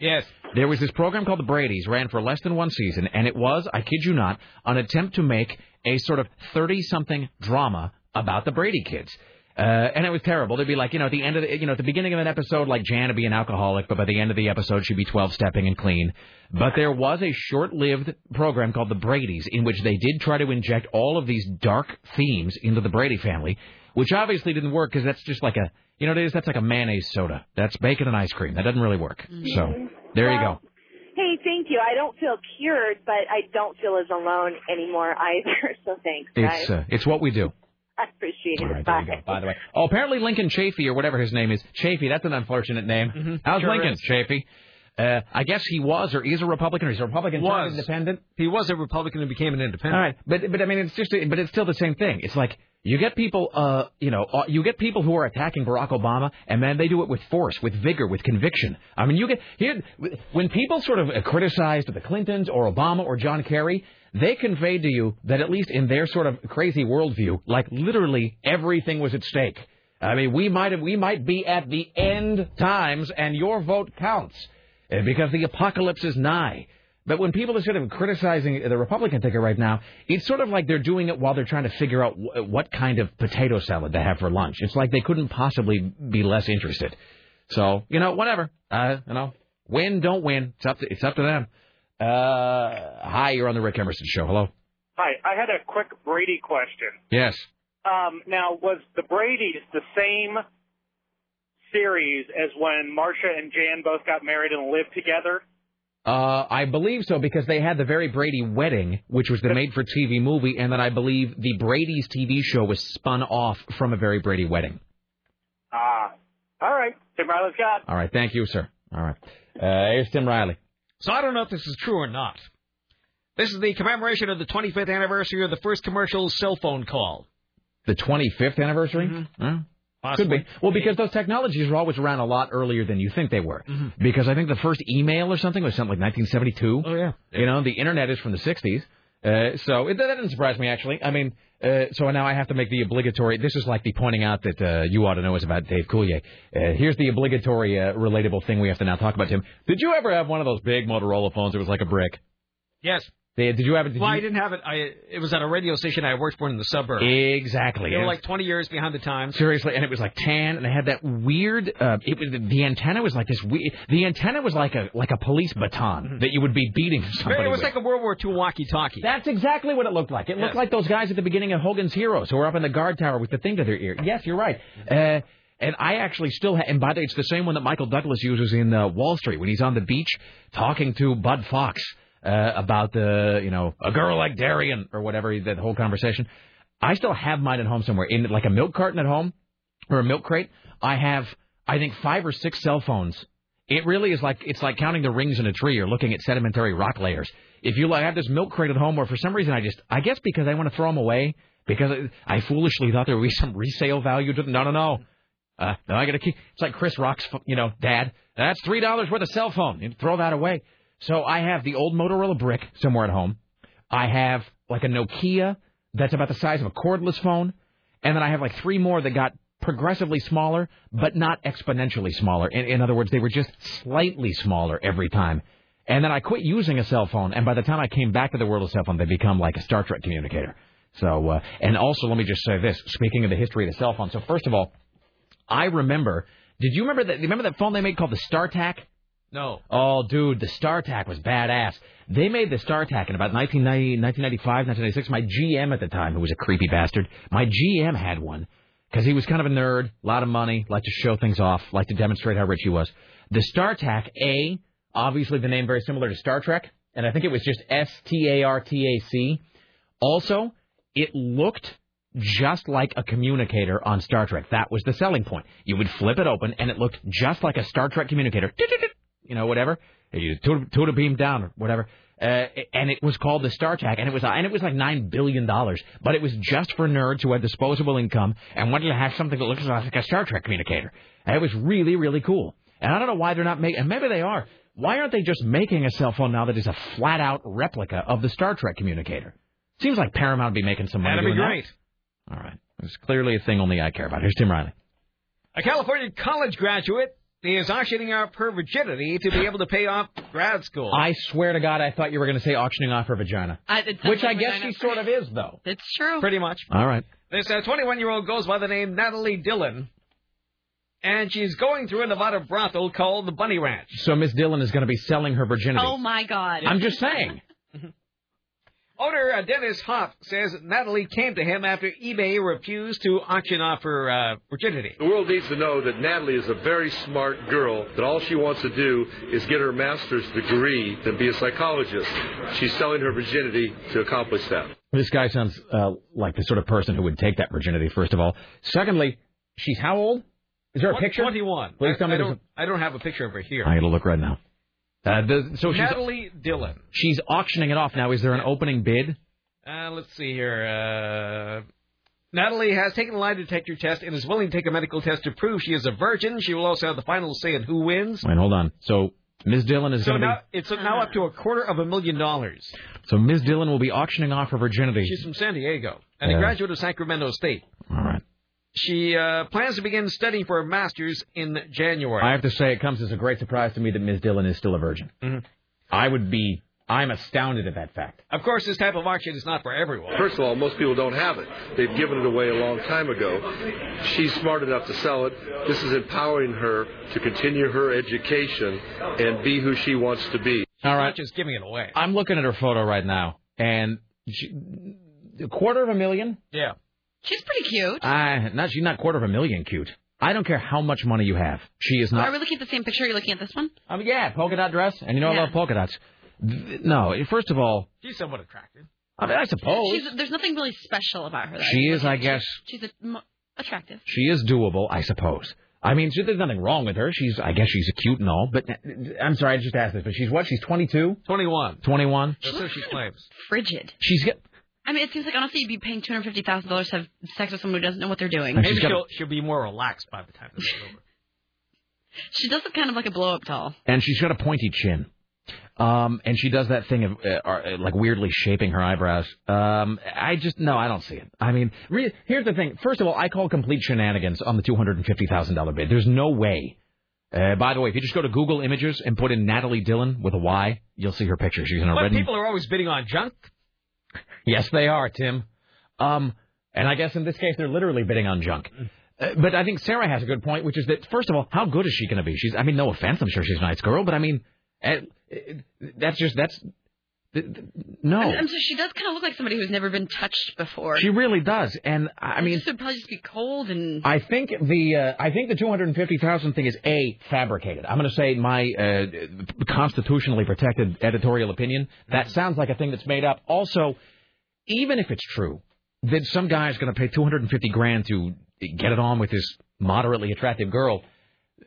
Yes. There was this program called The Brady's, ran for less than one season, and it was, I kid you not, an attempt to make a sort of 30-something drama about the Brady kids. Uh, and it was terrible. They'd be like, you know, at the end of the, you know, at the beginning of an episode, like Jan would be an alcoholic, but by the end of the episode, she'd be 12 stepping and clean. But there was a short-lived program called The Brady's in which they did try to inject all of these dark themes into the Brady family, which obviously didn't work because that's just like a, you know, what it is that's like a mayonnaise soda. That's bacon and ice cream. That doesn't really work. So there you go. Hey, thank you. I don't feel cured, but I don't feel as alone anymore either. So thanks, guys. It's uh, it's what we do. I appreciate All it. right, there Bye. you go. By the way, oh, apparently Lincoln Chafee or whatever his name is, Chafee. That's an unfortunate name. How's Mm-hmm. Sure Lincoln is. Chafee? Uh, I guess he was or is a Republican or he's a Republican turned Was. independent. He was a Republican and became an independent. All right, but but I mean, it's just but it's still the same thing. It's like you get people, uh, you know, uh, you get people who are attacking Barack Obama, and then they do it with force, with vigor, with conviction. I mean, you get here when people sort of uh, criticized the Clintons or Obama or John Kerry. They conveyed to you that at least in their sort of crazy worldview, like literally everything was at stake. I mean, we might have, we might be at the end times, and your vote counts uh, because the apocalypse is nigh. But when people are sort of criticizing the Republican ticket right now, it's sort of like they're doing it while they're trying to figure out what kind of potato salad to have for lunch. It's like they couldn't possibly be less interested. So you know, whatever. Uh, you know, win, don't win. It's up to it's up to them. Uh, hi, you're on the Rick Emerson show. Hello. Hi, I had a quick Brady question. Yes. Um, now, was the Brady's the same series as when Marcia and Jan both got married and lived together? Uh, I believe so because they had the very Brady wedding, which was the made-for-TV movie, and then I believe the Brady's TV show was spun off from a very Brady wedding. Ah, all right. Tim Riley's got. All right, thank you, sir. All right, uh, here's Tim Riley. So I don't know if this is true or not. This is the commemoration of the 25th anniversary of the first commercial cell phone call. The 25th anniversary? Mm-hmm. Huh? Could be. Well, because those technologies were always around a lot earlier than you think they were. Mm-hmm. Because I think the first email or something was something like 1972. Oh, yeah. You know, the internet is from the 60s. Uh, so it, that didn't surprise me, actually. I mean, uh, so now I have to make the obligatory. This is like the pointing out that uh, you ought to know is about Dave Coulier. Uh, here's the obligatory uh, relatable thing we have to now talk about, Tim. Did you ever have one of those big Motorola phones that was like a brick? Yes. Did did you have it? Did well, you... I didn't have it. I it was at a radio station I worked for in the suburbs. Exactly. They were like 20 years behind the times. Seriously, and it was like tan, and it had that weird. Uh, it was the antenna was like this. We, the antenna was like a like a police baton that you would be beating somebody it was with. like a World War II walkie-talkie. That's exactly what it looked like. It looked like those guys at the beginning of Hogan's Heroes who were up in the guard tower with the thing to their ear. Yes, you're right. Uh, and I actually still ha- and by the way, it's the same one that Michael Douglas uses in uh, Wall Street when he's on the beach talking to Bud Fox uh, about the you know a girl like Darien or whatever that whole conversation. I still have mine at home somewhere in like a milk carton at home or a milk crate. I have I think five or six cell phones. It really is like it's like counting the rings in a tree or looking at sedimentary rock layers. If you like, have this milk crate at home, or for some reason I just I guess because I want to throw them away because I, I foolishly thought there would be some resale value to them. No, no, no. Uh, no, I got to keep. It's like Chris Rock's, you know, dad. That's three dollars worth of cell phone. You throw that away. So I have the old Motorola brick somewhere at home. I have like a Nokia that's about the size of a cordless phone, and then I have like three more that got progressively smaller, but not exponentially smaller. In, in other words, they were just slightly smaller every time. And then I quit using a cell phone, and by the time I came back to the world of cell phone, they become like a Star Trek communicator. So, uh, and also let me just say this: speaking of the history of the cell phone. So first of all, I remember. Did you remember that? Remember that phone they made called the StarTAC? No. Oh, dude, the StarTAC was badass. They made the StarTAC in about 1990, 1995, 1996. My GM at the time, who was a creepy bastard, my GM had one because he was kind of a nerd, a lot of money, liked to show things off, liked to demonstrate how rich he was. The StarTAC, A, obviously the name very similar to Star Trek, and I think it was just S T A R T A C. Also, it looked just like a communicator on Star Trek. That was the selling point. You would flip it open, and it looked just like a Star Trek communicator. You know, whatever. You toot a beam down or whatever. Uh, and it was called the StarTAC, and it was and it was like nine billion dollars. But it was just for nerds who had disposable income and wanted to have something that looks like a Star Trek communicator. And it was really really cool. And I don't know why they're not making. And maybe they are. Why aren't they just making a cell phone now that is a flat out replica of the Star Trek communicator? Seems like Paramount would be making some money. That'd be doing that. great. All right. It's clearly a thing only I care about. Here's Tim Riley. A California college graduate is auctioning off her virginity to be able to pay off grad school. I swear to God, I thought you were going to say auctioning off her vagina. I, Which I guess vagina. she sort of is, though. It's true. Pretty much. All right. This uh, 21 year old goes by the name Natalie Dillon, and she's going through a Nevada brothel called the Bunny Ranch. So Miss Dillon is going to be selling her virginity. Oh my God. I'm just saying. Owner uh, Dennis Hof says Natalie came to him after eBay refused to auction off her uh, virginity. The world needs to know that Natalie is a very smart girl, that all she wants to do is get her master's degree and be a psychologist. She's selling her virginity to accomplish that. This guy sounds uh, like the sort of person who would take that virginity, first of all. Secondly, she's how old? Is there a Twen- picture? 21. Please I, tell me I don't, I don't have a picture of her here. I got to look right now. Uh, the, so she's Natalie Dillon. she's auctioning it off now. Is there an opening bid? Uh, let's see here. Uh, Natalie has taken a lie detector test and is willing to take a medical test to prove she is a virgin. She will also have the final say in who wins. Wait, hold on. So Ms. Dillon is So going to now it's now up to a quarter of a million dollars. So Ms. Dillon will be auctioning off her virginity. She's from San Diego and Yeah. a graduate of Sacramento State. All right. She uh, plans to begin studying for a master's in January. I have to say, it comes as a great surprise to me that Ms. Dillon is still a virgin. Mhm. I would be. I'm astounded at that fact. Of course, this type of auction is not for everyone. First of all, most people don't have it. They've given it away a long time ago. She's smart enough to sell it. This is empowering her to continue her education and be who she wants to be. All right. Not just giving it away. I'm looking at her photo right now, and she, a quarter of a million. Yeah. She's pretty cute. I not she's not quarter of a million cute. I don't care how much money you have. She is not. Are we looking at the same picture? You're you looking at this one? Um, yeah, polka dot dress, and you know I love polka dots. Th- No, first of all, She's somewhat attractive. I mean I suppose She's, there's nothing really special about her. Though. she is. I guess She's a, m- attractive. she is doable. I suppose. I mean, she, there's nothing wrong with her. She's, I guess, she's cute and all. But uh, I'm sorry, I just asked this. But she's what? She's 22, 21. 21. That's what she claims. Frigid. She's get. I mean, it seems like honestly, you'd be paying two hundred fifty thousand dollars to have sex with someone who doesn't know what they're doing. Maybe she's got a- she'll, she'll be more relaxed by the time this is over. She does look kind of like a blow up doll. and she's got a pointy chin. Um, and she does that thing of uh, uh, like weirdly shaping her eyebrows. Um, I just no, I don't see it. I mean, re- here's the thing. First of all, I call complete shenanigans on the two hundred and fifty thousand dollar bid. There's no way. Uh, by the way, if you just go to Google Images and put in Natalie Dillon with a Y, you'll see her picture. She's in a But red. and- people are always bidding on junk. Yes, they are, Tim. Um, and I guess in this case, they're literally bidding on junk. Uh, but I think Sarah has a good point, which is that first of all, how good is she going to be? She's, I mean, no offense, I'm sure she's a nice girl, but I mean, uh, uh, that's just that's th- th- no. And, and so she does kind of look like somebody who's never been touched before. She really does, and I mean, This would probably just be cold and. I think the uh, I think the two hundred and fifty thousand thing is a fabricated. I'm going to say my uh, constitutionally protected editorial opinion. That sounds like a thing that's made up. Also, even if it's true that some guy is going to pay two hundred and fifty grand to get it on with this moderately attractive girl.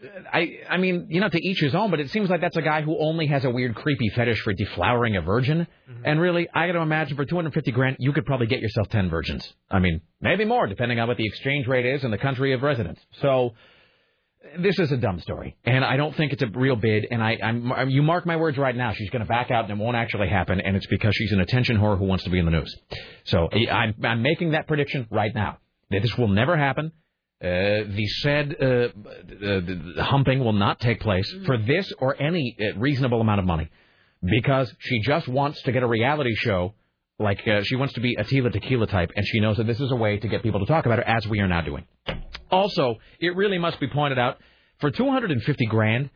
Uh, I I mean, you know, to each his own, but it seems like that's a guy who only has a weird, creepy fetish for deflowering a virgin. Mm-hmm. And really, I got to imagine for 250 grand, you could probably get yourself 10 virgins. I mean, maybe more, depending on what the exchange rate is in the country of residence. So, this is a dumb story, and I don't think it's a real bid. And I, I'm, you mark my words right now, she's going to back out, and it won't actually happen. And it's because she's an attention whore who wants to be in the news. So I'm, I'm making that prediction right now that this will never happen. Uh, the said uh, uh, the, humping will not take place for this or any uh, reasonable amount of money because she just wants to get a reality show. Like uh, she wants to be a Tila Tequila type, and she knows that this is a way to get people to talk about her, as we are now doing. Also, it really must be pointed out for 250 grand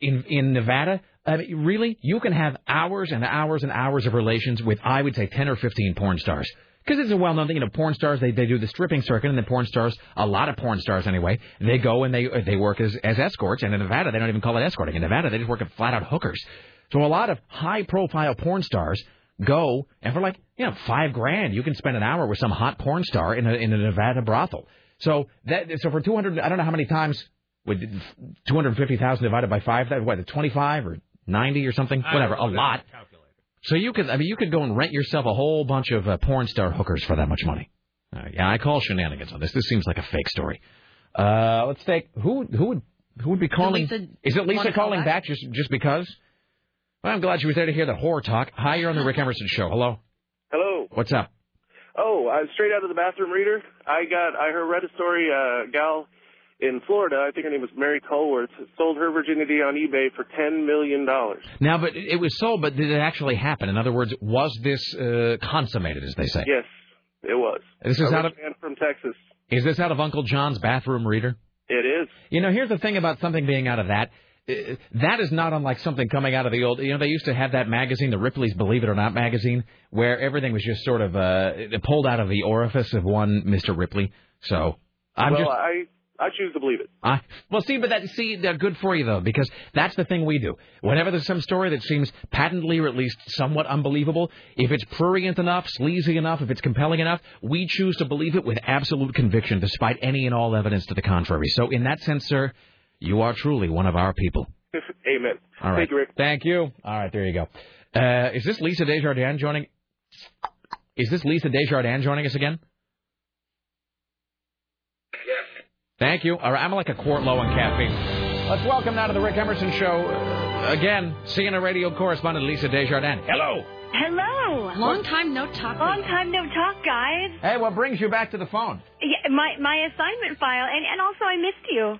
in in Nevada, I mean, really, you can have hours and hours and hours of relations with, I would say, 10 or 15 porn stars. Because it's a well-known thing, you know, porn stars they, they do the stripping circuit, and the porn stars, a lot of porn stars anyway, they go and they they work as as escorts, and in Nevada they don't even call it escorting. In Nevada they just work at flat-out hookers. So a lot of high-profile porn stars go, and for like you know five grand, you can spend an hour with some hot porn star in a in a Nevada brothel. So that so for 200, I don't know how many times with 250,000 divided by five, that what 25 or 90 or something, I whatever, a lot. So you could, I mean, you could go and rent yourself a whole bunch of uh, porn star hookers for that much money. Uh, yeah, I call shenanigans on this. This seems like a fake story. Uh, let's take who who would who would be calling? Lisa Is it Lisa wanna call calling back? back? just just because? Well, I'm glad you were there to hear the horror talk. Hi, you're on the Rick Emerson show. Hello, Hello. what's up? Oh, I'm straight out of the bathroom reader. I got. I heard read a story. A gal in Florida. I think her name was Mary Colworth. Sold her virginity on eBay for ten million dollars. Now, but it was sold, but did it actually happen? In other words, was this uh, consummated, as they say? Yes, it was. This is out of- man from Texas. Is this out of Uncle John's bathroom reader? It is. You know, here's the thing about something being out of that. Uh, That is not unlike something coming out of the old. You know, they used to have that magazine, the Ripley's Believe It or Not magazine, where everything was just sort of uh, pulled out of the orifice of one Mr. Ripley. So I'm well, just. I I choose to believe it. I well, see, but that see, they're good for you though, because that's the thing we do. Whenever there's some story that seems patently or at least somewhat unbelievable, if it's prurient enough, sleazy enough, if it's compelling enough, we choose to believe it with absolute conviction, despite any and all evidence to the contrary. So, in that sense, sir, you are truly one of our people. Amen. All right. Thank you, Rick. Thank you. All right, there you go. Uh, is this Lisa Desjardins joining? Is this Lisa Desjardins joining us again? Yes. Thank you. All right, I'm like a quart low on caffeine. Let's welcome now to the Rick Emerson Show uh, again, CNN radio correspondent Lisa Desjardins. Hello. Hello. Long time no talk. Long time no talk, guys. Hey, what brings you back to the phone? Yeah, my my assignment file, and and also I missed you.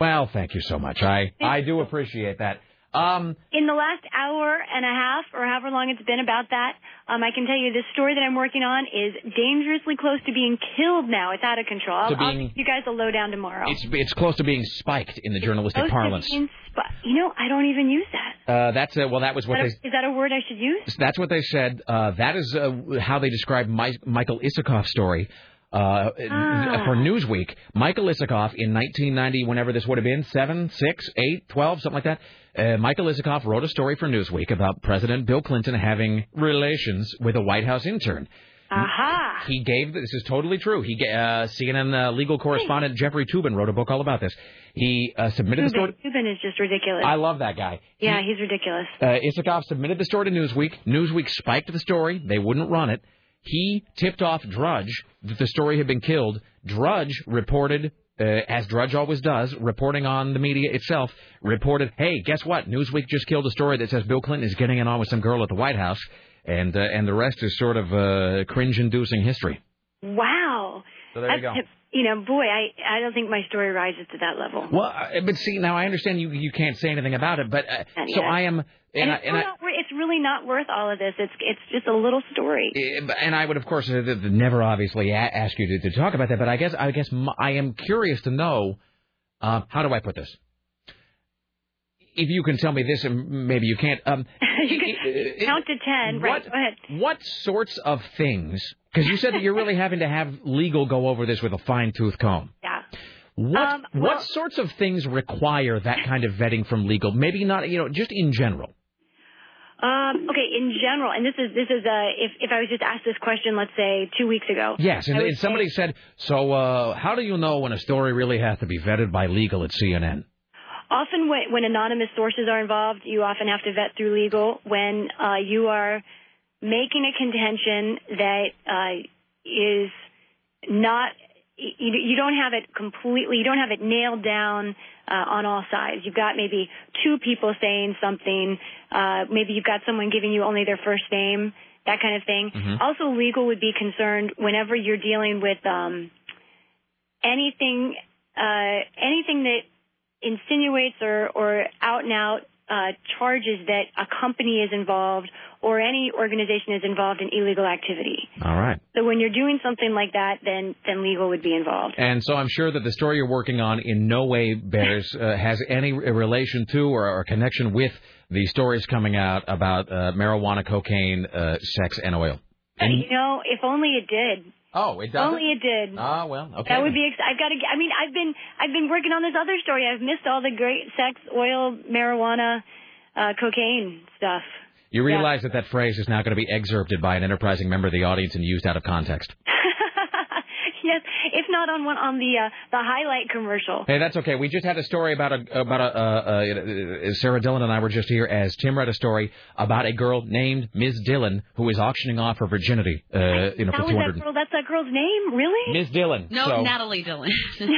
Well, thank you so much. I I do appreciate that. Um, In the last hour and a half, or however long it's been about that, um, I can tell you this story that I'm working on is dangerously close to being killed now. It's out of control. I'll, To I'll being- give you guys a lowdown tomorrow. it's it's close to being spiked in the journalistic parlance. being sp- you know, I don't even use that. Uh, that's uh, well, that was Is what that, they a, is that a word I should use? That's what they said. Uh, that is uh, how they described Mi- Michael Isikoff's story. Uh, Ah. For Newsweek, Michael Isikoff in 1990, whenever this would have been, 7, 6, 8, 12, something like that, uh, Michael Isikoff wrote a story for Newsweek about President Bill Clinton having relations with a White House intern. Aha. He gave this is totally true. He uh, CNN uh, legal correspondent Jeffrey Toobin wrote a book all about this. He uh, submitted the story. Toobin, Toobin is just ridiculous. I love that guy. yeah, he's ridiculous. Uh, Isikoff submitted the story to Newsweek. Newsweek spiked the story. They wouldn't run it. He tipped off Drudge that the story had been killed. Drudge reported, uh, as Drudge always does, reporting on the media itself, reported, hey, guess what? Newsweek just killed a story that says Bill Clinton is getting it on with some girl at the White House. And, uh, and the rest is sort of uh, cringe-inducing history. Wow. So there you That's- go. You know, boy, I I don't think my story rises to that level. Well, but see, now I understand you you can't say anything about it, but uh, so yet. I am, and, And, I, it's, and really I, not, it's really not worth all of this. It's it's just a little story. Uh, and I would, of course, uh, never obviously ask you to, to talk about that. But I guess I guess I am curious to know uh, how do I put this? If you can tell me this, and maybe you can't. Um, you can count to ten. Right. what- Go ahead. what sorts of things? Because you said that you're really having to have legal go over this with a fine tooth comb. Yeah. What Um, well- what sorts of things require that kind of vetting from legal? Maybe not, you know, just in general. Um, okay, in general, and this is this is uh, if if I was just asked this question, let's say two weeks ago. Yes, and, and somebody said, so uh, how do you know when a story really has to be vetted by legal at CNN? Often, when, when anonymous sources are involved, you often have to vet through legal. When uh, you are making a contention that uh, is not, you, you don't have it completely, you don't have it nailed down uh, on all sides. You've got maybe two people saying something. Uh, maybe you've got someone giving you only their first name, that kind of thing. Mhm. Also, legal would be concerned whenever you're dealing with um, anything, uh, anything that insinuates or, or out and out uh, charges that a company is involved or any organization is involved in illegal activity. All right. So when you're doing something like that, then then legal would be involved. And so I'm sure that the story you're working on in no way bears uh, has any relation to or, or connection with the stories coming out about uh, marijuana, cocaine, uh, sex, and oil. And, you know, if only it did. Oh, it doesn't. only it did. Ah, well, okay. That would be. Ex- I've got to. I mean, I've been. I've been working on this other story. I've missed all the great sex, oil, marijuana, uh, cocaine stuff. You realize that that phrase is now going to be excerpted by an enterprising member of the audience and used out of context. yes, if not on one on the uh, the highlight commercial. Hey, that's okay. We just had a story about a about a uh, uh, Sarah Dillon and I were just here as Tim read a story about a girl named Ms. Dylan who is auctioning off her virginity. Uh, you know, that for was two that hundred. girl. That's that girl's name, really? Ms. Dylan. No, so, Natalie Dylan.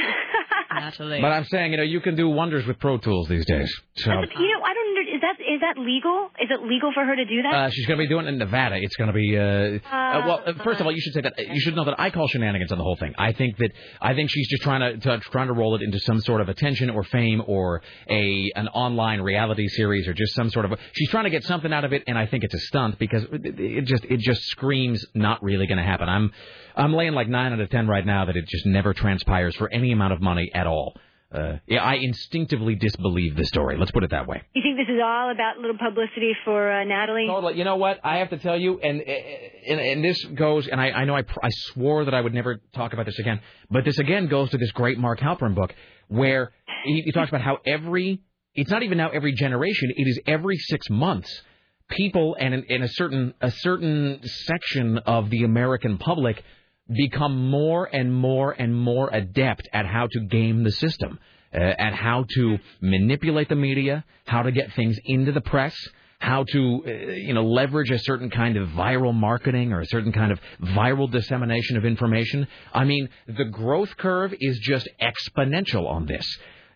Natalie. But I'm saying, you know, you can do wonders with Pro Tools these days. So You know, I don't. That is that legal? Is it legal for her to do that? uh, she's going to be doing it in Nevada. It's going to be. Uh, uh, well, uh, first of all, you should say that you should know that I call shenanigans on the whole thing. I think that I think she's just trying to, to trying to roll it into some sort of attention or fame or a an online reality series or just some sort of. she's trying to get something out of it, and I think it's a stunt because it, it just it just screams not really going to happen. I'm I'm laying like nine out of ten right now that it just never transpires for any amount of money at all. Uh, yeah, I instinctively disbelieve the story. Let's put it that way. You think this is all about little publicity for uh, Natalie? Totally. You know what? I have to tell you, and and, and this goes, and I, I know I, pr- I swore that I would never talk about this again, but this again goes to this great Mark Halperin book where he, he talks about how every, it's not even now every generation, it is every six months, people and in, in a certain a certain section of the American public become more and more and more adept at how to game the system. uh, at how to manipulate the media, how to get things into the press, how to uh, you know leverage a certain kind of viral marketing or a certain kind of viral dissemination of information. I mean, the growth curve is just exponential on this.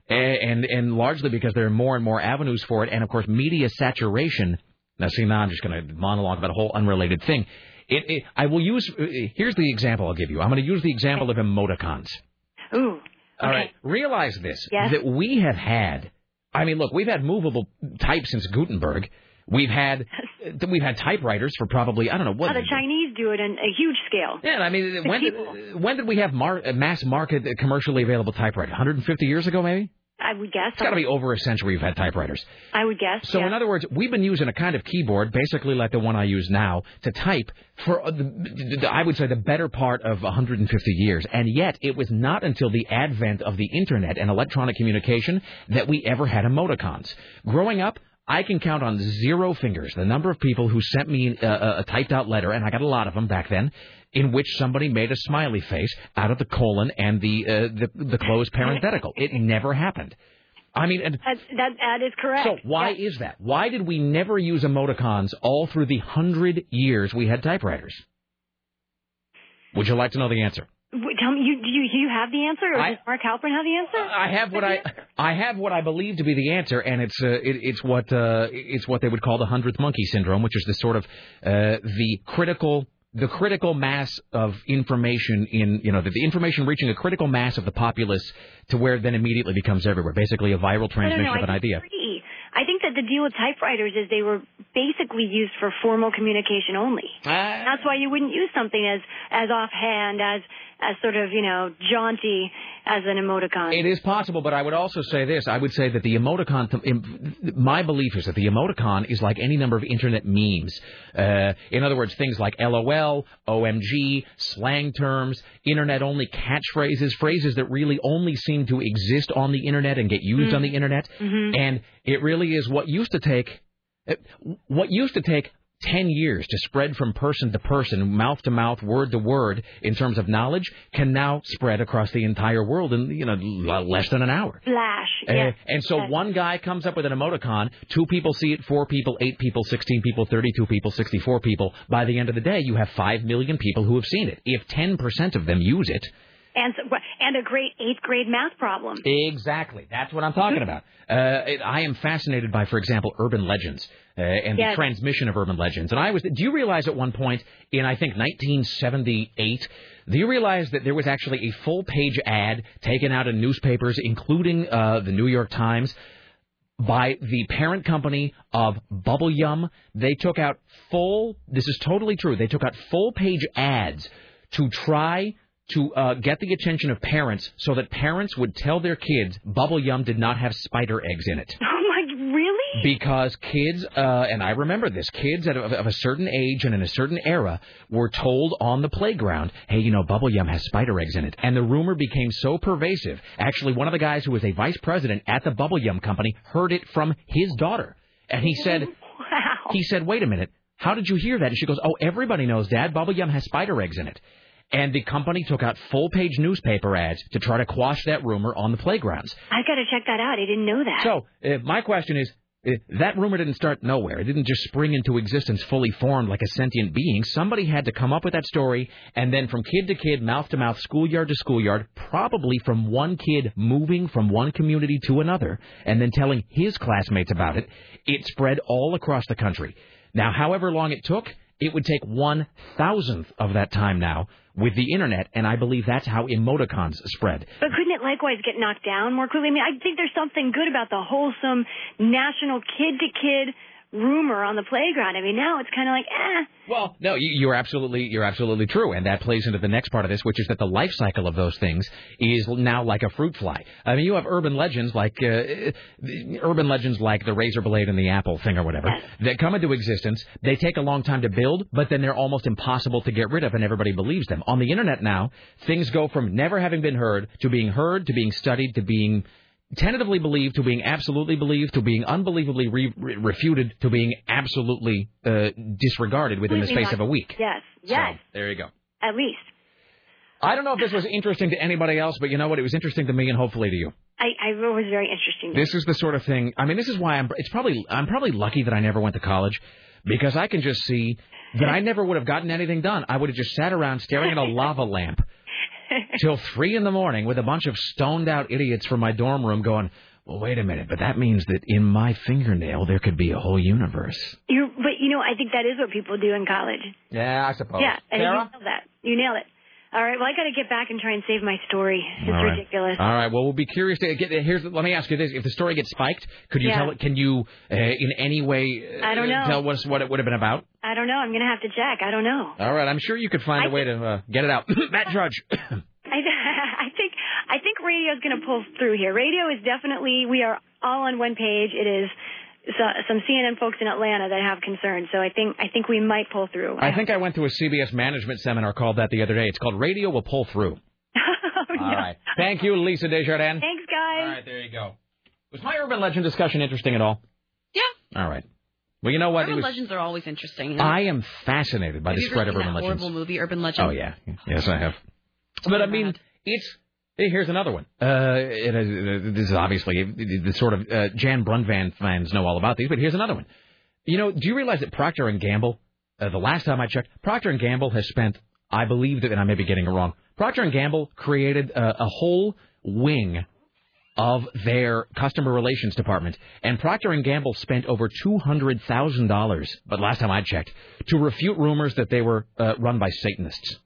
And and largely because there are more and more avenues for it, and of course, media saturation. Now, see, now I'm just going to monologue about a whole unrelated thing. It, it, I will use. uh, Here's the example I'll give you. I'm going to use the example of emoticons. Ooh. All right. Realize this Yes. that we have had. I mean, look, we've had movable type since Gutenberg. We've had we've had typewriters for probably I don't know what. How the Chinese do it in a huge scale. Yeah, I mean, when did, when did we have mar- uh, mass market commercially available typewriter? 150 years ago, maybe. I would guess. It's got to be over a century we've had typewriters. I would guess. So yeah. in other words, we've been using a kind of keyboard, basically like the one I use now, to type for uh, the, the, I would say the better part of 150 years. And yet, it was not until the advent of the internet and electronic communication that we ever had emoticons. Growing up. I can count on zero fingers the number of people who sent me a, a, a typed out letter, and I got a lot of them back then, in which somebody made a smiley face out of the colon and the uh, the, the closed parenthetical. It never happened. I mean, and That, that, that is correct. so why is that? Why did we never use emoticons all through the hundred years we had typewriters? Would you like to know the answer? Wait, Tell me, you, do you, do you have the answer, or I- does Mark Halperin have the answer? I have what I I have what I believe to be the answer, and it's uh, it, it's what uh, it's what they would call the hundredth monkey syndrome, which is the sort of uh, the critical the critical mass of information in you know the, the information reaching a critical mass of the populace to where it then immediately becomes everywhere, basically a viral I don't transmission know. of an I idea. disagree. I think that the deal with typewriters is they were basically used for formal communication only. Ah. That's why you wouldn't use something as as offhand, as as sort of you know jaunty as an emoticon. It is possible, but I would also say this. I would say that the emoticon, my belief is that the emoticon is like any number of internet memes. Uh, in other words, things like LOL, OMG, slang terms, internet only catchphrases, phrases that really only seem to exist on the internet and get used Mm. on the internet. Mhm. And it really is what used to take, uh, what used to take 10 years to spread from person to person, mouth to mouth, word to word in terms of knowledge can now spread across the entire world in, you know, l- less than an hour. Flash. Uh, yes. and so Yes. one guy comes up with an emoticon, two people see it, four people, eight people, 16 people, 32 people, 64 people. By the end of the day, you have 5 million people who have seen it. If 10% of them use it, and and a great eighth grade math problem. Exactly. That's what I'm talking about. Uh, it, I am fascinated by, for example, urban legends uh, and Yes. the transmission of urban legends. And I was. Do you realize at one point in I think 1978? Do you realize that there was actually a full page ad taken out in newspapers, including uh, the New York Times? by the parent company of Bubble Yum. They took out full, this is totally true, they took out full page ads to try to uh, get the attention of parents so that parents would tell their kids Bubble Yum did not have spider eggs in it. Oh my, really? Because kids, uh, and I remember this, kids at a, of a certain age and in a certain era were told on the playground, hey, you know, Bubble Yum has spider eggs in it. And the rumor became so pervasive. Actually, one of the guys who was a vice president at the Bubble Yum company heard it from his daughter. And he said, wow. he said, wait a minute, how did you hear that? And she goes, oh, everybody knows, Dad, Bubble Yum has spider eggs in it. And the company took out full page newspaper ads to try to quash that rumor on the playgrounds. I got to check that out. I didn't know that. So, uh, my question is uh, that rumor didn't start nowhere. It didn't just spring into existence fully formed like a sentient being. Somebody had to come up with that story, and then from kid to kid, mouth to mouth, schoolyard to schoolyard, probably from one kid moving from one community to another, and then telling his classmates about it, it spread all across the country. Now, however long it took, it would take one thousandth of that time now with the internet, and I believe that's how emoticons spread. But couldn't it likewise get knocked down more quickly? I mean, I think there's something good about the wholesome national kid to kid rumor on the playground. I mean, now it's kind of like, eh. Well, no, you, you're absolutely you're absolutely true, and that plays into the next part of this, which is that the life cycle of those things is now like a fruit fly. I mean, you have urban legends like uh, urban legends like the razor blade and the apple thing or whatever that come into existence. They take a long time to build, but then they're almost impossible to get rid of, and everybody believes them. On the internet now, things go from never having been heard to being heard to being studied to being tentatively believed to being absolutely believed to being unbelievably re- re- refuted to being absolutely uh, disregarded within the space of a week. Yes, yes, So, there you go. at least. I don't know if this was interesting to anybody else, but you know what? It was interesting to me and hopefully to you. I, I it was very interesting. to This is the sort of thing. I mean, this is why I'm. It's probably I'm probably lucky that I never went to college, because I can just see that I never would have gotten anything done. I would have just sat around staring at a lava lamp till three in the morning with a bunch of stoned out idiots from my dorm room going. Well, wait a minute, but that means that in my fingernail there could be a whole universe. You, but you know, I think that is what people do in college. Yeah, I suppose. Yeah, and Sarah? you nailed that. You nailed it. All right. Well, I got to get back and try and save my story. It's All right. ridiculous. All right. Well, we'll be curious to get. Here's. Let me ask you this: If the story gets spiked, could you Yeah. tell it? Can you, uh, in any way, uh, I don't know. tell us what it would have been about? I don't know. I'm going to have to check. I don't know. All right. I'm sure you could find a way to uh, get it out. Matt Judge. I, I think I think radio is going to pull through here. Radio is definitely we are all on one page. It is so, some CNN folks in Atlanta that have concerns. So I think I think we might pull through. I think I went to a CBS management seminar called that the other day. It's called Radio Will Pull Through. Oh, all right. Thank you, Lisa Desjardins. Thanks, guys. All right, there you go. Was my urban legend discussion interesting at all? Yeah. All right. Well, you know what? Urban was- legends are always interesting. you? I am fascinated by Have the you ever spread of seen urban that legends. horrible movie, Urban Legend? Oh yeah, yes I have. But I mean, it's hey, here's another one. Uh, it is, this is obviously the sort of uh, Jan Brunvand fans know all about these, but here's another one. You know, do you realize that Procter and Gamble? Uh, the last time I checked, Procter and Gamble has spent, I believe that, and I may be getting it wrong. Procter and Gamble created uh, a whole wing of their customer relations department, and Procter and Gamble spent over two hundred thousand dollars. But last time I checked, to refute rumors that they were uh, run by Satanists.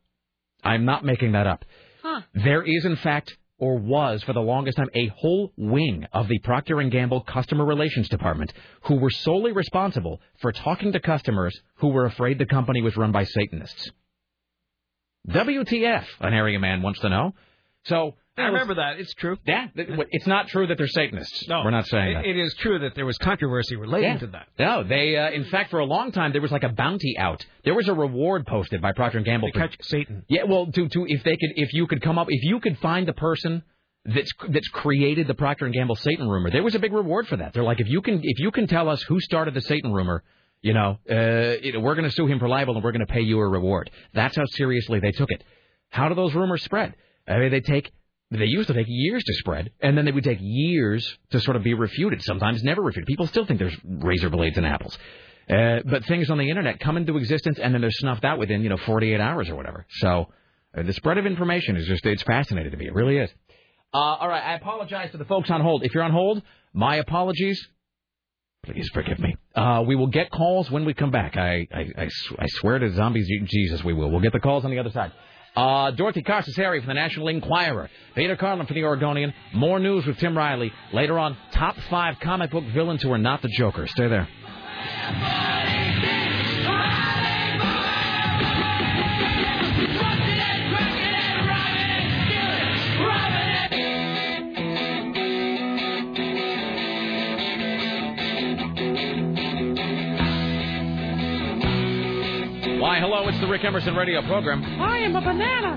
I'm not making that up. Huh. There is, in fact, or was for the longest time, a whole wing of the Procter and Gamble customer relations department who were solely responsible for talking to customers who were afraid the company was run by Satanists. WTF? An area man wants to know. So I remember that. It's true. Yeah, it's not true that they're Satanists. No, we're not saying it- that. It is true that there was controversy relating Yeah. to that. No, they. Uh, in fact, for a long time, there was like a bounty out. There was a reward posted by Procter and Gamble To catch Satan. Yeah, well, to to if they could, if you could come up, if you could find the person that's that's created the Procter and Gamble Satan rumor, there was a big reward for that. They're like, if you can, if you can tell us who started the Satan rumor, you know, uh, know, we're going to sue him for libel and we're going to pay you a reward. That's how seriously they took it. How do those rumors spread? I mean, they take. They used to take years to spread, and then they would take years to sort of be refuted. Sometimes never refuted. People still think there's razor blades in apples. Uh, but things on the internet come into existence and then they're snuffed out within, you know, 48 hours or whatever. So uh, the spread of information is just, it's fascinating to me. It really is. Uh, all right. I apologize to the folks on hold. If you're on hold, my apologies. Please forgive me. Uh, we will get calls when we come back. I, I, I, sw- I swear to zombies, Jesus, we will. We'll get the calls on the other side. Uh, Dorothy Cascerceri from the National Enquirer. Peter Carlin from the Oregonian. More news with Tim Riley. Later on, top five comic book villains who are not the Joker. Stay there. Hello, it's the Rick Emerson radio program. I am a banana.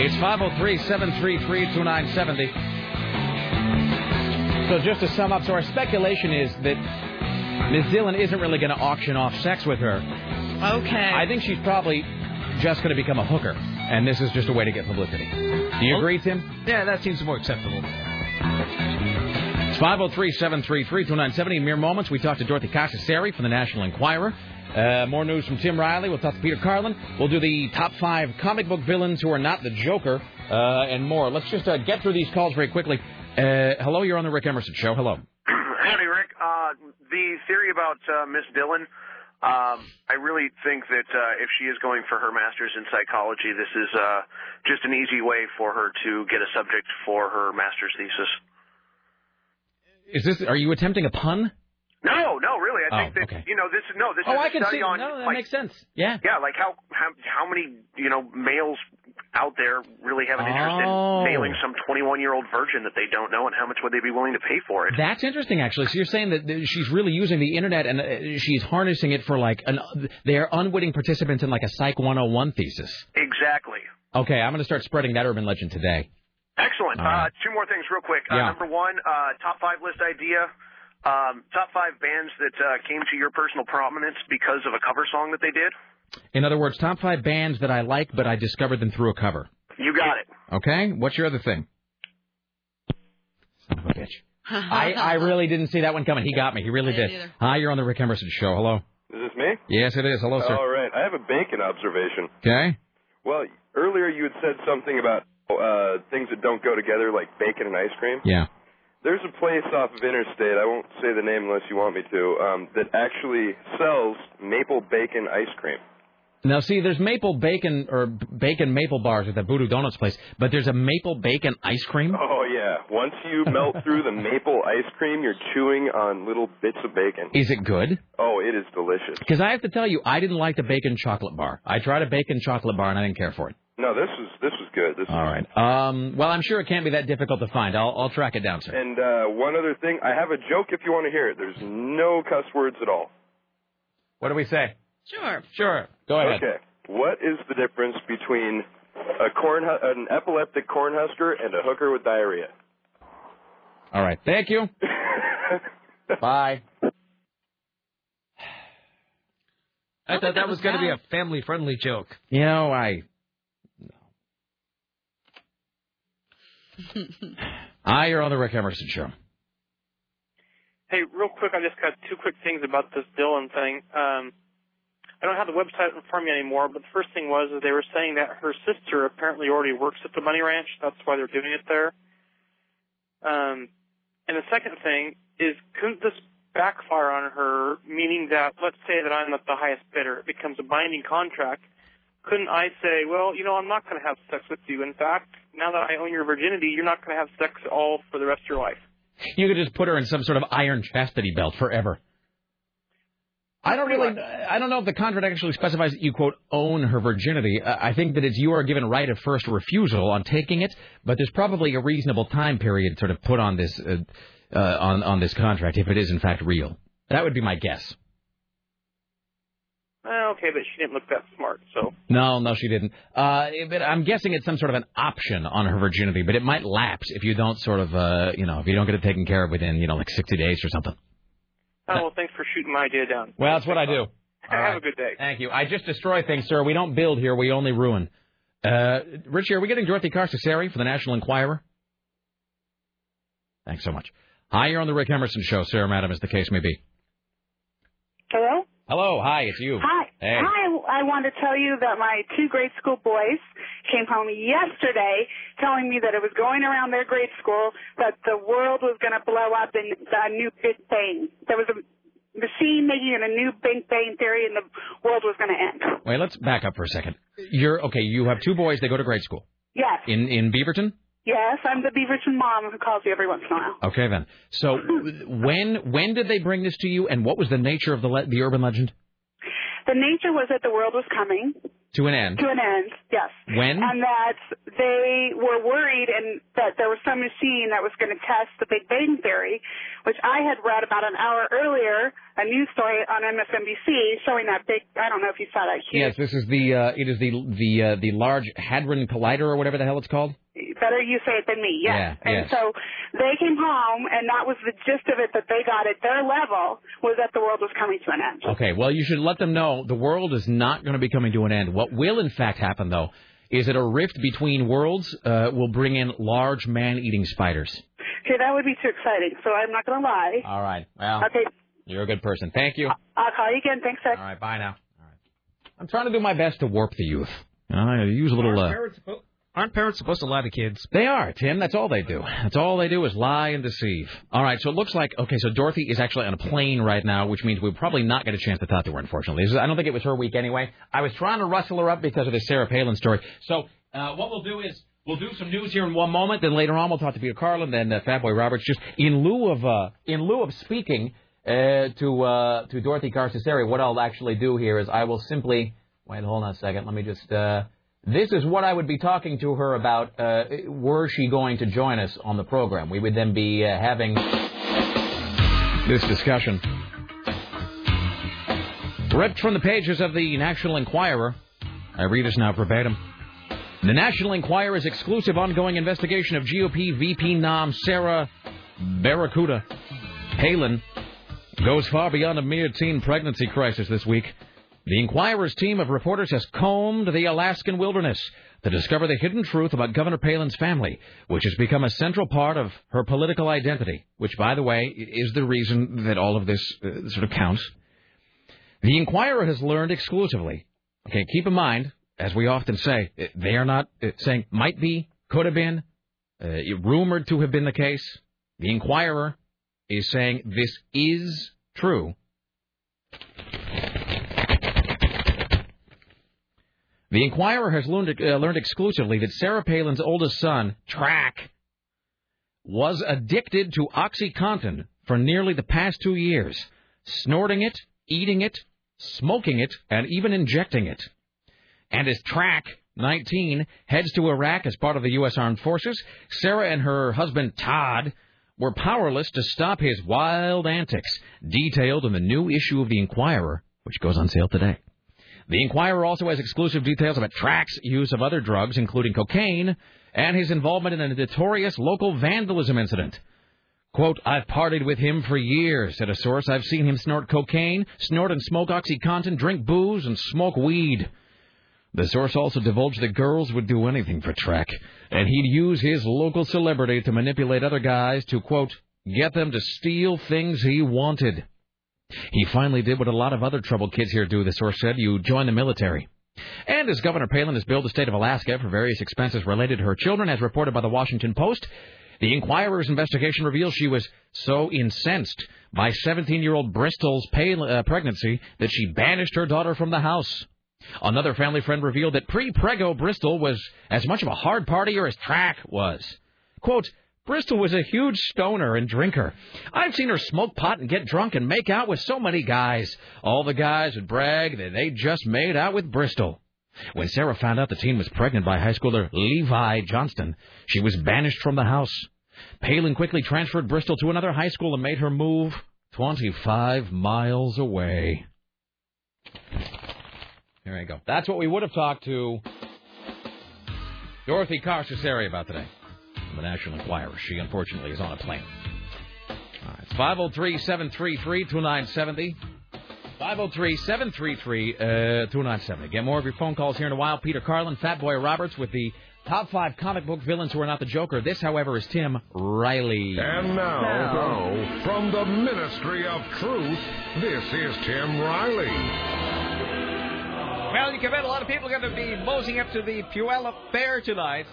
It's 503 733 2970. So, just to sum up, so our speculation is that Ms. Dylan isn't really going to auction off sex with her. Okay. I think she's probably just going to become a hooker, and this is just a way to get publicity. Do you oh. agree, Tim? Yeah, that seems more acceptable. It's 503 733 2970. In mere moments, we talk to Dorothy Cascerceri from the National Enquirer. Uh, more news from Tim Riley. We'll talk to Peter Carlin. We'll do the top five comic book villains who are not the Joker, uh, and more. Let's just uh, get through these calls very quickly. Uh, hello, you're on the Rick Emerson Show. Hello. Howdy, Rick. Uh, the theory about uh, Miss Dylan, um, I really think that uh, if she is going for her master's in psychology, this is uh, just an easy way for her to get a subject for her master's thesis. Is this? Are you attempting a pun? No, no, really. I Oh, think that okay. you know this. No, this Oh, is a I can study see. on. No, that like, makes sense. Yeah. Yeah, like how how how many you know males out there really have an interest Oh. in nailing some 21 year old virgin that they don't know, and how much would they be willing to pay for it? That's interesting, actually. So you're saying that uh, she's really using the internet and uh, she's harnessing it for like an. They're unwitting participants in like a Psych 101 thesis. Exactly. Okay, I'm going to start spreading that urban legend today. Excellent. All right. Uh, two more things, real quick. Uh, Number one, uh, top five list idea. Um, top five bands that uh, came to your personal prominence because of a cover song that they did. In other words, top five bands that I like, but I discovered them through a cover. You got it. Okay? What's your other thing? Son of a bitch. I, I really didn't see that one coming. He got me. He really did. Hi, you're on the Rick Emerson show. Hello. Is this me? Yes, it is. Hello, sir. All right. I have a bacon observation. Okay. Well, earlier you had said something about uh, things that don't go together, like bacon and ice cream. Yeah. There's a place off of Interstate, I won't say the name unless you want me to, um, that actually sells maple bacon ice cream. Now, see, there's maple bacon or bacon maple bars at the Voodoo Donuts place, but there's a maple bacon ice cream. Oh, yeah. Once you melt through the maple ice cream, you're chewing on little bits of bacon. Is it good? Oh, it is delicious. Because I have to tell you, I didn't like the bacon chocolate bar. I tried a bacon chocolate bar and I didn't care for it. No, this is this good. This All right. Um, well, I'm sure it can't be that difficult to find. I'll, I'll track it down, sir. And uh, one other thing, I have a joke if you want to hear it. There's no cuss words at all. What do we say? Sure. Sure. Go ahead. Okay. What is the difference between a corn hu- an epileptic cornhusker and a hooker with diarrhea? All right. Thank you. Bye. I thought that was going to be a family-friendly joke. You know, I. Hi, you're on the Rick Emerson show. Hey, real quick, I just got two quick things about this Dylan thing. Um, I don't have the website in front of me anymore, but the first thing was is they were saying that her sister apparently already works at the Bunny Ranch. That's why they're doing it there. Um, and the second thing is, couldn't this backfire on her, meaning that let's say that I'm the highest bidder, it becomes a binding contract. Couldn't I say, well, you know, I'm not going to have sex with you. In fact, now that I own your virginity, you're not going to have sex all for the rest of your life. You could just put her in some sort of iron chastity belt forever. I don't really. I don't know if the contract actually specifies that you quote own her virginity. I think that it's you are given right of first refusal on taking it, but there's probably a reasonable time period sort of put on this uh, uh, on on this contract if it is in fact real. That would be my guess. Well, okay, but she didn't look that smart, so. No, no, she didn't. Uh, but I'm guessing it's some sort of an option on her virginity, but it might lapse if you don't sort of, uh, you know, if you don't get it taken care of within, you know, like 60 days or something. Oh, well, thanks for shooting my idea down. Well, that's what I do. Have a good day. Thank you. I just destroy things, sir. We don't build here. We only ruin. Uh, Richie, are we getting Dorothy Cascerceri for the National Enquirer? Thanks so much. Hi, you're on the Rick Emerson Show, sir, madam, as the case may be. Hello? Hi, it's you. Hi. Hey. Hi. I want to tell you that my two grade school boys came home yesterday telling me that it was going around their grade school that the world was going to blow up in a new Big Bang. There was a machine making a new Big Bang theory and the world was going to end. Wait, let's back up for a second. You're okay. You have two boys. They go to grade school Yes. in in Beaverton. Yes, I'm the Beaverton mom who calls you every once in a while. Okay, then. So when when did they bring this to you, and what was the nature of the le- the urban legend? The nature was that the world was coming To an end. to an end, yes. When? And that they were worried and that there was some machine that was going to test the Big Bang Theory, which I had read about an hour earlier, a news story on MSNBC showing that big, I don't know if you saw that huge, Yes, this is the uh, it is the the uh, the large hadron collider or whatever the hell it's called. better you say it than me, yes. Yeah, and yes. so they came home and that was the gist of it that they got at their level was that the world was coming to an end. Okay, well you should let them know the world is not going to be coming to an end. What will in fact happen though is that a rift between worlds uh, will bring in large man-eating spiders. Okay, that would be too exciting, so I'm not going to lie. All right. Well, Okay, you're a good person. Thank you. I'll call you again. Thanks, sir. All right. Bye now. All right. I'm trying to do my best to warp the youth. You know, I use a little. Uh, Aren't parents supposed to lie to kids? They are, Tim. That's all they do. That's all they do is lie and deceive. All right, so it looks like okay. So Dorothy is actually on a plane right now, which means we'll probably not get a chance to talk to her. Unfortunately, I don't think it was her week anyway. I was trying to rustle her up because of this Sarah Palin story. So uh, what we'll do is we'll do some news here in one moment. Then later on we'll talk to Peter Carlin, then uh, Fatboy Roberts. Just in lieu of uh, in lieu of speaking uh, to uh, to Dorothy Cascerceri, what I'll actually do here is I will simply wait. Hold on a second. Let me just. Uh, this is what I would be talking to her about uh, were she going to join us on the program. We would then be uh, having this discussion. Ripped from the pages of the National Enquirer, I read this now verbatim. The National Enquirer's exclusive ongoing investigation of GOP VP nom Sarah Barracuda Palin goes far beyond a mere teen pregnancy crisis this week. The Enquirer's team of reporters has combed the Alaskan wilderness to discover the hidden truth about Governor Palin's family, which has become a central part of her political identity, which, by the way, is the reason that all of this uh, sort of counts. The Enquirer has learned exclusively. Okay, keep in mind, as we often say, uh, they are not uh, saying might be, could have been, uh, rumored to have been the case. The Enquirer is saying this is true. The Enquirer has learned, uh, learned exclusively that Sarah Palin's oldest son, Track, was addicted to OxyContin for nearly the past two years, snorting it, eating it, smoking it, and even injecting it. And as Track, 19, heads to Iraq as part of the U.S. Armed Forces, Sarah and her husband, Todd, were powerless to stop his wild antics, detailed in the new issue of The Enquirer, which goes on sale today. The Enquirer also has exclusive details about Track's use of other drugs, including cocaine, and his involvement in a notorious local vandalism incident. Quote, I've partied with him for years, said a source. I've seen him snort cocaine, snort and smoke OxyContin, drink booze, and smoke weed. The source also divulged that girls would do anything for Track, and he'd use his local celebrity to manipulate other guys to, quote, get them to steal things he wanted. He finally did what a lot of other troubled kids here do, the source said. You join the military. And as Governor Palin has billed the state of Alaska for various expenses related to her children, as reported by the Washington Post, the Enquirer's investigation reveals she was so incensed by 17 year old Bristol's uh, pregnancy that she banished her daughter from the house. Another family friend revealed that pre prego Bristol was as much of a hard partier as Track was. Quote, Bristol was a huge stoner and drinker. I've seen her smoke pot and get drunk and make out with so many guys. All the guys would brag that they just made out with Bristol. When Sarah found out the teen was pregnant by high schooler Levi Johnston, she was banished from the house. Palin quickly transferred Bristol to another high school and made her move 25 miles away. There you go. That's what we would have talked to Dorothy Cascerceri about today from the National Enquirer. She, unfortunately, is on a plane. All right, it's 503 733 2970. 503 733 2970. Uh, Get more of your phone calls here in a while. Peter Carlin, Fat Boy Roberts with the top five comic book villains who are not the Joker. This, however, is Tim Riley. And now, from the Ministry of Truth, this is Tim Riley. Well, you can bet a lot of people are going to be moseying up to the Puyallup Fair tonight.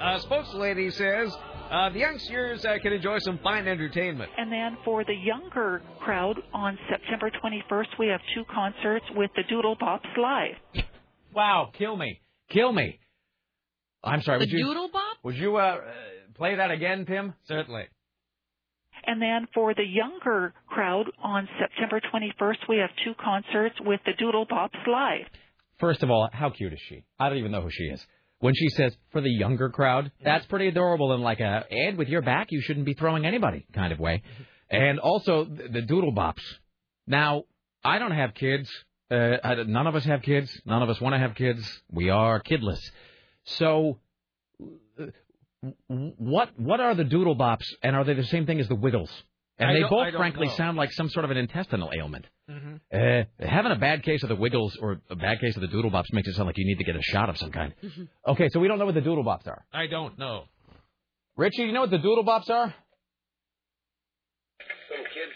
A spokeslady says uh, the youngsters uh, can enjoy some fine entertainment. And then for the younger crowd on September 21st, we have two concerts with the Doodle Bops live. Wow, kill me. Kill me. I'm sorry. The would you, Doodle Bop? Would you uh, play that again, Tim? Certainly. And then for the younger crowd on September 21st, we have two concerts with the Doodle Bops live. First of all, how cute is she? I don't even know who she is. When she says for the younger crowd, that's pretty adorable in like a Ed with your back, you shouldn't be throwing anybody kind of way. And also the the Doodle Bops. Now, I don't have kids. Uh, I- none of us have kids. None of us want to have kids. We are kidless. So, uh, what what are the Doodle Bops, and are they the same thing as the Wiggles? And I they both, frankly, know. sound like some sort of an intestinal ailment. Mhm. Uh, having a bad case of the Wiggles or a bad case of the Doodle Bops makes it sound like you need to get a shot of some kind. Okay, so we don't know what the Doodle Bops are. I don't know. Richie, you know what the Doodle Bops are? Some kid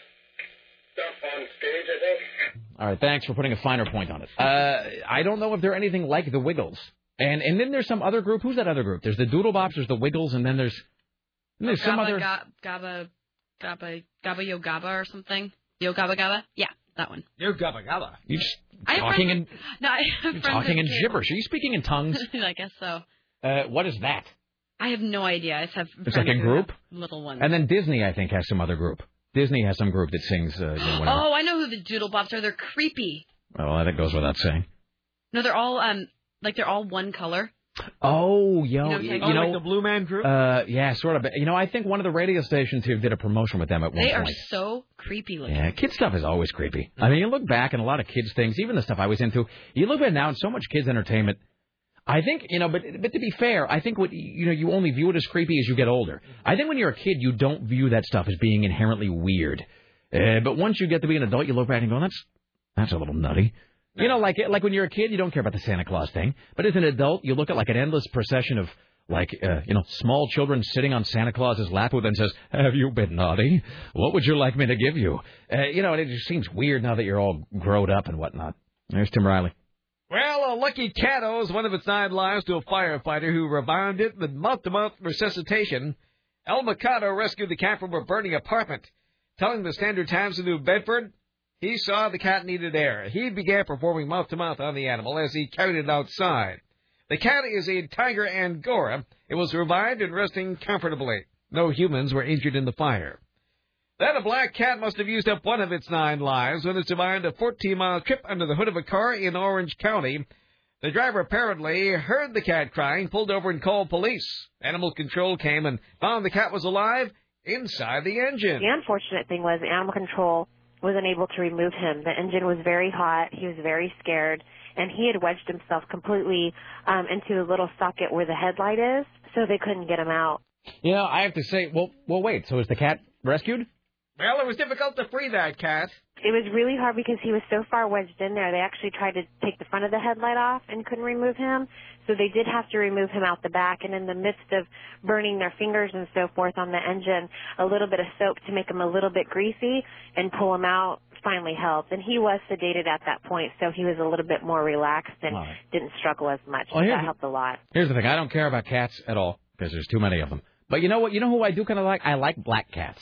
stuff on stage, I think. All right, thanks for putting a finer point on it. Uh, I don't know if they're anything like the Wiggles. And and then there's some other group. Who's that other group? There's the Doodle Bops, there's the Wiggles, and then there's and there's some Gabba, other. ga- Gabba, Gabba, Gabba Yo Gabba or something. Yo Gaba Gabba? Yeah, that one. Yo Gaba Gabba. You just I talking in friends- No, I have you're talking in gibberish. Are you speaking in tongues? I guess so. Uh, what is that? I have no idea. I just have It's like a group? little ones. And then Disney, I think, has some other group. Disney has some group that sings. Uh, you know, oh, I know who the Doodle Bops are. They're creepy. Well, that goes without saying. No, they're all um like they're all one color. Oh, yo, You know you, Oh, know, like the Blue Man Group. Uh, yeah, sort of. You know, I think one of the radio stations here did a promotion with them at one point. They are so creepy looking. Yeah, kid stuff is always creepy. I mean, you look back and a lot of kids things, even the stuff I was into. You look back now and so much kids entertainment. I think you know, but but to be fair, I think what you know, you only view it as creepy as you get older. I think when you're a kid, you don't view that stuff as being inherently weird. Uh, but once you get to be an adult, you look back and go, that's that's a little nutty. You know, like like when you're a kid, you don't care about the Santa Claus thing, but as an adult, you look at like an endless procession of like uh, you know small children sitting on Santa Claus's lap who then says, "Have you been naughty? What would you like me to give you?" Uh, you know, and it just seems weird now that you're all grown up and whatnot. There's Tim Riley. Well, a lucky cat owes one of its nine lives to a firefighter who revived it with month-to-month resuscitation. El Mikado rescued the cat from a burning apartment. Telling the Standard Times of New Bedford, he saw the cat needed air. He began performing mouth to mouth on the animal as he carried it outside. The cat is a tiger Angora. It was revived and resting comfortably. No humans were injured in the fire. Then a black cat must have used up one of its nine lives when it survived a 14-mile trip under the hood of a car in Orange County. The driver apparently heard the cat crying, pulled over and called police. Animal control came and found the cat was alive inside the engine. The unfortunate thing was animal control was unable to remove him. The engine was very hot. He was very scared, and he had wedged himself completely um, into the little socket where the headlight is, so they couldn't get him out. You know, I have to say, well, well, wait. So is the cat rescued? Well, it was difficult to free that cat. It was really hard because he was so far wedged in there. They actually tried to take the front of the headlight off and couldn't remove him. So they did have to remove him out the back. And in the midst of burning their fingers and so forth on the engine, a little bit of soap to make him a little bit greasy and pull him out finally helped. And he was sedated at that point, so he was a little bit more relaxed and All right. didn't struggle as much. Well, that helped a lot. Here's the thing: I don't care about cats at all because there's too many of them. But you know what? You know who I do kind of like? I like black cats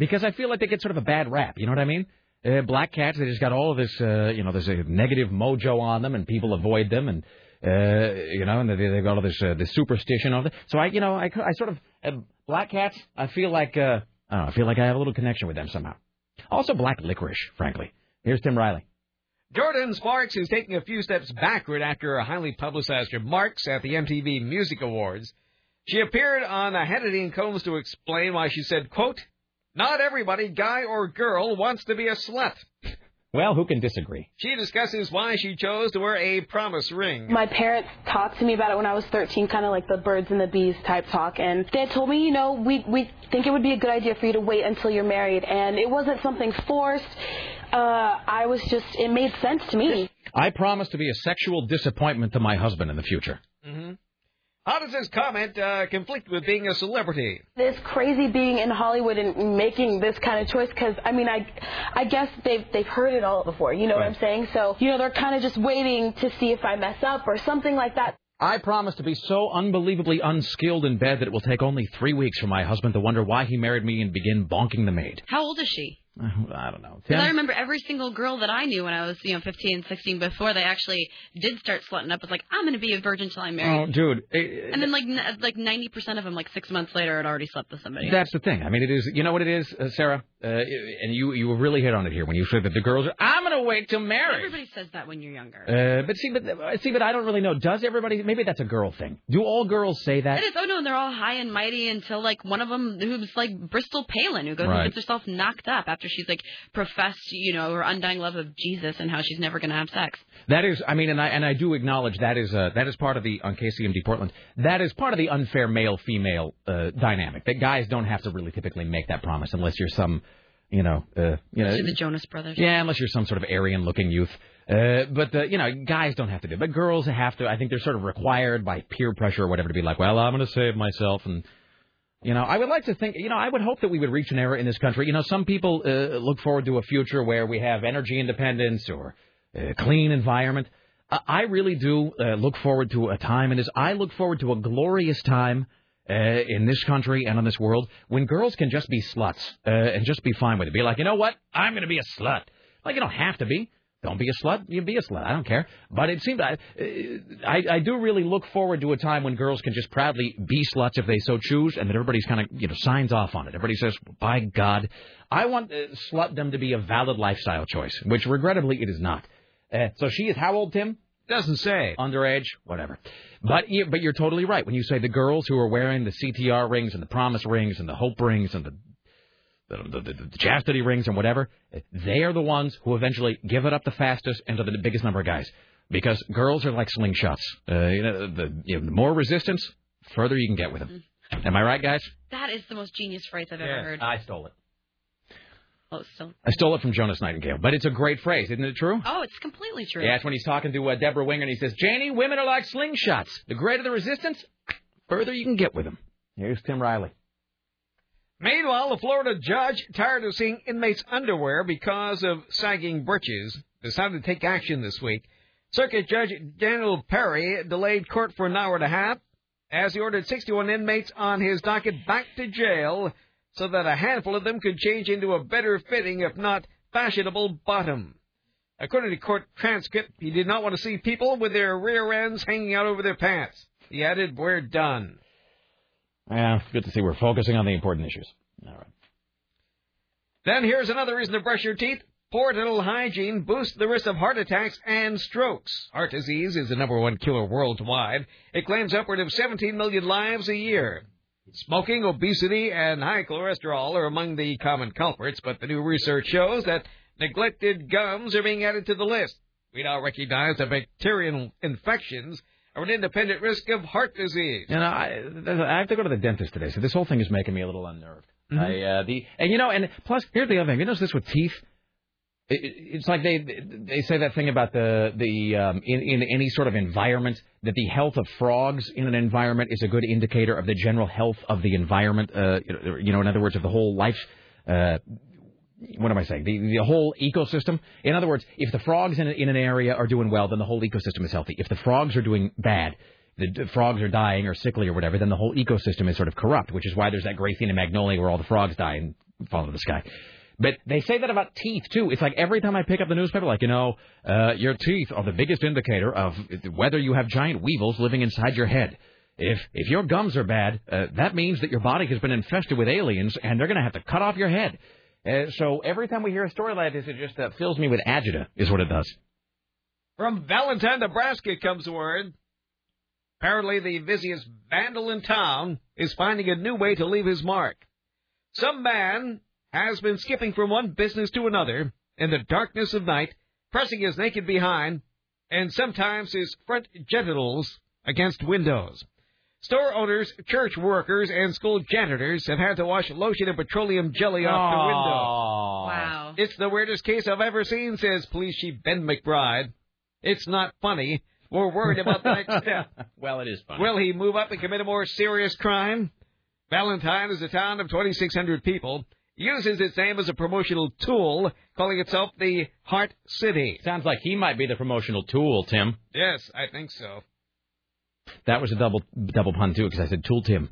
because I feel like they get sort of a bad rap. You know what I mean? Uh, black cats, they just got all of this, uh, you know, there's a negative mojo on them, and people avoid them, and uh, you know, and they, they've got all this uh, this superstition on them. So I, you know, I, I sort of uh, black cats. I feel like uh, I know. I feel like I have a little connection with them somehow. Also, black licorice, frankly. Here's Tim Riley. Jordin Sparks is taking a few steps backward after a highly publicized remarks at the MTV Music Awards. She appeared on Hannity and Colmes to explain why she said, quote, Not everybody, guy or girl, wants to be a slut. Well, who can disagree? She discusses why she chose to wear a promise ring. My parents talked to me about it when I was 13, kind of like the birds and the bees type talk, and they told me, you know, we we think it would be a good idea for you to wait until you're married, and it wasn't something forced. Uh, I was just, it made sense to me. I promise to be a sexual disappointment to my husband in the future. hmm How does this comment uh, conflict with being a celebrity? It's crazy being in Hollywood and making this kind of choice because I mean I, I guess they've they've heard it all before. You know what I'm saying? So you know they're kind of just waiting to see if I mess up or something like that. I promise to be so unbelievably unskilled in bed that it will take only three weeks for my husband to wonder why he married me and begin bonking the maid. How old is she? I don't know. Because I remember every single girl that I knew when I was, you know, 15 and 16 before they actually did start slutting up was like, I'm going to be a virgin till I'm married. Oh, dude. eh, and then like n- like 90% of them, like six months later, had already slept with somebody. That's the thing. I mean, it is. You know what it is, uh, Sarah? Uh, and you you really hit on it here when you said that the girls are. I'm going to wait till marriage. Everybody says that when you're younger. Uh, but see, but uh, see, but I don't really know. Does everybody? Maybe that's a girl thing. Do all girls say that? It is. Oh no, and they're all high and mighty until like one of them who's like Bristol Palin, who goes Right. and gets herself knocked up after she's like professed, you know, her undying love of Jesus and how she's never going to have sex. That is, I mean, and I and I do acknowledge that is uh, that is part of the on KCMD Portland. That is part of the unfair male female uh, dynamic. That guys don't have to really typically make that promise unless you're some, you know, uh, you know, the Jonas Brothers. yeah, unless you're some sort of Aryan looking youth. Uh, but uh, you know, guys don't have to do. it. But girls have to. I think they're sort of required by peer pressure or whatever to be like, well, I'm going to save myself and. You know, I would like to think, you know, I would hope that we would reach an era in this country. You know, some people uh, look forward to a future where we have energy independence or a clean environment. I I really do uh, look forward to a time, and as I look forward to a glorious time uh, in this country and on this world when girls can just be sluts uh, and just be fine with it. Be like, you know what? I'm going to be a slut. Like, you don't have to be. Don't be a slut. You be a slut. I don't care. But it seems I, I I do really look forward to a time when girls can just proudly be sluts if they so choose, and that everybody's kind of you know signs off on it. Everybody says, "By God, I want uh, slutdom to be a valid lifestyle choice," which regrettably it is not. Uh, so she is how old, Tim? Doesn't say. Underage, whatever. But you, but you're totally right when you say the girls who are wearing the CTR rings and the promise rings and the hope rings and the the, the, the, the chastity rings and whatever, they are the ones who eventually give it up the fastest and to the biggest number of guys. Because girls are like slingshots. Uh, you know, the, you know, the more resistance, further you can get with them. Am I right, guys? That is the most genius phrase I've ever heard. I stole it. Oh. I stole it from Jonas Nightingale, but it's a great phrase, isn't it true? Oh, it's completely true. Yeah, it's when he's talking to uh, Debra Winger and he says, Janie, women are like slingshots. The greater the resistance, further you can get with them. Here's Tim Riley. Meanwhile, a Florida judge, tired of seeing inmates' underwear because of sagging britches, decided to take action this week. Circuit Judge Daniel Perry delayed court for an hour and a half as he ordered 61 inmates on his docket back to jail so that a handful of them could change into a better fitting, if not fashionable, bottom. According to court transcript, he did not want to see people with their rear ends hanging out over their pants. He added, We're done. Yeah, good to see we're focusing on the important issues. All right. Then here's another reason to brush your teeth. Poor dental hygiene boosts the risk of heart attacks and strokes. Heart disease is the number one killer worldwide. It claims upward of 17 million lives a year. Smoking, obesity, and high cholesterol are among the common culprits, but the new research shows that neglected gums are being added to the list. We now recognize that bacterial infections are an independent risk of heart disease. You know, I, I have to go to the dentist today, so this whole thing is making me a little unnerved. Mhm. I, uh, the and you know, and plus here's the other thing. You notice this with teeth. It, it- it's like they they say that thing about the the um, in in any sort of environment that the health of frogs in an environment is a good indicator of the general health of the environment. Uh, you know- in other words, of the whole life. Uh, what am I saying? The, the whole ecosystem. In other words, if the frogs in, in an area are doing well, then the whole ecosystem is healthy. If the frogs are doing bad, the, frogs are dying or sickly or whatever, then the whole ecosystem is sort of corrupt, which is why there's that Gracina magnolia where all the frogs die and fall into the sky. But they say that about teeth too. It's like every time I pick up the newspaper, like you know, uh, your teeth are the biggest indicator of whether you have giant weevils living inside your head. If if your gums are bad, uh, that means that your body has been infested with aliens, and they're going to have to cut off your head. Uh, so every time we hear a story like this, it just uh, fills me with agita, is what it does. From Valentine, Nebraska comes word. Apparently, the busiest vandal in town is finding a new way to leave his mark. Some man has been skipping from one business to another in the darkness of night, pressing his naked behind and sometimes his front genitals against windows. Store owners, church workers, and school janitors have had to wash lotion and petroleum jelly off the window. Wow. It's the weirdest case I've ever seen, says police chief Ben McBride. It's not funny. We're worried about the next step. well, it is funny. Will he move up and commit a more serious crime? Valentine is a town of 2,600 people. Uses its name as a promotional tool, calling itself the Heart City. Sounds like he might be the promotional tool, Tim. Yes, I think so. That was a double double pun too, because I said tool Tim.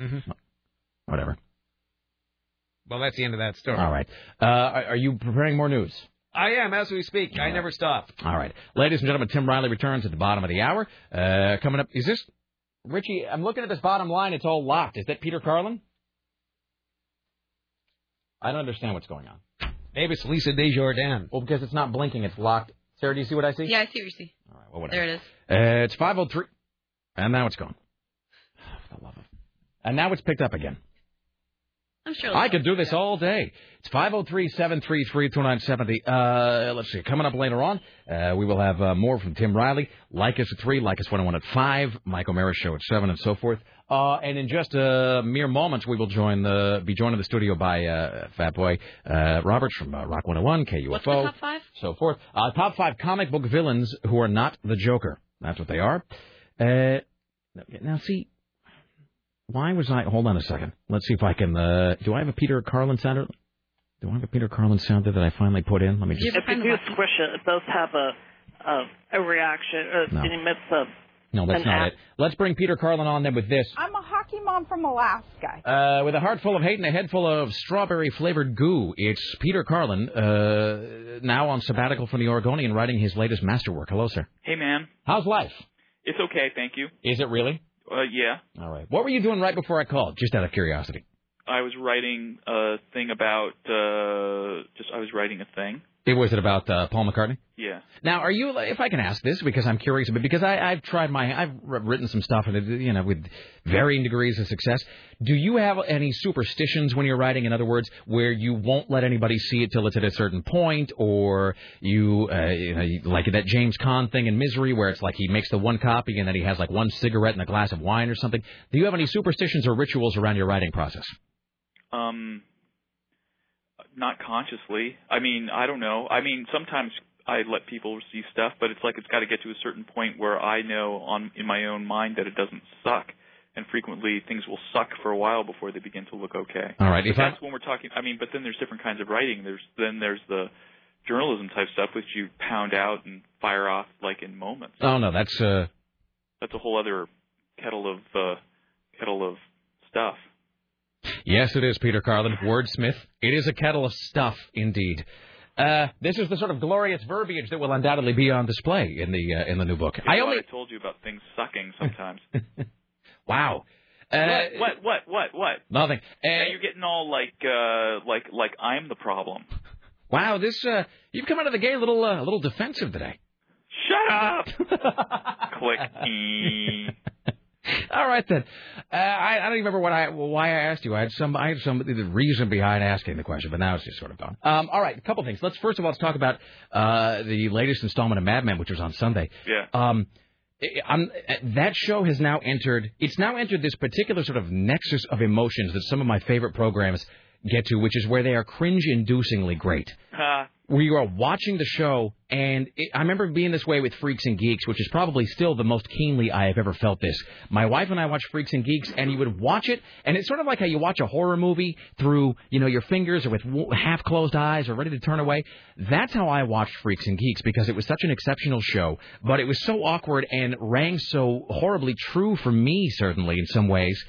Mm-hmm. Whatever. Well, that's the end of that story. All right. Uh, are, are you preparing more news? I am as we speak. I never stop. All right. Ladies and gentlemen, Tim Riley returns at the bottom of the hour. Uh, coming up, is this Richie? I'm looking at this bottom line. It's all locked. Is that Peter Carlin? I don't understand what's going on. Maybe it's Lisa Desjardins. Well, because it's not blinking, it's locked. Sarah, do you see what I see? Yeah, I see what you see. All right, Well, whatever. There it is. Uh, it's 503. And now it's gone. For the love of. And now it's picked up again. I'm sure. I could do this all day. It's 503-733-2970. Uh, let's see. Coming up later on, uh, we will have uh, more from Tim Riley. Like us at 3, like us 101 at 5, Michael O'Mara Show at 7, and so forth. Uh, and in just a mere moments, we will join the, be joined in the studio by uh, Fat Boy uh, Roberts from uh, Rock 101, KUFO, What's the top five? so forth. Uh, top five comic book villains who are not the Joker. That's what they are. Uh, now, see, why was I? Hold on a second. Let's see if I can. Uh, do I have a Peter Carlin sounder? Do I have a Peter Carlin sounder that I finally put in? Let me just. If you do squish it, it does have a a, a reaction. Uh, No. It emits a. No, that's not app. it. Let's bring Peter Carlin on then with this. I'm a hockey mom from Alaska. Uh, with a heart full of hate and a head full of strawberry flavored goo, it's Peter Carlin, uh, now on sabbatical from the Oregonian, writing his latest masterwork. Hello, sir. Hey, man. How's life? It's okay, thank you. Is it really? Uh, yeah. All right. What were you doing right before I called? Just out of curiosity. I was writing a thing about, uh, just, I was writing a thing. It was it about uh, Paul McCartney? Yeah. Now, are you? If I can ask this, because I'm curious, but because I, I've tried my, I've written some stuff, and it, you know, with varying degrees of success. Do you have any superstitions when you're writing? In other words, where you won't let anybody see it till it's at a certain point, or you, uh, you know, like that James Caan thing in Misery, where it's like he makes the one copy and then he has like one cigarette and a glass of wine or something. Do you have any superstitions or rituals around your writing process? Um, not consciously. I mean, I don't know. I mean, sometimes I let people see stuff, but it's like it's got to get to a certain point where I know on in my own mind that it doesn't suck. And frequently things will suck for a while before they begin to look okay. All right, But if I- that's when we're talking. I mean, but then there's different kinds of writing. There's then there's the journalism type stuff which you pound out and fire off like in moments. Oh no, that's uh, That's a whole other kettle of uh, kettle of stuff. Yes, it is Peter Carlin, wordsmith. It is a kettle of stuff, indeed. Uh, this is the sort of glorious verbiage that will undoubtedly be on display in the uh, in the new book. I only I told you about things sucking sometimes. wow. Uh, what? What? What? What? What? Nothing. now you're getting all like, uh, like, like I'm the problem. Wow, this uh, you've come out of the gate a little uh, a little defensive today. Shut up. Click. All right then. Uh, I, I don't even remember what I why I asked you. I had some I had some the reason behind asking the question, but now it's just sort of gone. Um, all right, a couple things. Let's first of all let's talk about uh, the latest installment of Mad Men, which was on Sunday. Yeah. Um, I'm, that show has now entered. It's now entered this particular sort of nexus of emotions that some of my favorite programs get to, which is where they are cringe-inducingly great uh-huh. Ha. where you are watching the show, and it, I remember being this way with Freaks and Geeks, which is probably still the most keenly I have ever felt this. My wife and I watch Freaks and Geeks, and you would watch it, and it's sort of like how you watch a horror movie through, you know, your fingers or with half closed eyes or ready to turn away. That's how I watched Freaks and Geeks because it was such an exceptional show, but it was so awkward and rang so horribly true for me, certainly in some ways,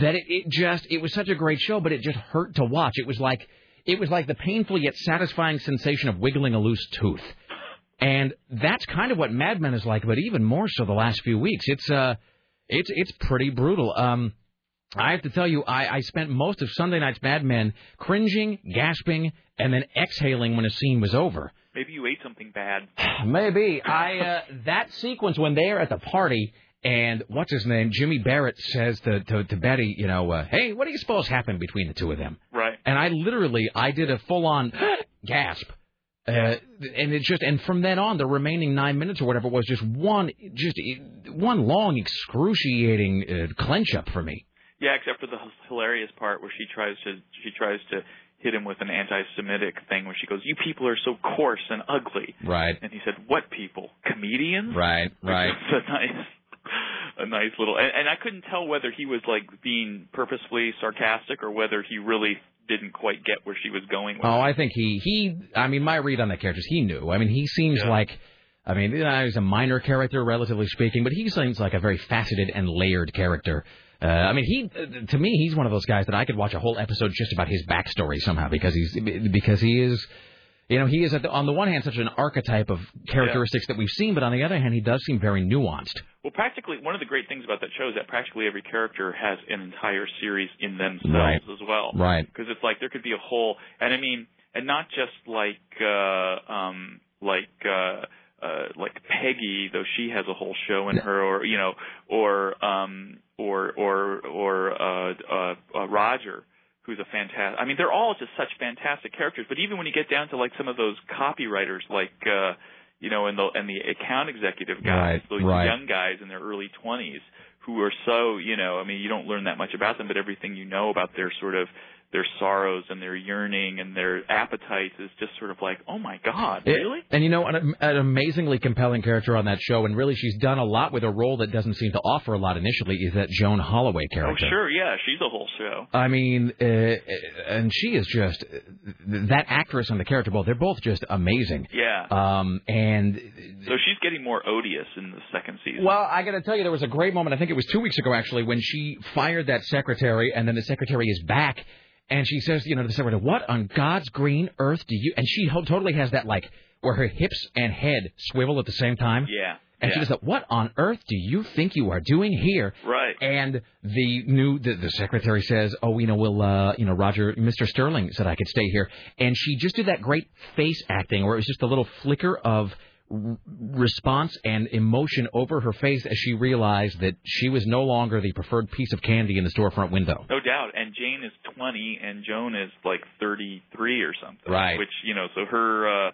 that it, it just it was such a great show, but it just hurt to watch. It was like it was like the painful yet satisfying sensation of wiggling a loose tooth. And that's kind of what Mad Men is like, but even more so the last few weeks. It's uh it's it's pretty brutal. Um I have to tell you, I, I spent most of Sunday night's Mad Men cringing, gasping, and then exhaling when a scene was over. Maybe you ate something bad. Maybe. I uh, that sequence when they are at the party and what's his name, Jimmy Barrett says to to, to Betty, you know, uh, hey, what do you suppose happened between the two of them? Right. And I literally, I did a full on gasp. Uh, and it just, and from then on, the remaining nine minutes or whatever was just one, just one long, excruciating uh, clench up for me. Yeah, except for the hilarious part where she tries to she tries to hit him with an anti-Semitic thing where she goes, "You people are so coarse and ugly." Right. And he said, "What people? Comedians?" Right, right. It's a nice, a nice little, and, and I couldn't tell whether he was like being purposefully sarcastic or whether he really didn't quite get where she was going with. Oh, I think he he. I mean, my read on the characters, he knew. I mean, he seems like. I mean, you know, he's a minor character, relatively speaking, but he seems like a very faceted and layered character. Uh, I mean, he to me, he's one of those guys that I could watch a whole episode just about his backstory somehow because he's because he is. You know, he is at the, on the one hand such an archetype of characteristics that we've seen, but on the other hand, he does seem very nuanced. Well, practically one of the great things about that show is that practically every character has an entire series in themselves Right. as well. Right. Because it's like there could be a whole, and I mean, and not just like uh um like uh uh like Peggy, though she has a whole show in her, or you know, or um or or or uh uh, uh Roger. Who's a fantastic? I mean, they're all just such fantastic characters. But even when you get down to like some of those copywriters, like uh, you know, and the and the account executive guys, Right, those right. young guys in their early 20s who are so, you know, I mean, you don't learn that much about them, but everything you know about their sort of their sorrows and their yearning and their appetites is just sort of like, oh my God, It- really? and you know, an, an amazingly compelling character on that show, and really she's done a lot with a role that doesn't seem to offer a lot initially, is that Joan Holloway character. Oh, sure, yeah, she's a whole show. I mean, uh, and she is just that actress and the character both. They're both just amazing. Yeah. Um, and So she's getting more odious in the second season. well, I got to tell you, there was a great moment. I think it was two weeks ago actually, when she fired that secretary, and then the secretary is back, and she says, you know, to the secretary, "What on God's green earth do you?" And she ho- totally has that like where her hips and head swivel at the same time. Yeah. And yeah. she does that. What on earth do you think you are doing here? Right. And the new the, the secretary says, "Oh, you know, we'll, uh, you know, Roger, Mr. Sterling said I could stay here." And she just did that great face acting, where it was just a little flicker of response and emotion over her face as she realized that she was no longer the preferred piece of candy in the storefront window. No doubt. And Jane is 20 and Joan is like 33 or something. Right. Which, you know, so her, uh,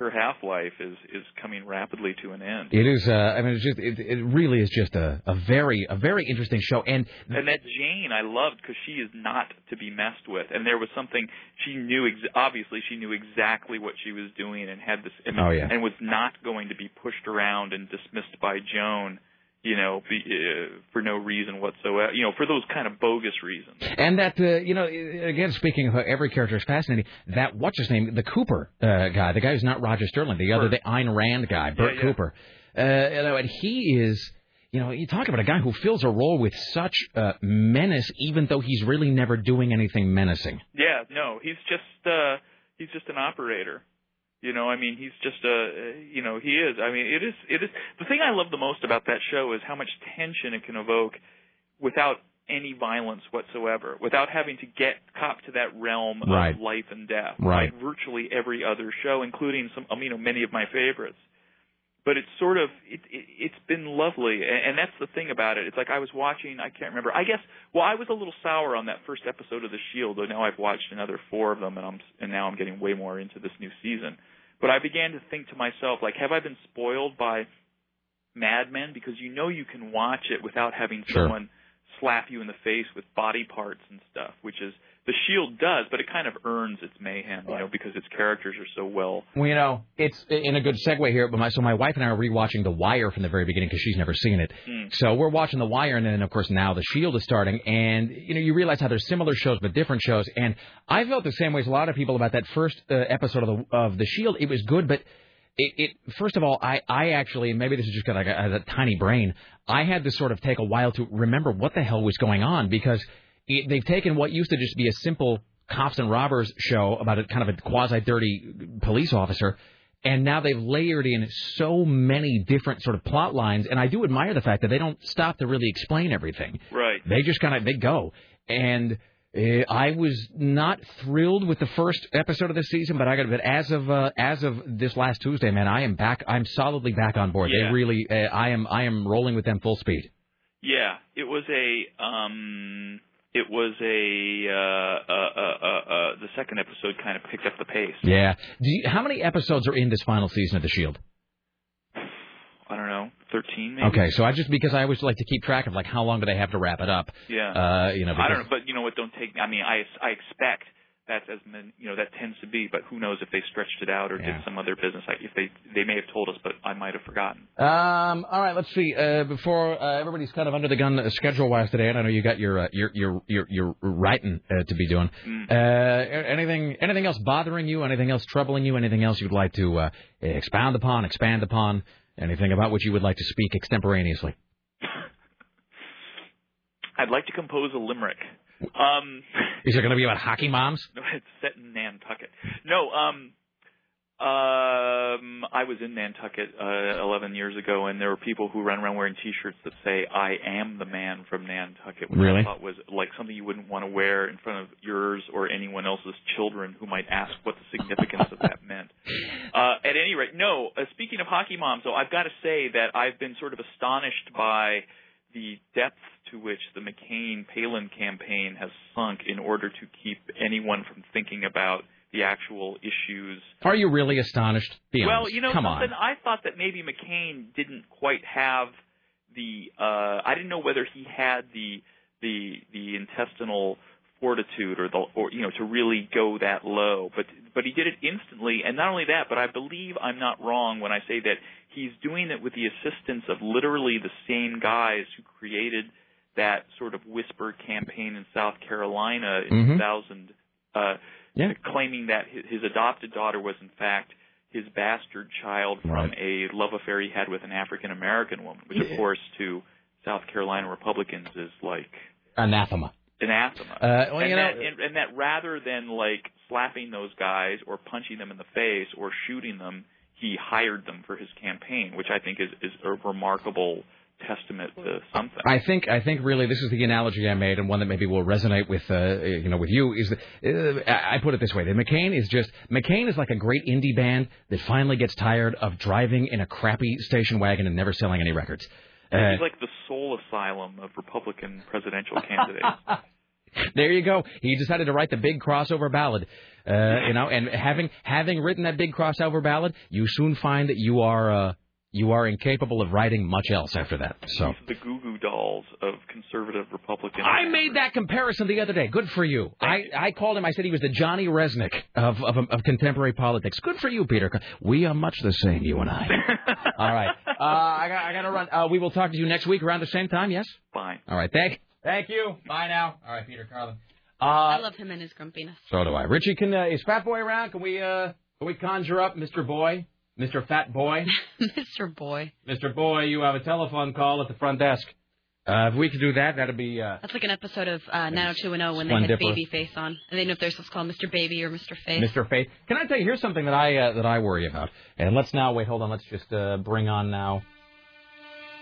her half life is is coming rapidly to an end. It is. Uh, I mean, it's just. It, it really is just a, a very a very interesting show. And And that Jane I loved because she is not to be messed with, and there was something she knew. Ex- obviously, she knew exactly what she was doing, and had this. I Oh, yeah. and was not going to be pushed around and dismissed by Joan. You know, be, uh, for no reason whatsoever. You know, for those kind of bogus reasons. and that uh, you know again speaking of how every character is fascinating. That what's his name? The Cooper uh, guy. The guy who's not Roger Sterling. The other, the Ayn Rand guy, Bert yeah. Cooper. Uh, you know, and he is. You know, you talk about a guy who fills a role with such uh, menace, even though he's really never doing anything menacing. Yeah, no, he's just uh he's just an operator. You know, I mean, he's just a you know, he is. I mean, it is it is the thing I love the most about that show is how much tension it can evoke without any violence whatsoever, without having to get cop to that realm Right. of life and death. Right. Like virtually every other show, including some, I mean, you know, many of my favorites. But it's sort of it, it it's been lovely, and, and that's the thing about it. It's like I was watching. I can't remember. I guess. Well, I was a little sour on that first episode of The Shield. Though now I've watched another four of them, and I'm and now I'm getting way more into this new season. But I began to think to myself, like, have I been spoiled by Mad Men? Because you know you can watch it without having Sure. someone slap you in the face with body parts and stuff, which is The Shield does, but it kind of earns its mayhem, you know, because its characters are so well Well, you know, it's in a good segue here. But my so my wife and I are rewatching The Wire from the very beginning because she's never seen it. Mm. So we're watching The Wire, and then of course now The Shield is starting, and you know you realize how there's similar shows but different shows. And I felt the same way as a lot of people about that first uh, episode of the of The Shield. It was good, but it, it first of all, I I actually and maybe this is just because I got a tiny brain. I had to sort of take a while to remember what the hell was going on because it, they've taken what used to just be a simple cops and robbers show about a kind of a quasi dirty police officer and now they've layered in so many different sort of plot lines and I do admire the fact that they don't stop to really explain everything. Right. They just kind of they go and uh, I was not thrilled with the first episode of this season, but I got to admit, as of uh, as of this last Tuesday, man, I am back. I'm solidly back on board. Yeah. They really, uh, I am, I am rolling with them full speed. Yeah, it was a um it was a uh uh uh uh, uh the second episode kind of picked up the pace. Yeah. Do you, how many episodes are in this final season of The Shield? I don't know, 13 maybe. Okay, so I just because I always like to keep track of like how long do they have to wrap it up. Yeah. Uh, you know, I don't know, but you know what? Don't take. I mean, I I expect that's as men, you know that tends to be, but who knows if they stretched it out or Yeah. did some other business? Like if they they may have told us, but I might have forgotten. Um, all right, let's see. Uh, before uh, everybody's kind of under the gun uh, schedule-wise today, and I know you got your uh, your your your your writing uh, to be doing. Mm. Uh, anything anything else bothering you? Anything else troubling you? Anything else you'd like to uh, expound upon, expand upon? Anything about which you would like to speak extemporaneously? I'd like to compose a limerick. Um, Is it going to be about hockey moms? No, it's set in Nantucket. No, um, um, I was in Nantucket uh, 11 years ago, and there were people who run around wearing T-shirts that say "I am the man from Nantucket," which Really? I thought was like something you wouldn't want to wear in front of yours or anyone else's children who might ask what the significance of that meant. Uh, at any rate, no. Uh, speaking of hockey moms, though, I've got to say that I've been sort of astonished by the depth to which the McCain Palin campaign has sunk in order to keep anyone from thinking about the actual issues. Are you really astonished? Be well, honest. you know come something. on. I thought that maybe McCain didn't quite have the. Uh, I didn't know whether he had the the the intestinal fortitude or the or you know to really go that low but but he did it instantly and not only that but I believe I'm not wrong when I say that he's doing it with the assistance of literally the same guys who created that sort of whisper campaign in South Carolina in Mhm. 2000 uh Yeah. claiming that his, adopted daughter was in fact his bastard child from Right. a love affair he had with an African American woman which of course to South Carolina Republicans is like Anathema. Anathema. Uh, well, and, you know- that, and, and that rather than like slapping those guys or punching them in the face or shooting them, he hired them for his campaign, which I think is, is a remarkable testament to something. I think I think really this is the analogy I made, and one that maybe will resonate with uh, you know with you. Is that uh, I I put it this way: that McCain is just McCain is like a great indie band that finally gets tired of driving in a crappy station wagon and never selling any records. Uh, He's like the soul asylum of Republican presidential candidates. there you go. He decided to write the big crossover ballad. Uh, you know, and having having written that big crossover ballad, you soon find that you are uh, you are incapable of writing much else after that. So The Goo Goo Dolls of conservative Republican. I made that comparison the other day. Good for you. I, I called him. I said he was the Johnny Rzeznik of, of of contemporary politics. Good for you, Peter. We are much the same, you and I. All right. Uh, I got I got to run. Uh, we will talk to you next week around the same time. Yes. Fine. All right. Thank thank you. Bye now. All right, Peter Carlin. Uh, I love him and his grumpiness. So do I. Richie, can uh, is Fat Boy around? Can we uh can we conjure up Mr. Boy, Mr. Fat Boy, Mr. Boy. Mr. Boy? You have a telephone call at the front desk. Uh, if we could do that, that'd be. Uh, That's like an episode of uh, 90210 when they had Babyface on. And they know if they're supposed to call Mr. Baby or Mr. Face. Mr. Faith. Can I tell you? Here's something that I uh, that I worry about. And let's now wait. Hold on. Let's just uh, bring on now.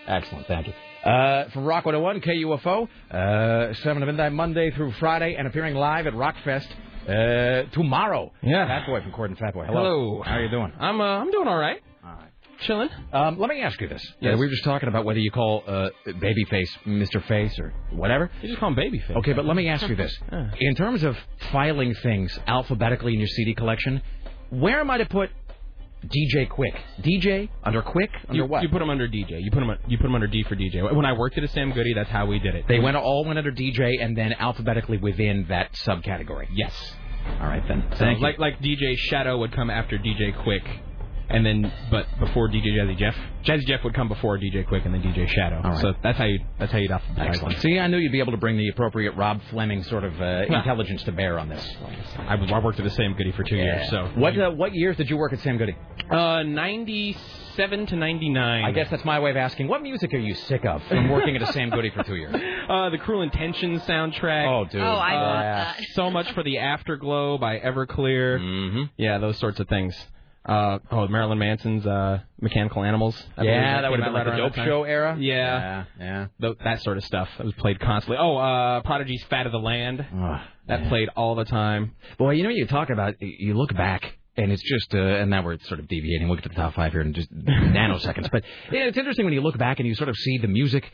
Excellent. Thank you. Uh, from Rock 101 KUFO, uh, 7 to midnight Monday through Friday, and appearing live at Rockfest uh, tomorrow. Yeah. Fat Boy from Court and Fat Boy. Hello. Hello. How are you doing? I'm uh, I'm doing all right. All right. Chilling. Um, let me ask you this. Yes. Uh, we were just talking about whether you call uh, Babyface Mr. Face or whatever. You just call him Babyface. Okay, but let me ask you this. Yeah. In terms of filing things alphabetically in your CD collection, where am I to put DJ Quik? DJ under Quik under You, what? you put them under DJ. You put them you put him under D for DJ. When I worked at a Sam Goody, that's how we did it. they went all went under DJ and then alphabetically within that subcategory. Yes. All right then. So Thank you. like like DJ Shadow would come after DJ Quik, and then but before DJ Jazzy Jeff, Jazzy Jeff would come before DJ Quik and then DJ Shadow. Right. So that's how you that's how you'd alphabetize them. See, I knew you'd be able to bring the appropriate Rob Fleming sort of uh, intelligence to bear on this. I, I worked at the Sam Goody for two years. So what uh, what years did you work at Sam Goody? Uh, ninety seven to ninety nine. I guess that's my way of asking. What music are you sick of from working at a Sam Goody for two years? Uh, the Cruel Intentions soundtrack. Oh, dude. Oh, I Uh, bought that. so much for the Afterglow by Everclear. Mm-hmm. Yeah, those sorts of things. Uh, oh, Marilyn Manson's uh, Mechanical Animals. I Yeah, that would have been like right the Dope. Show era. Yeah, yeah, yeah. Th- that sort of stuff. That was played constantly. Oh, uh, Prodigy's "Fat of the Land." Oh, that man. played all the time. Boy, you know, you talk about, you look back, and it's just, uh, and now we're sort of deviating. We'll get to the top five here in just nanoseconds. But yeah, it's interesting when you look back and you sort of see the music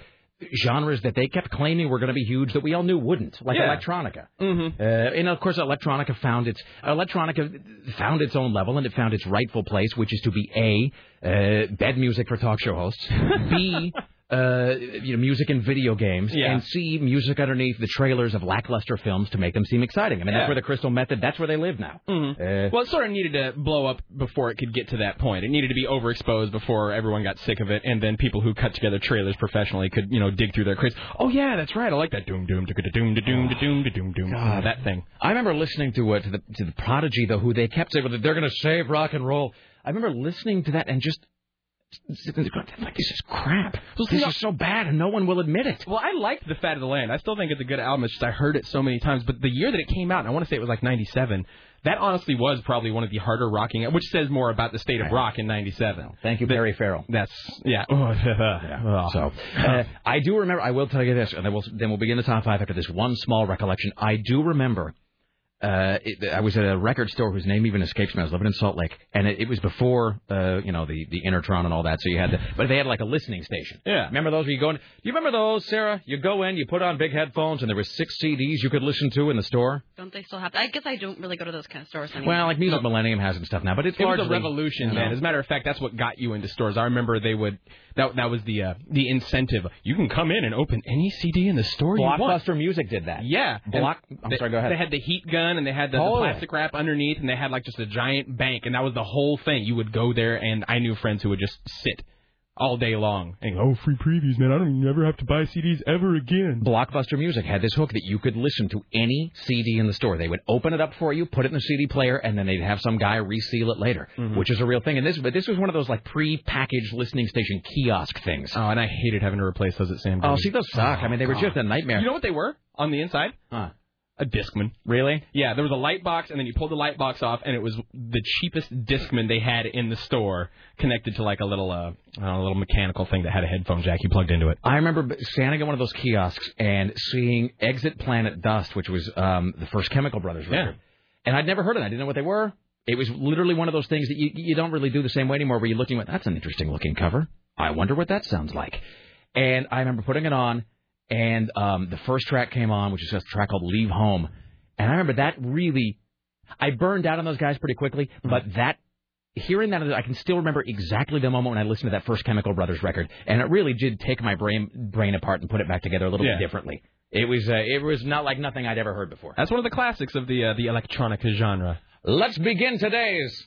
genres that they kept claiming were going to be huge that we all knew wouldn't, like Yeah. electronica. Mm-hmm. Uh, and of course, electronica found its electronica found its own level and it found its rightful place, which is to be a uh, bed music for talk show hosts, b uh, you know, music in video games, Yeah. and c music underneath the trailers of lackluster films to make them seem exciting. I mean, Yeah. that's where the Crystal Method. That's where they live now. Mhm. Uh, Well, it sort of needed to blow up before it could get to that point. It needed to be overexposed before everyone got sick of it, and then people who cut together trailers professionally could, you know, dig through their crates. Oh yeah, that's right. I like that doom doom doom da doom doom doom doom. God. That thing. I remember listening to uh, to the to the Prodigy though, who they kept saying well, they're going to save rock and roll. I remember listening to that and just sitting there going, like this is crap. Well, this is so bad, and no one will admit it. Well, I liked the Fat of the Land. I still think it's a good album. It's just I heard it so many times. But the year that it came out, and I want to say it was like '97. That honestly was probably one of the harder rocking, which says more about the state of rock in '97. Thank you, Perry Farrell. That's yeah. yeah. So uh, I do remember. I will tell you this, and then we'll then we'll begin the top five after this one small recollection. I do remember. Uh, it, I was at a record store whose name even escapes me. I was living in Salt Lake, and it, it was before, uh, you know, the the Intertron and all that. So you had, the, but they had like a listening station. Yeah. Remember those? Where you go in? Do you remember those, Sarah? You go in, you put on big headphones, and there were six CDs you could listen to in the store. Don't they still have? I guess I don't really go to those kind of stores anymore. Well, like Music Millennium has some stuff now, but it's It was a revolution, you know. man. As a matter of fact, that's what got you into stores. I remember they would that that was the uh, the incentive. You can come in and open any CD in the store you want. Blockbuster Music did that. Yeah, Block. And I'm they, sorry. Go ahead. They had the heat gun and they had the, Oh. the plastic wrap underneath, and they had like just a giant bank, and that was the whole thing. You would go there, and I knew friends who would just sit all day long and go, "Oh, free previews, man! I don't even ever have to buy CDs ever again." Blockbuster Music had this hook that you could listen to any CD in the store. They would open it up for you, put it in the CD player, and then they'd have some guy reseal it later, Mhm. which is a real thing. And this, but this was one of those like pre-packaged listening station kiosk things. Oh, and I hated having to replace those at Sam. Oh, see, those suck. I mean, they were God. just a nightmare. You know what they were on the inside? Huh. A Discman. Really? Yeah, there was a light box, and then you pulled the light box off, and it was the cheapest Discman they had in the store, connected to like a little, uh, know, a little mechanical thing that had a headphone jack you plugged into it. I remember standing at one of those kiosks and seeing Exit Planet Dust, which was um, the first Chemical Brothers record. And I'd never heard of it. I didn't know what they were. It was literally one of those things that you, you don't really do the same way anymore, where you're looking at, that's an interesting looking cover. I wonder what that sounds like. And I remember putting it on, and um, the first track came on, which is just a track called "Leave Home," and I remember that really, I burned out on those guys pretty quickly, but that. Hearing that, I can still remember exactly the moment when I listened to that first Chemical Brothers record, and it really did take my brain brain apart and put it back together a little Yeah. bit differently. It was uh, it was not like nothing I'd ever heard before. That's one of the classics of the uh, the electronica genre. Let's begin today's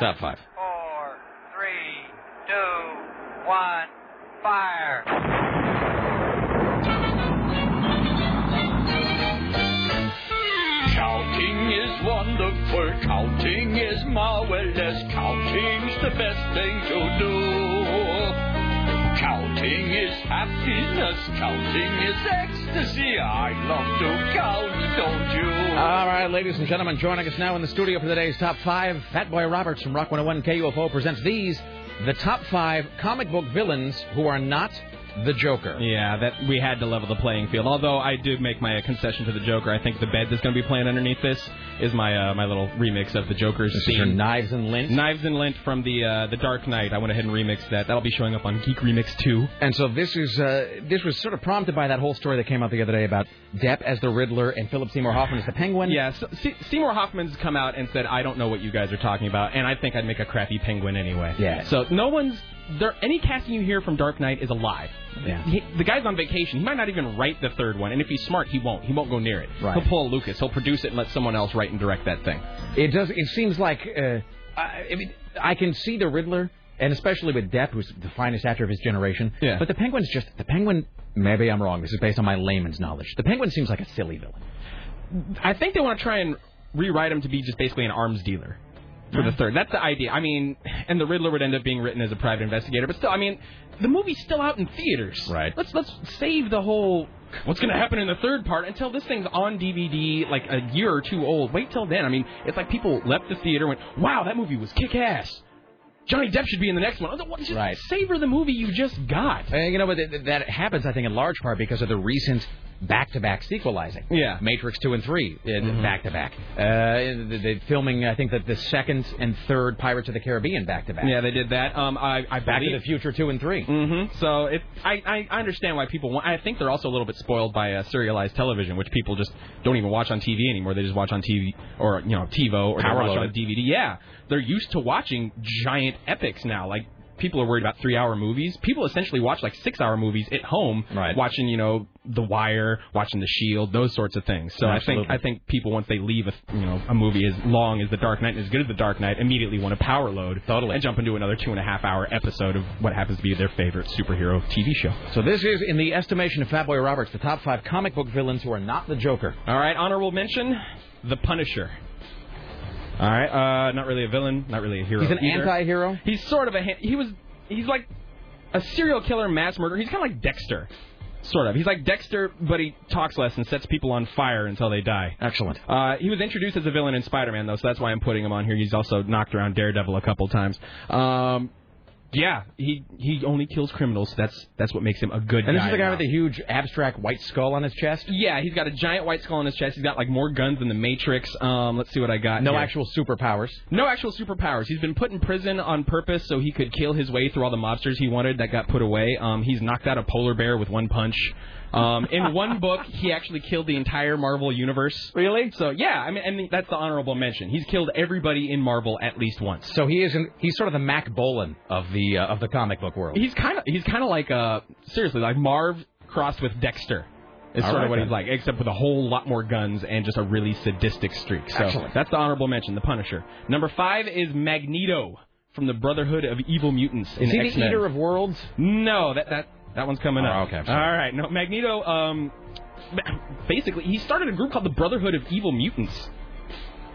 top five. Four, three, two, one, fire. Counting is wonderful, counting is marvelous, counting's the best thing to do. Counting is happiness, counting is ecstasy. I love to count, don't you? All right, ladies and gentlemen, joining us now in the studio for today's top five, Fat Boy Roberts from Rock 101 KUFO presents these, the top five comic book villains who are not the Joker. Yeah, that we had to level the playing field. Although I did make my concession to the Joker. I think the bed that's going to be playing underneath this is my uh, my little remix of the Joker's This is theme. Knives and Lint. Knives and Lint from the uh, the Dark Knight. I went ahead and remixed that. That'll be showing up on Geek Remix 2. And so this is uh, this was sort of prompted by that whole story that came out the other day about Depp as the Riddler and Philip Seymour Hoffman as the Penguin. Yeah, so, Se- Seymour Hoffman's come out and said, "I don't know what you guys are talking about," and I think I'd make a crappy Penguin anyway. Yeah. So no one's there. Any casting you hear from Dark Knight is a lie. Yeah. He, the guy's on vacation. He might not even write the third one, and if he's smart, he won't. He won't go near it. Right. He'll pull a Lucas. He'll produce it and let someone else write and direct that thing. It does. It seems like uh, I, I mean I can see the Riddler, and especially with Depp, who's the finest actor of his generation. Yeah. But the Penguin's just the Penguin. Maybe I'm wrong. This is based on my layman's knowledge. The Penguin seems like a silly villain. I think they want to try and rewrite him to be just basically an arms dealer for the third. That's the idea. I mean, and the Riddler would end up being written as a private investigator, but still, I mean, the movie's still out in theaters. Right. Let's let's save the whole what's going to happen in the third part until this thing's on DVD, like a year or two old. Wait till then. I mean, it's like people left the theater and went, "Wow, that movie was kick ass." Johnny Depp should be in the next one. I was like, What? Just Right. savor the movie you just got. Uh, you know, but th- that happens, I think, in large part because of the recent back-to-back sequelizing. Yeah. Matrix two and 3 uh, Mhm. back-to-back. Uh, the, the filming, I think, that the second and third Pirates of the Caribbean back-to-back. Yeah, they did that. Um, I, I Back to the Future two and three. Mm-hmm. So it, I, I understand why people want. I think they're also a little bit spoiled by uh, serialized television, which people just don't even watch on TV anymore. They just watch on TV or you know TiVo or Power watch on. DVD. Yeah, they're used to watching giant epics now. Like people are worried about three-hour movies. People essentially watch like six-hour movies at home, Right. watching you know The Wire, watching The Shield, those sorts of things. So I think I think people once they leave a you know a movie as long as The Dark Knight and as good as The Dark Knight, immediately want to power load Totally. and jump into another two and a half hour episode of what happens to be their favorite superhero TV show. So this is, in the estimation of Fatboy Roberts, the top five comic book villains who are not the Joker. All right, honorable mention: The Punisher. All right, uh, not really a villain, not really a hero. He's an either. anti-hero. He's sort of a he was he's like a serial killer, mass murderer. He's kind of like Dexter, sort of. He's like Dexter, but he talks less and sets people on fire until they die. Excellent. Uh, he was introduced as a villain in Spider-Man, though, so that's why I'm putting him on here. He's also knocked around Daredevil a couple times. Um, yeah, he he only kills criminals. That's that's what makes him a good guy. And this is the guy now. with the huge abstract white skull on his chest. Yeah, he's got a giant white skull on his chest. He's got like more guns than the Matrix. Um, let's see what I got. No here. actual superpowers. no actual superpowers. He's been put in prison on purpose so he could kill his way through all the mobsters he wanted that got put away. Um, he's knocked out a polar bear with one punch. Um, in one book, he actually killed the entire Marvel universe. Really? So yeah, I mean, I mean that's the honorable mention. He's killed everybody in Marvel at least once. So he isn't. He's sort of the Mack Bolan of the uh, of the comic book world. He's kind of he's kind of like uh seriously like Marv crossed with Dexter. Is All sort right, of what then. he's like, except with a whole lot more guns and just a really sadistic streak. So Excellent. that's the honorable mention, the Punisher. Number five is Magneto from the Brotherhood of Evil Mutants in Is he X-Men. the Eater of Worlds? No, that that that one's coming Oh, up. okay, I'm sorry. right, no, Magneto. Um, basically, he started a group called the Brotherhood of Evil Mutants,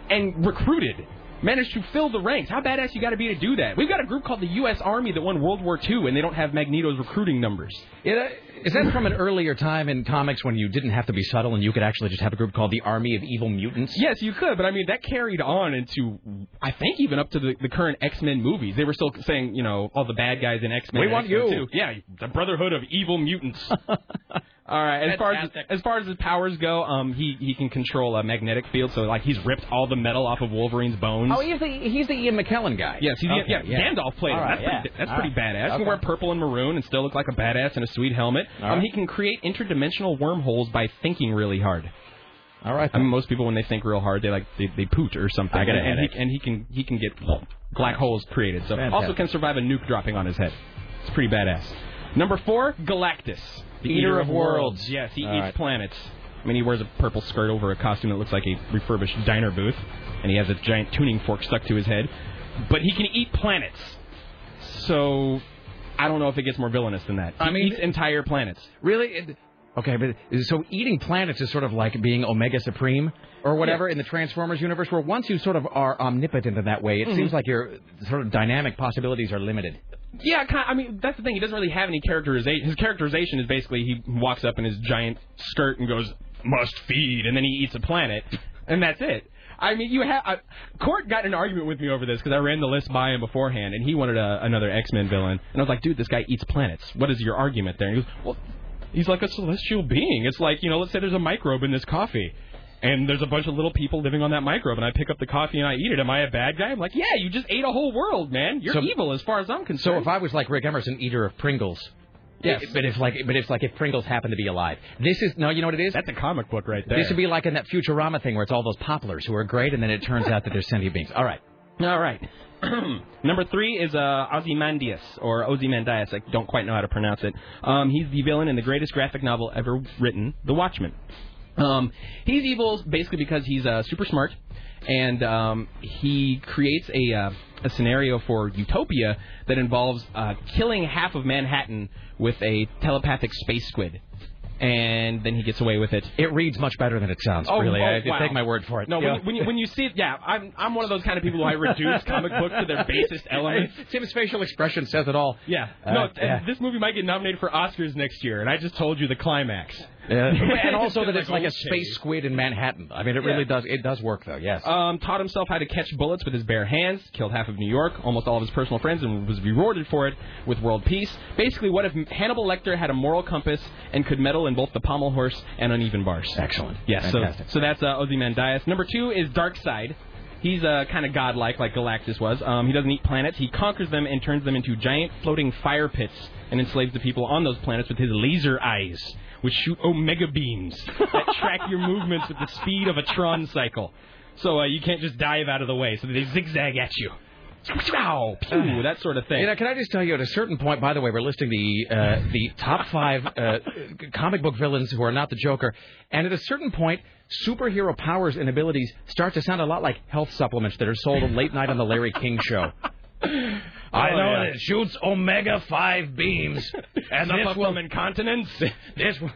and recruited, managed to fill the ranks. How badass you got to be to do that? We've got a group called the U.S. Army that won World War II, and they don't have Magneto's recruiting numbers. Is that, is that from an earlier time in comics when you didn't have to be subtle and you could actually just have a group called the Army of Evil Mutants? Yes, you could, but I mean that carried on into I think even up to the, the current X Men movies. They were still saying, you know, all the bad guys in X Men. We want you. Too. Yeah, the Brotherhood of Evil Mutants. All right. As far as as far as his powers go, um, he he can control a magnetic field. So like he's ripped all the metal off of Wolverine's bones. Oh, he's the he's the Ian McKellen guy. Yes, he's Okay, yeah, yeah. Gandalf played him. right, That's yeah. pretty, that's All pretty right. badass. He can wear purple and maroon and still look like a badass in a sweet helmet. All Um, right. he can create interdimensional wormholes by thinking really hard. All right. I mean, most people when they think real hard, they like they, they poot or something. I got a and, he, and he can he can get black holes created. So Fantastic. also can survive a nuke dropping on his head. It's pretty badass. Number four, Galactus, the Eater of worlds. Yes, he All eats right. planets. I mean, he wears a purple skirt over a costume that looks like a refurbished diner booth, and he has a giant tuning fork stuck to his head. But he can eat planets. So I don't know if it gets more villainous than that. He I mean- eats entire planets. Really? It- okay, but so eating planets is sort of like being Omega Supreme or whatever in the Transformers universe, where once you sort of are omnipotent in that way, it Mhm. seems like your sort of dynamic possibilities are limited. Yeah, kind I mean, that's the thing. He doesn't really have any characterization. His characterization is basically he walks up in his giant skirt and goes, "Must feed," and then he eats a planet, and that's it. I mean, you have. Uh, Court got an argument with me over this because I ran the list by him beforehand, and he wanted a, another X Men villain, and I was like, "Dude, this guy eats planets. What is your argument there?" And he goes, "Well, he's like a celestial being. It's like you know, let's say there's a microbe in this coffee." And there's a bunch of little people living on that microbe, and I pick up the coffee and I eat it. Am I a bad guy? I'm like, yeah, you just ate a whole world, man. You're So- evil as far as I'm concerned. So if I was like Rick Emerson, eater of Pringles. Yes. but if like, but it's like if Pringles happen to be alive. This is no, you know what it is? That's a comic book right there. This would be like in that Futurama thing where it's all those Popplers who are great, and then it turns out that they're sentient beings. All right. All right. Number three is uh, Ozymandias, or Ozymandias. I don't quite know how to pronounce it. Um, he's the villain in the greatest graphic novel ever written, The Watchmen. Um, he's evil basically because he's uh, super smart, and um, he creates a uh, a scenario for utopia that involves uh, killing half of Manhattan with a telepathic space squid, and then he gets away with it. It reads much better than it sounds. Oh, really, oh, I wow. take my word for it. No, Yeah. when, you, when, you, when you see it, yeah, I'm I'm one of those kind of people who I reduce comic books to their basest elements. Tim's facial expression says it all. Yeah. Uh, no, yeah. this movie might get nominated for Oscars next year, and I just told you the climax. Yeah. and also that it's like a space squid in Manhattan. I mean, it really Yeah. does. It does work though. Yes. Um, taught himself how to catch bullets with his bare hands, killed half of New York, almost all of his personal friends, and was rewarded for it with world peace. Basically, what if Hannibal Lecter had a moral compass and could medal in both the pommel horse and uneven bars? Excellent. Yes, so, Fantastic. so that's uh, Ozymandias. Number two is Darkseid. He's uh, kind of godlike, like Galactus was. Um, he doesn't eat planets. He conquers them and turns them into giant floating fire pits and enslaves the people on those planets with his laser eyes, which shoot omega beams that track your movements at the speed of a Tron cycle. So uh, you can't just dive out of the way. So they zigzag at you. Ow, pew, that sort of thing. You know, can I just tell you, at a certain point, by the way, we're listing the uh, the top five uh, comic book villains who are not the Joker, and at a certain point, superhero powers and abilities start to sound a lot like health supplements that are sold late night on the Larry King Show. I Oh, know yeah. that it shoots omega five beams, and this will incontinence. this will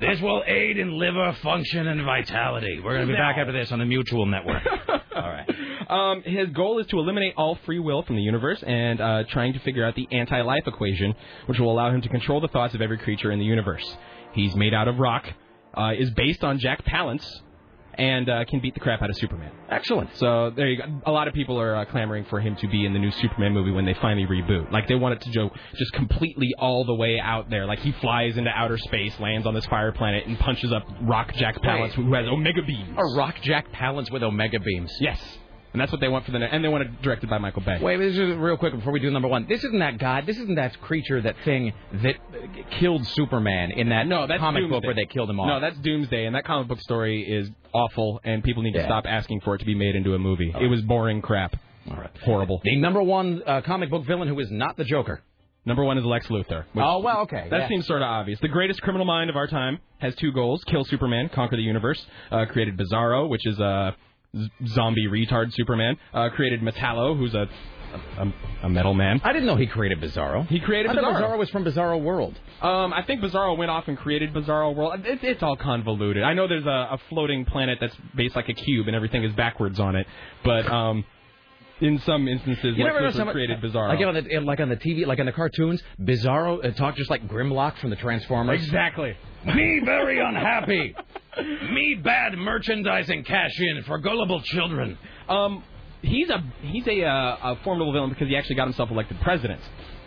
this will aid in liver function and vitality. We're going to be back after this on the Mutual Network. All right. Um, his goal is to eliminate all free will from the universe and uh, trying to figure out the anti-life equation, which will allow him to control the thoughts of every creature in the universe. He's made out of rock, uh, is based on Jack Palance, and uh, can beat the crap out of Superman. Excellent. So there you go. A lot of people are uh, clamoring for him to be in the new Superman movie when they finally reboot. Like they want it to go just completely all the way out there. Like he flies into outer space, lands on this fire planet, and punches up Rock Jack Palance, who has Omega beams. A rock Jack Palance with omega beams. Yes. And that's what they want for the ne- and they want it directed by Michael Bay. Wait, this is real quick before we do number one. This isn't that god. This isn't that creature, that thing that uh, killed Superman in that no, that's comic book Doomsday. where they killed him off. No, that's Doomsday, and that comic book story is awful, and people need to Yeah. stop asking for it to be made into a movie. It was boring crap. All right. Horrible. the number one uh, comic book villain who is not the Joker. Number one is Lex Luthor. Oh, well, okay, That yeah. seems sort of obvious. The greatest criminal mind of our time has two goals: kill Superman, conquer the universe. Uh, created Bizarro, which is a z- zombie retard Superman. Uh, created Metallo, who's a a, a metal man. I didn't know he created Bizarro. He created I thought Bizarro. Bizarro was from Bizarro World. Um, I think Bizarro went off and created Bizarro World. It, it's all convoluted. I know there's a, a floating planet that's based like a cube and everything is backwards on it, but um, in some instances, You never know Luthor someone created Bizarro. Like on the like on the TV, like on the cartoons, Bizarro uh, talked just like Grimlock from the Transformers. Exactly. Me very unhappy. Me bad merchandising cash in for gullible children. Um, he's a he's a, uh, a formidable villain because he actually got himself elected president.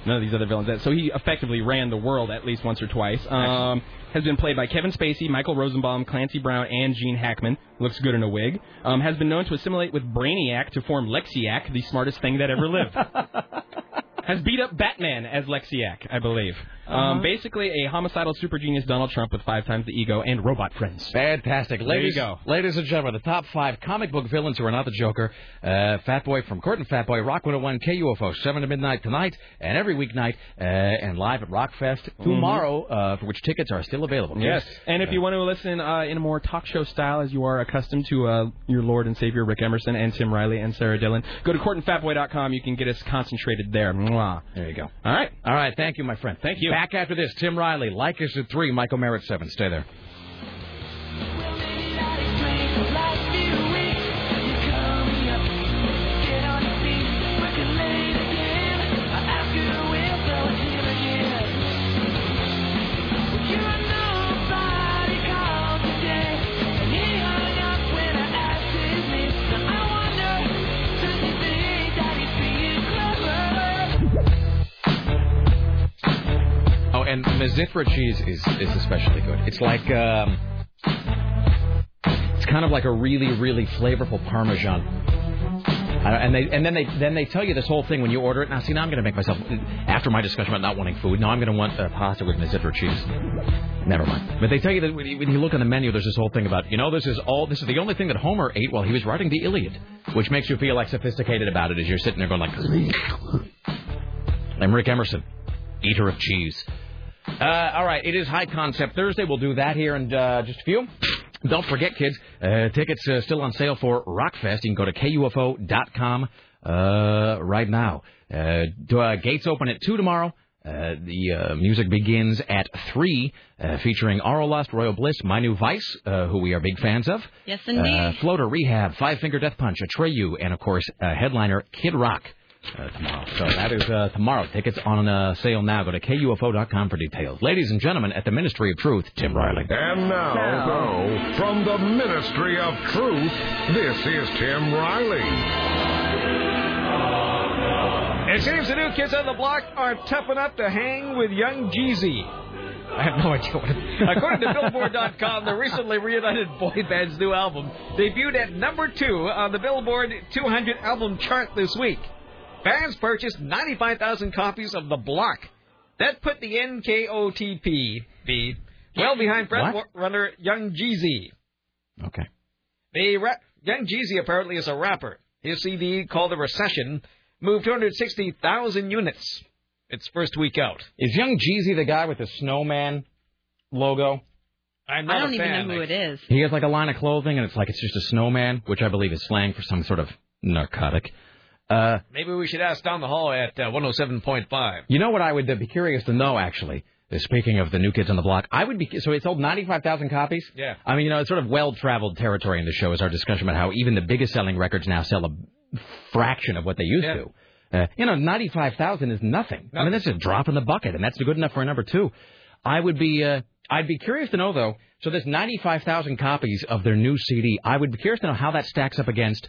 None of these other villains. That so he effectively ran the world at least once or twice. Um, has been played by Kevin Spacey, Michael Rosenbaum, Clancy Brown, and Gene Hackman. Looks good in a wig. Um, has been known to assimilate with Brainiac to form Lexiac, the smartest thing that ever lived. has beat up Batman as Lexiac, I believe. Um, Uh-huh. basically, a homicidal super genius Donald Trump with five times the ego and robot friends. Fantastic. There Ladies, you go. ladies and gentlemen, the top five comic book villains who are not the Joker. Uh, Fat Boy from Court and Fat Boy, Rock 101, KUFO, 7 to midnight tonight, and every weeknight, uh, and live at Rockfest tomorrow, uh, for which tickets are still available. Mm-hmm. Yes, and if you want to listen uh, in a more talk show style, as you are accustomed to uh, your Lord and Savior Rick Emerson and Tim Riley and Sarah Dillon, go to courtandfatboy.com. You can get us concentrated there. Mwah. There you go. All right. All right. Thank you, my friend. Thank you. Back after this, Tim Riley, like us at 3, Michael Merritt 7. Stay there. And Mizithra cheese is, is especially good. It's like um, it's kind of like a really really flavorful Parmesan. Uh, and they and then they then they tell you this whole thing when you order it. Now, see, now I'm going to make myself after my discussion about not wanting food. Now I'm going to want uh, pasta with Mizithra cheese. Never mind. But they tell you that when you, when you look on the menu, there's this whole thing about you know this is all this is the only thing that Homer ate while he was writing the Iliad, which makes you feel like sophisticated about it as you're sitting there going like. I'm Rick Emerson, eater of cheese. Uh, all right, it is High Concept Thursday. We'll do that here in uh, just a few. Don't forget, kids, uh, tickets uh, still on sale for Rockfest. You can go to KUFO.com uh, right now. Uh, uh, gates open at 2 tomorrow. Uh, the uh, music begins at 3, uh, featuring Aural Lust, Royal Bliss, My New Vice, uh, who we are big fans of. Yes, indeed. Uh, Floater, Rehab, Five Finger Death Punch, Atreyu, and, of course, uh, headliner Kid Rock. Uh, tomorrow. So that is uh, tomorrow. Tickets on uh, sale now. Go to KUFO.com for details. Ladies and gentlemen, at the Ministry of Truth, Tim Riley. And now, go from the Ministry of Truth, this is Tim Riley. It seems the new kids on the block are tough enough to hang with young Jeezy. I have no idea what it According to Billboard.com, the recently reunited boy band's new album debuted at number two on the Billboard 200 album chart this week. Fans purchased 95,000 copies of The Block. That put the NKOTB feed well behind front runner Young Jeezy. Okay. The ra- Young Jeezy apparently is a rapper. His CD called The Recession moved 260,000 units its first week out. Is Young Jeezy the guy with the snowman logo? I'm I don't a even fan. know who it is. He has like a line of clothing, and it's like it's just a snowman, which I believe is slang for some sort of narcotic. Uh, Maybe we should ask down the hall at uh, 107.5. you know what I would uh, be curious to know, actually. uh, Speaking of the new kids on the block, I would be so it sold ninety five thousand copies. Yeah. I mean, you know, it's sort of well traveled territory in the show is our discussion about how even the biggest selling records now sell a fraction of what they used to. Uh, you know, ninety five thousand is nothing. I mean, that's a drop in the bucket, and that's good enough for a number two. I would be, uh, I'd be curious to know though. So there's ninety five thousand copies of their new CD. I would be curious to know how that stacks up against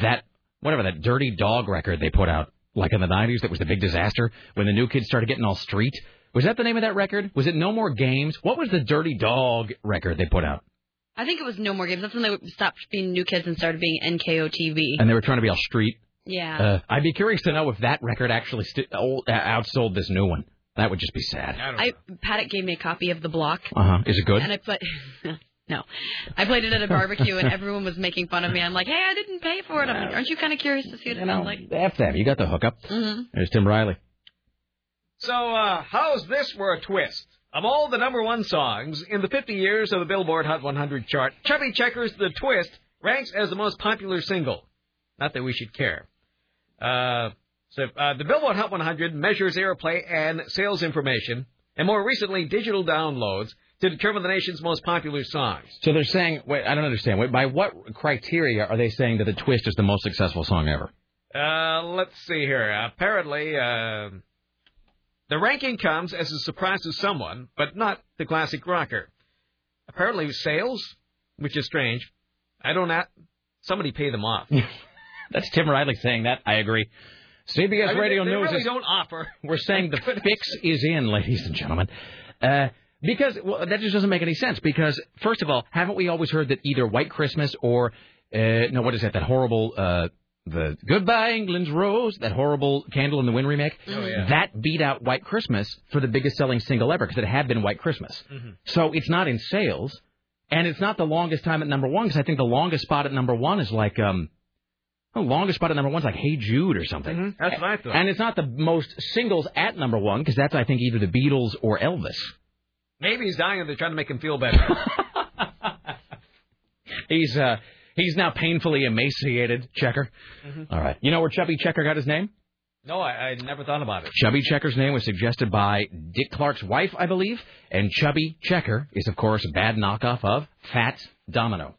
that whatever that Dirty Dog record they put out, like in the '90s. That was the big disaster when the new kids started getting all street. Was that the name of that record? Was it No More Games? What was the Dirty Dog record they put out? I think it was No More Games. That's when they stopped being New Kids and started being NKOTB. And they were trying to be all street. Yeah. Uh, I'd be curious to know if that record actually st- old, uh, outsold this new one. That would just be sad. I Paddock gave me a copy of the block. Uh huh. Is it good? And I played. no, I played it at a barbecue, and everyone was making fun of me. I'm like, hey, I didn't pay for it. I'm like, aren't you kind of curious to see what it sounds like? F them. You got the hookup. hmm There's Tim Riley. So, uh, how's this for a twist? Of all the number one songs in the 50 years of the Billboard Hot 100 chart, Chubby Checkers' The Twist ranks as the most popular single. Not that we should care. Uh, so, uh, the Billboard Hot 100 measures airplay and sales information, and more recently, digital downloads to determine the nation's most popular songs. So they're saying, wait, I don't understand. Wait, by what criteria are they saying that the twist is the most successful song ever? Uh, let's see here. Apparently, uh, the ranking comes as a surprise to someone, but not the classic rocker. Apparently, sales, which is strange. I don't. At, somebody pay them off. That's Tim Riley saying that. I agree. CBS I mean, Radio they, they News really is don't offer. We're saying the fix is in, ladies and gentlemen. Uh, because well, that just doesn't make any sense. Because first of all, haven't we always heard that either White Christmas or uh, no, what is that? That horrible uh, the Goodbye England's Rose, that horrible Candle in the Wind remake. Oh, yeah. That beat out White Christmas for the biggest selling single ever because it had been White Christmas. Mm-hmm. So it's not in sales, and it's not the longest time at number one because I think the longest spot at number one is like um. The longest spot at number one is like Hey Jude or something. Mm-hmm. That's what I thought. And it's not the most singles at number one because that's I think either the Beatles or Elvis. Maybe he's dying and they're trying to make him feel better. He's uh he's now painfully emaciated. Checker. Mhm. All right. You know where Chubby Checker got his name? no, I, I never thought about it. Chubby Checker's name was suggested by Dick Clark's wife, I believe, and Chubby Checker is of course a bad knockoff of Fats Domino.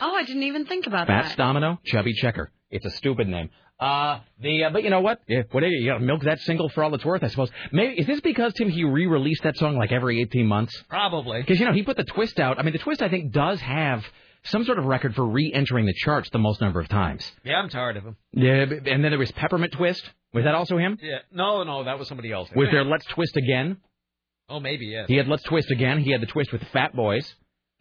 Oh, I didn't even think about Fats that. Fats Domino, Chubby Checker. It's a stupid name. Uh, the uh, but you know what? Yeah, what you, gotta milk that single for all it's worth, I suppose. Maybe is this because Tim he re-released that song like every 18 months? Probably. Because you know he put the twist out. I mean, the twist I think does have some sort of record for re-entering the charts the most number of times. Yeah, I'm tired of him. Yeah, and then there was Peppermint Twist. Was that also him? Yeah. No, no, that was somebody else. Was there Let's Twist Again? Oh, maybe yes. He had Let's Twist Again. He had the twist with Fat Boys.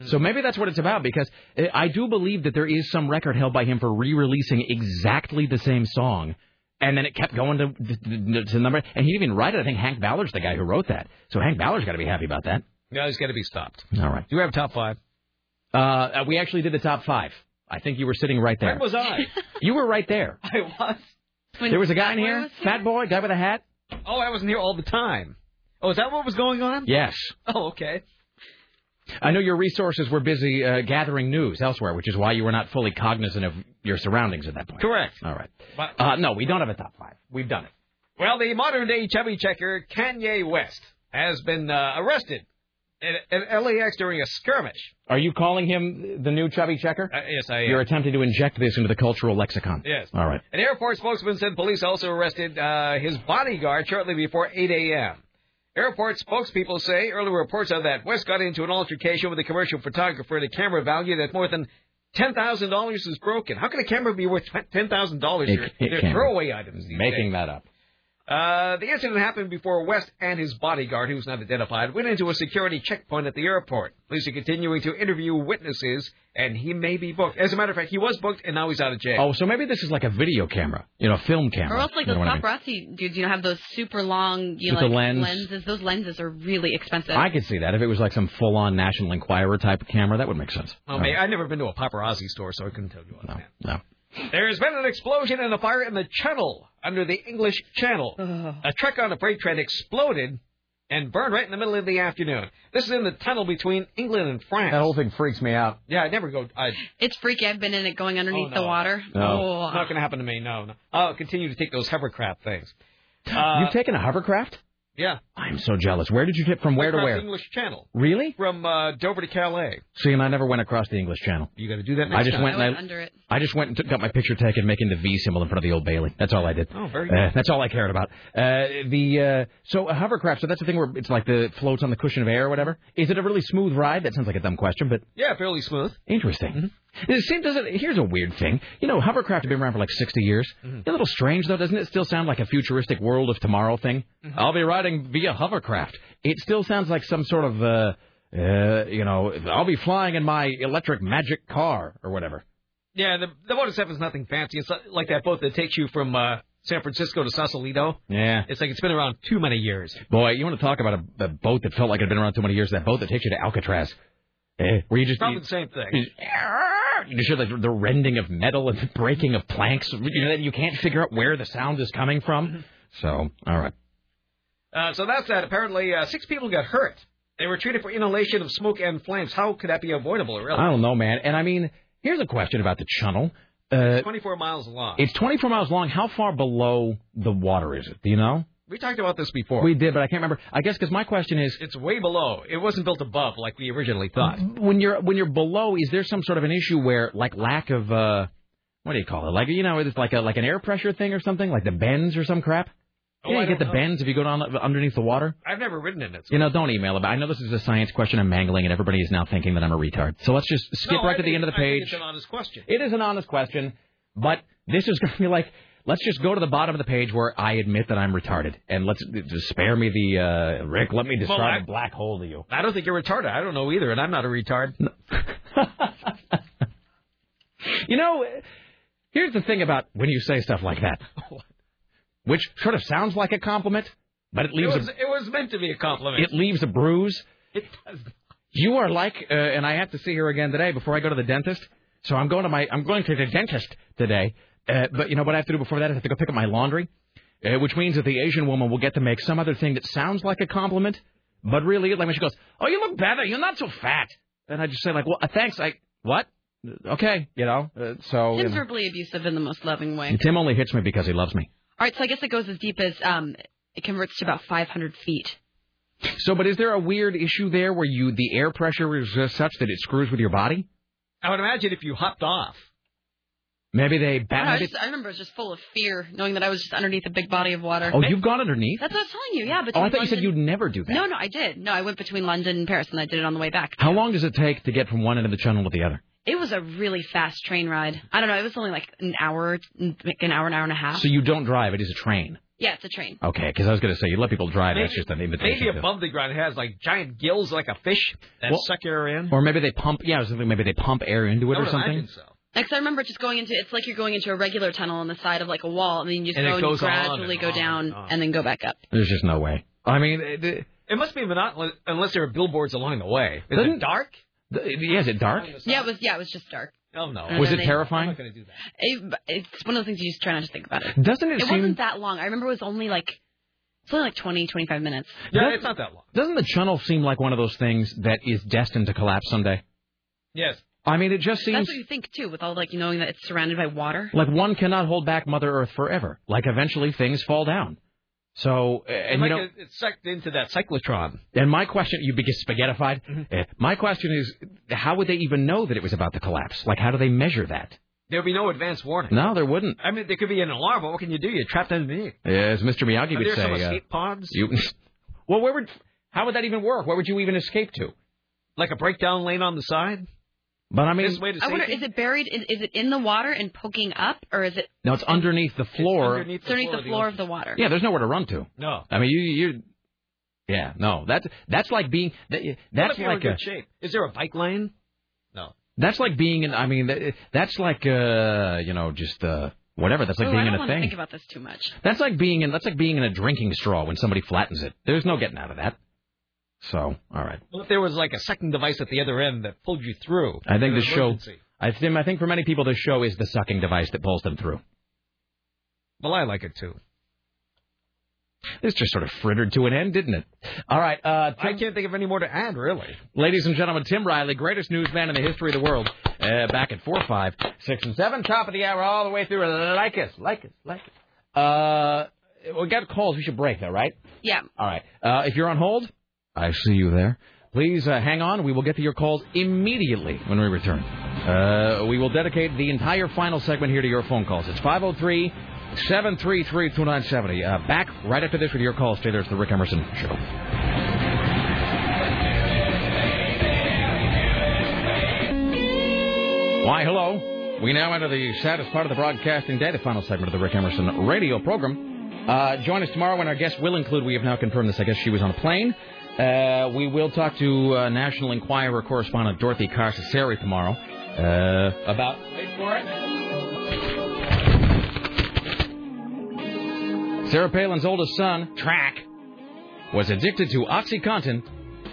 So maybe that's what it's about because I do believe that there is some record held by him for re-releasing exactly the same song. And then it kept going to, to, to number, and he didn't even write it. I think Hank Ballard's the guy who wrote that. So Hank Ballard's got to be happy about that. No, he's got to be stopped. All right. Do you have a top five? Uh, uh, we actually did the top five. I think you were sitting right there. Where was I? You were right there. I was. there was a guy in here, fat boy, guy with a hat. Oh, I wasn't here all the time. Oh, is that what was going on? Yes. Oh, okay. I know your resources were busy uh, gathering news elsewhere, which is why you were not fully cognizant of your surroundings at that point. Correct. All right. But, Uh, no, we don't have a top five. We've done it. well, the modern day chubby checker Kanye West has been uh, arrested at, at LAX during a skirmish. Are you calling him the new chubby checker? Uh, yes, I am. You're attempting to inject this into the cultural lexicon. Yes. All right. An airport spokesman said police also arrested uh, his bodyguard shortly before 8 a.m. Airport spokespeople say earlier reports are that West got into an altercation with a commercial photographer at a camera valued at more than $10,000 is broken. How can a camera be worth $10,000? They're, it throwaway items. Making days. that up. Uh, the incident happened before West and his bodyguard, who's not identified, went into a security checkpoint at the airport. Police are continuing to interview witnesses, and he may be booked. As a matter of fact, he was booked, and now he's out of jail. Oh, so maybe this is like a video camera, you know, a film camera. Or else like You those know what I mean? paparazzi dudes, you know, have those super long, you know, like lens. lenses. Those lenses are really expensive. I could see that if it was like some full-on National Enquirer type of camera, that would make sense. Oh, man, I've never been to a paparazzi store, so I couldn't tell you what. No, no. There's been an explosion and a fire in the Channel under the English Channel. A truck on a freight train exploded and burned right in the middle of the afternoon. This is in the tunnel between England and France. That whole thing freaks me out. Yeah, I never go. I, It's freaky. I've been in it going underneath Oh, no. the water. No. Oh, it's not going to happen to me. No, no. I'll continue to take those hovercraft things. Uh, You've taken a hovercraft? Yeah. I'm so jealous. Where did you take from where to where? the English Channel. Really? From uh, Dover to Calais. See, and I never went across the English Channel. You got to do that next I just time. went and I, under it. I just went and took, got my picture taken making the V symbol in front of the Old Bailey. That's all I did. Oh, very Uh, good. that's all I cared about. Uh, the uh, so a hovercraft. So that's the thing where it's like the floats on the cushion of air or whatever. Is it a really smooth ride? That sounds like a dumb question, but Yeah, fairly smooth. interesting. Mm-hmm. It seems does it, here's a weird thing. You know, hovercraft have been around for like 60 years. Mm-hmm. A little strange though, doesn't it? Still sound like a futuristic world of tomorrow thing. Mm-hmm. I'll be riding via hovercraft. It still sounds like some sort of uh, uh, you know, I'll be flying in my electric magic car or whatever. Yeah, the the Motor 7 is nothing fancy. It's like that boat that takes you from uh, San Francisco to Sausalito. Yeah. It's like it's been around too many years. Boy, you want to talk about a, a boat that felt like it had been around too many years? That boat that takes you to Alcatraz, where you just Probably you, the same thing. you, you just hear like the rending of metal and the breaking of planks. You know, you can't figure out where the sound is coming from. So, all right. Uh, so that's that. Apparently, uh, six people got hurt. They were treated for inhalation of smoke and flames. How could that be avoidable, really? I don't know, man. And I mean, here's a question about the channel. Uh, 24 miles long. it's 24 miles long. How far below the water is it? Do you know? We talked about this before. We did, but I can't remember. I guess because my question is, It's way below. It wasn't built above like we originally thought. when you're when you're below, is there some sort of an issue where like lack of uh, what do you call it? Like you know, it's like a like an air pressure thing or something, like the bends or some crap. Oh, yeah, I you get the know. bends if you go down underneath the water. I've never ridden in it. so- You know, don't email about. I know this is a science question I'm mangling, and everybody is now thinking that I'm a retard. So let's just skip No, right I to the end of the think page. It's an honest question. It is an honest question, but this is going to be like let's just go to the bottom of the page where I admit that I'm retarded, and let's just spare me the uh, Rick. Let me describe Well, I- a black hole to you. I don't think you're retarded. I don't know either, and I'm not a retard. You know, here's the thing about when you say stuff like that, which sort of sounds like a compliment, but it It leaves was, a, it was meant to be a compliment. it leaves a bruise. It does. You are like, uh, and I have to see her again today before I go to the dentist. So I'm going to my, I'm going to the dentist today. Uh, but you know what I have to do before that? I have to go pick up my laundry, uh, which means that the Asian woman will get to make some other thing that sounds like a compliment, but really, like when she goes, "Oh, you look better. You're not so fat," and I just say like, "Well, uh, thanks." I what? Okay, you know. Uh, so you Tim's know. verbally abusive in the most loving way. Tim only hits me because he loves me. All right, so I guess it goes as deep as um, it converts to about 500 feet. So, but is there a weird issue there where you the air pressure is uh, such that it screws with your body? I would imagine if you hopped off. Maybe they I, don't know, bat. I, maybe- just, I remember I was just full of fear, knowing that I was just underneath a big body of water. Oh, you've gone underneath. That's what I was telling you. Yeah, but Oh, I thought you said you'd never do that. No, no, I did. No, I went between London and Paris, and I did it on the way back. How long does it take to get from one end of the channel to the other? It was a really fast train ride. I don't know. It was only like an hour, like an hour, an hour and a half. So you don't drive; it is a train. yeah, it's a train. Okay, because I was going to say you let people drive. that's Maybe- just an invitation. Maybe to- above the ground it has like giant gills like a fish that Well- suck air in. Or maybe they pump. Yeah, I was thinking maybe they pump air into it I or would something. imagine so. Next, I remember just going into it's like you're going into a regular tunnel on the side of like a wall, and then you just And go and you gradually and go down and and then go back up. There's just no way. I mean, it, it, It must be monotonous unless there are billboards along the way. Is Doesn't- it dark? yeah, is it dark? Yeah, it was. Yeah, it was just dark. Oh no. And Was it they- terrifying? going to do that. It, it's one of those things you just try not to think about it. Doesn't it It seem? wasn't that long. I remember it was only like it's only like 20, 25 minutes. Yeah, Doesn't- it's not that long. Doesn't the tunnel seem like one of those things that is destined to collapse someday? Yes. I mean, it just seems That's what you think too, with all like you knowing that it's surrounded by water. like one cannot hold back Mother Earth forever. Like eventually things fall down. So, uh, and like you know, it- it's sucked into that cyclotron. and my question, you get spaghettified. Mm-hmm. Uh, my question is, how would they even know that it was about to collapse? Like, how do they measure that? There'd be no advance warning. No, there wouldn't. I mean, there could be an alarm, but what can you do? You're trapped underneath. Yeah, as Mr. Miyagi Are would there say, some uh, escape pods? you. Well, where would? How would that even work? Where would you even escape to? Like a breakdown lane on the side? But I mean, This way to I wonder, safety? is it buried? Is, is it in the water and poking up, or is it no, it's underneath the floor. underneath it's underneath the floor of the water? Yeah, there's nowhere to run to. No. I mean, you, you. Yeah, no, that's that's like being. That, What that's if you're in like a, good shape. Is there a bike lane? No. That's like being in. I mean, that, that's like uh, you know, just uh, whatever. That's like Ooh, being I in don't a want to thing. think about this too much. That's like being in. That's like being in a drinking straw when somebody flattens it. There's no getting out of that. So, all right. Well, if there was like a sucking device at the other end that pulled you through. I think the show. emergency. I think. I think for many people, the show is the sucking device that pulls them through. Well, I like it too. This just sort of frittered to an end, didn't it? All right, uh, I can't think of any more to add, really. ladies and gentlemen, Tim Riley, greatest newsman in the history of the world. Uh, back at four, five, six, and seven, top of the hour, all the way through. Like us, like us, like us. Uh, we got calls. We should break though, right? Yeah. All right. Uh, if you're on hold, I see you there. Please uh, hang on. We will get to your calls immediately when we return. Uh, we will dedicate the entire final segment here to your phone calls. It's 503 733 2970. Uh, Back right after this with your calls. Stay there. It's the Rick Emerson Show. Why, hello. We now enter the saddest part of the broadcasting day, the final segment of the Rick Emerson radio program. Uh, join us tomorrow when our guest will include, we have now confirmed this, I guess she was on a plane. Uh, we will talk to uh, National Enquirer correspondent Dorothy Cascerceri tomorrow uh, about. Wait for it. Sarah Palin's oldest son, Track, was addicted to OxyContin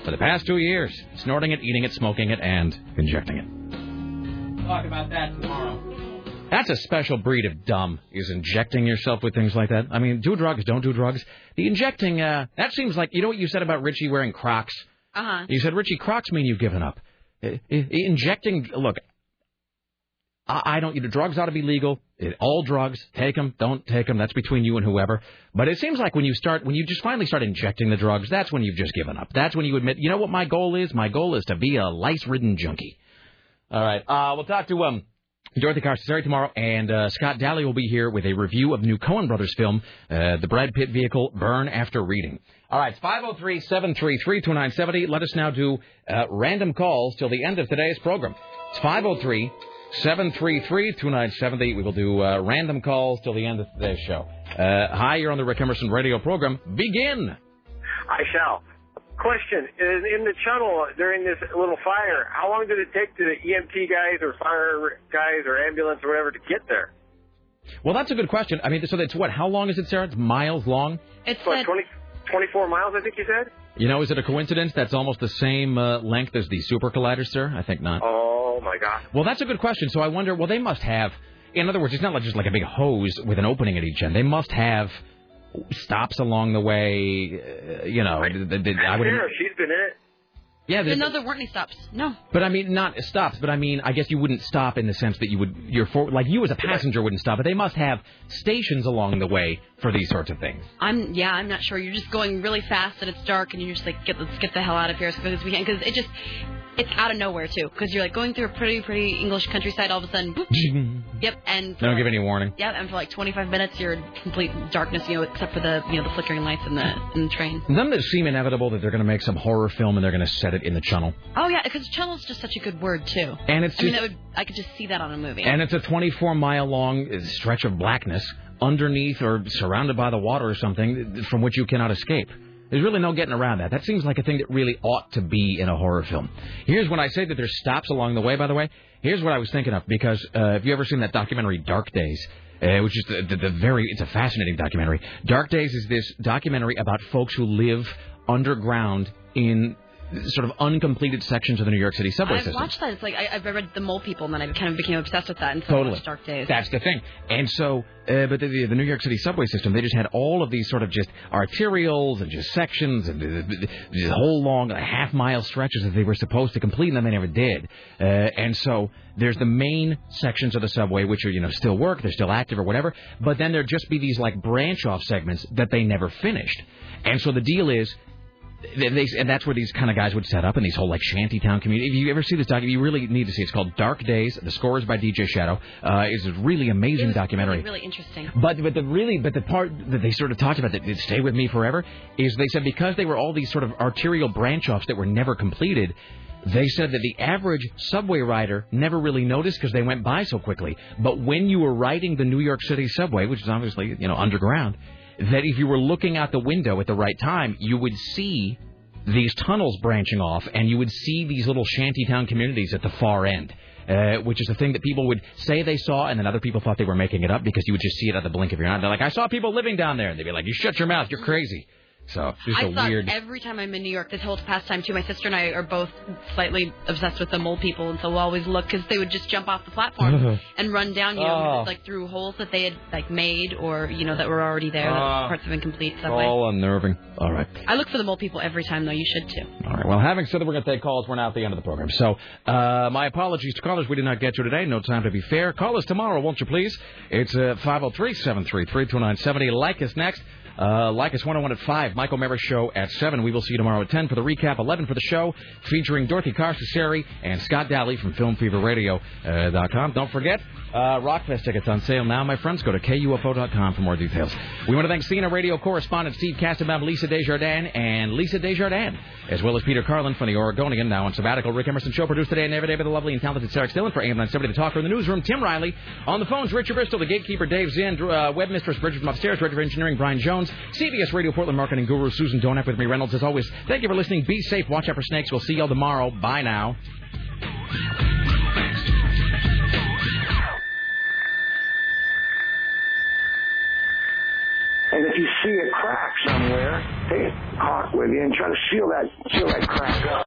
for the past two years, snorting it, eating it, smoking it, and injecting it. Talk about that tomorrow. That's a special breed of dumb, is injecting yourself with things like that. I mean, do drugs, don't do drugs. The injecting, uh, that seems like, you know what you said about Richie wearing Crocs? Uh huh. You said, Richie, Crocs mean you've given up. I- I- injecting, look, I, I don't, you know, drugs ought to be legal. It, all drugs, take them, don't take them. That's between you and whoever. But it seems like when you start, when you just finally start injecting the drugs, that's when you've just given up. That's when you admit, you know what my goal is? My goal is to be a lice-ridden junkie. All right. Uh, we'll talk to um, Dorothy Cascerceri tomorrow, and uh, Scott Daly will be here with a review of new Coen Brothers film, uh, the Brad Pitt vehicle, Burn After Reading. All right, it's 503-733-2970. Let us now do uh, random calls till the end of today's program. It's 503 733-2970. We will do uh, random calls till the end of today's show. Uh, hi, you're on the Rick Emerson radio program. Begin. I shall. Question: in, in the tunnel during this little fire, how long did it take to the EMT guys or fire guys or ambulance or whatever to get there? Well, that's a good question. I mean, so that's what? How long is it, Sarah? It's miles long. It's what, 20, 24 miles, I think you said. You know, is it a coincidence that's almost the same uh, length as the super collider, sir? I think not. Oh my God. Well, that's a good question. So I wonder. Well, they must have. In other words, it's not like just like a big hose with an opening at each end. They must have stops along the way. Uh, you know, th- th- th- I would. Sarah, she's been in it. Yeah, there's- no, there weren't any stops. No. But I mean, not stops. But I mean, I guess you wouldn't stop in the sense that you would. You're for like you as a passenger wouldn't stop. But they must have stations along the way for these sorts of things. I'm yeah, I'm not sure. You're just going really fast and it's dark and you're just like get let's get the hell out of here as quick as we can because it just it's out of nowhere too because you're like going through a pretty pretty English countryside all of a sudden. Boop, yep, and They don't give any warning. Yep, and for like 25 minutes you're in complete darkness, you know, except for the you know the flickering lights in the in the train. Doesn't it seem inevitable that they're going to make some horror film and they're going to set it in the channel? Oh yeah, because channel's just such a good word too. And it's I mean, would I could just see that on a movie. And it's a 24 mile long stretch of blackness underneath or surrounded by the water or something from which you cannot escape. There's really no getting around that. That seems like a thing that really ought to be in a horror film. Here's when I say that there's stops along the way, by the way. Here's what I was thinking of because uh, have you ever seen that documentary Dark Days? Uh, which is the, the, the very, it's a fascinating documentary. Dark Days is this documentary about folks who live underground in sort of uncompleted sections of the New York City subway system. I've system. watched that. It's like I, I've read the Mole People, and then I kind of became obsessed with that, and so Totally. Dark Days. That's the thing. And so, uh, but the, the, the New York City subway system, they just had all of these sort of just arterials and just sections and the, the, the whole long half mile stretches that they were supposed to complete and then they never did. Uh, and so there's the main sections of the subway which are, you know, still work, they're still active or whatever, but then there'd just be these like branch off segments that they never finished. And so the deal is, they, they, and that's where these kind of guys would set up in these whole like shanty town community. If you ever see this documentary, you really need to see. it. It's called Dark Days. The score is by DJ Shadow. Uh, it's a really amazing documentary. Really, really interesting. But but the really but the part that they sort of talked about that did stay with me forever is they said because they were all these sort of arterial branch offs that were never completed. They said that the average subway rider never really noticed because they went by so quickly. But when you were riding the New York City subway, which is obviously you know underground, that if you were looking out the window at the right time, you would see these tunnels branching off, and you would see these little shantytown communities at the far end. Uh, which is the thing that people would say they saw, and then other people thought they were making it up because you would just see it at the blink of your eye. They're like, "I saw people living down there," and they'd be like, "You shut your mouth, you're crazy." So it's just I a thought weird. every time I'm in New York this whole past time too. My sister and I are both slightly obsessed with the mole people, and so we'll always look because they would just jump off the platform and run down, you know, Oh. like through holes that they had like made or you know that were already there, that Oh. were parts of incomplete subway. All unnerving. All right. I look for the mole people every time though. You should too. All right. Well, having said that, we're going to take calls. We're now at the end of the program. So, uh, my apologies to callers. We did not get to today. No time to be fair. Call us tomorrow, won't you, please? It's uh, 503 733 2970. Like us next. Uh, like us 101 at 5. Michael Merrick Show at 7. We will see you tomorrow at 10 for the recap. 11 for the show, featuring Dorothy Cascerceri and Scott Daly from FilmFeverRadio.com. Don't forget, uh, Rockfest tickets on sale now, my friends. Go to KUFO.com for more details. We want to thank CNN radio correspondent Steve Kastenbaum, Lisa Desjardins, and Lisa Desjardins, as well as Peter Carlin from the Oregonian, now on sabbatical. Rick Emerson Show, produced today and every day by the lovely and talented Sarah Dillon for AM 970 The Talker in the newsroom. Tim Riley. On the phones, Richard Bristol, the gatekeeper, Dave Zinn, uh, web mistress Bridget from upstairs, director of engineering, Brian Jones, CBS Radio Portland marketing guru, Susan Donap with me, Reynolds. As always, thank you for listening. Be safe. Watch out for snakes. We'll see y'all tomorrow. Bye now. And if you see a crack somewhere, take a caulk with you and try to seal that seal that crack.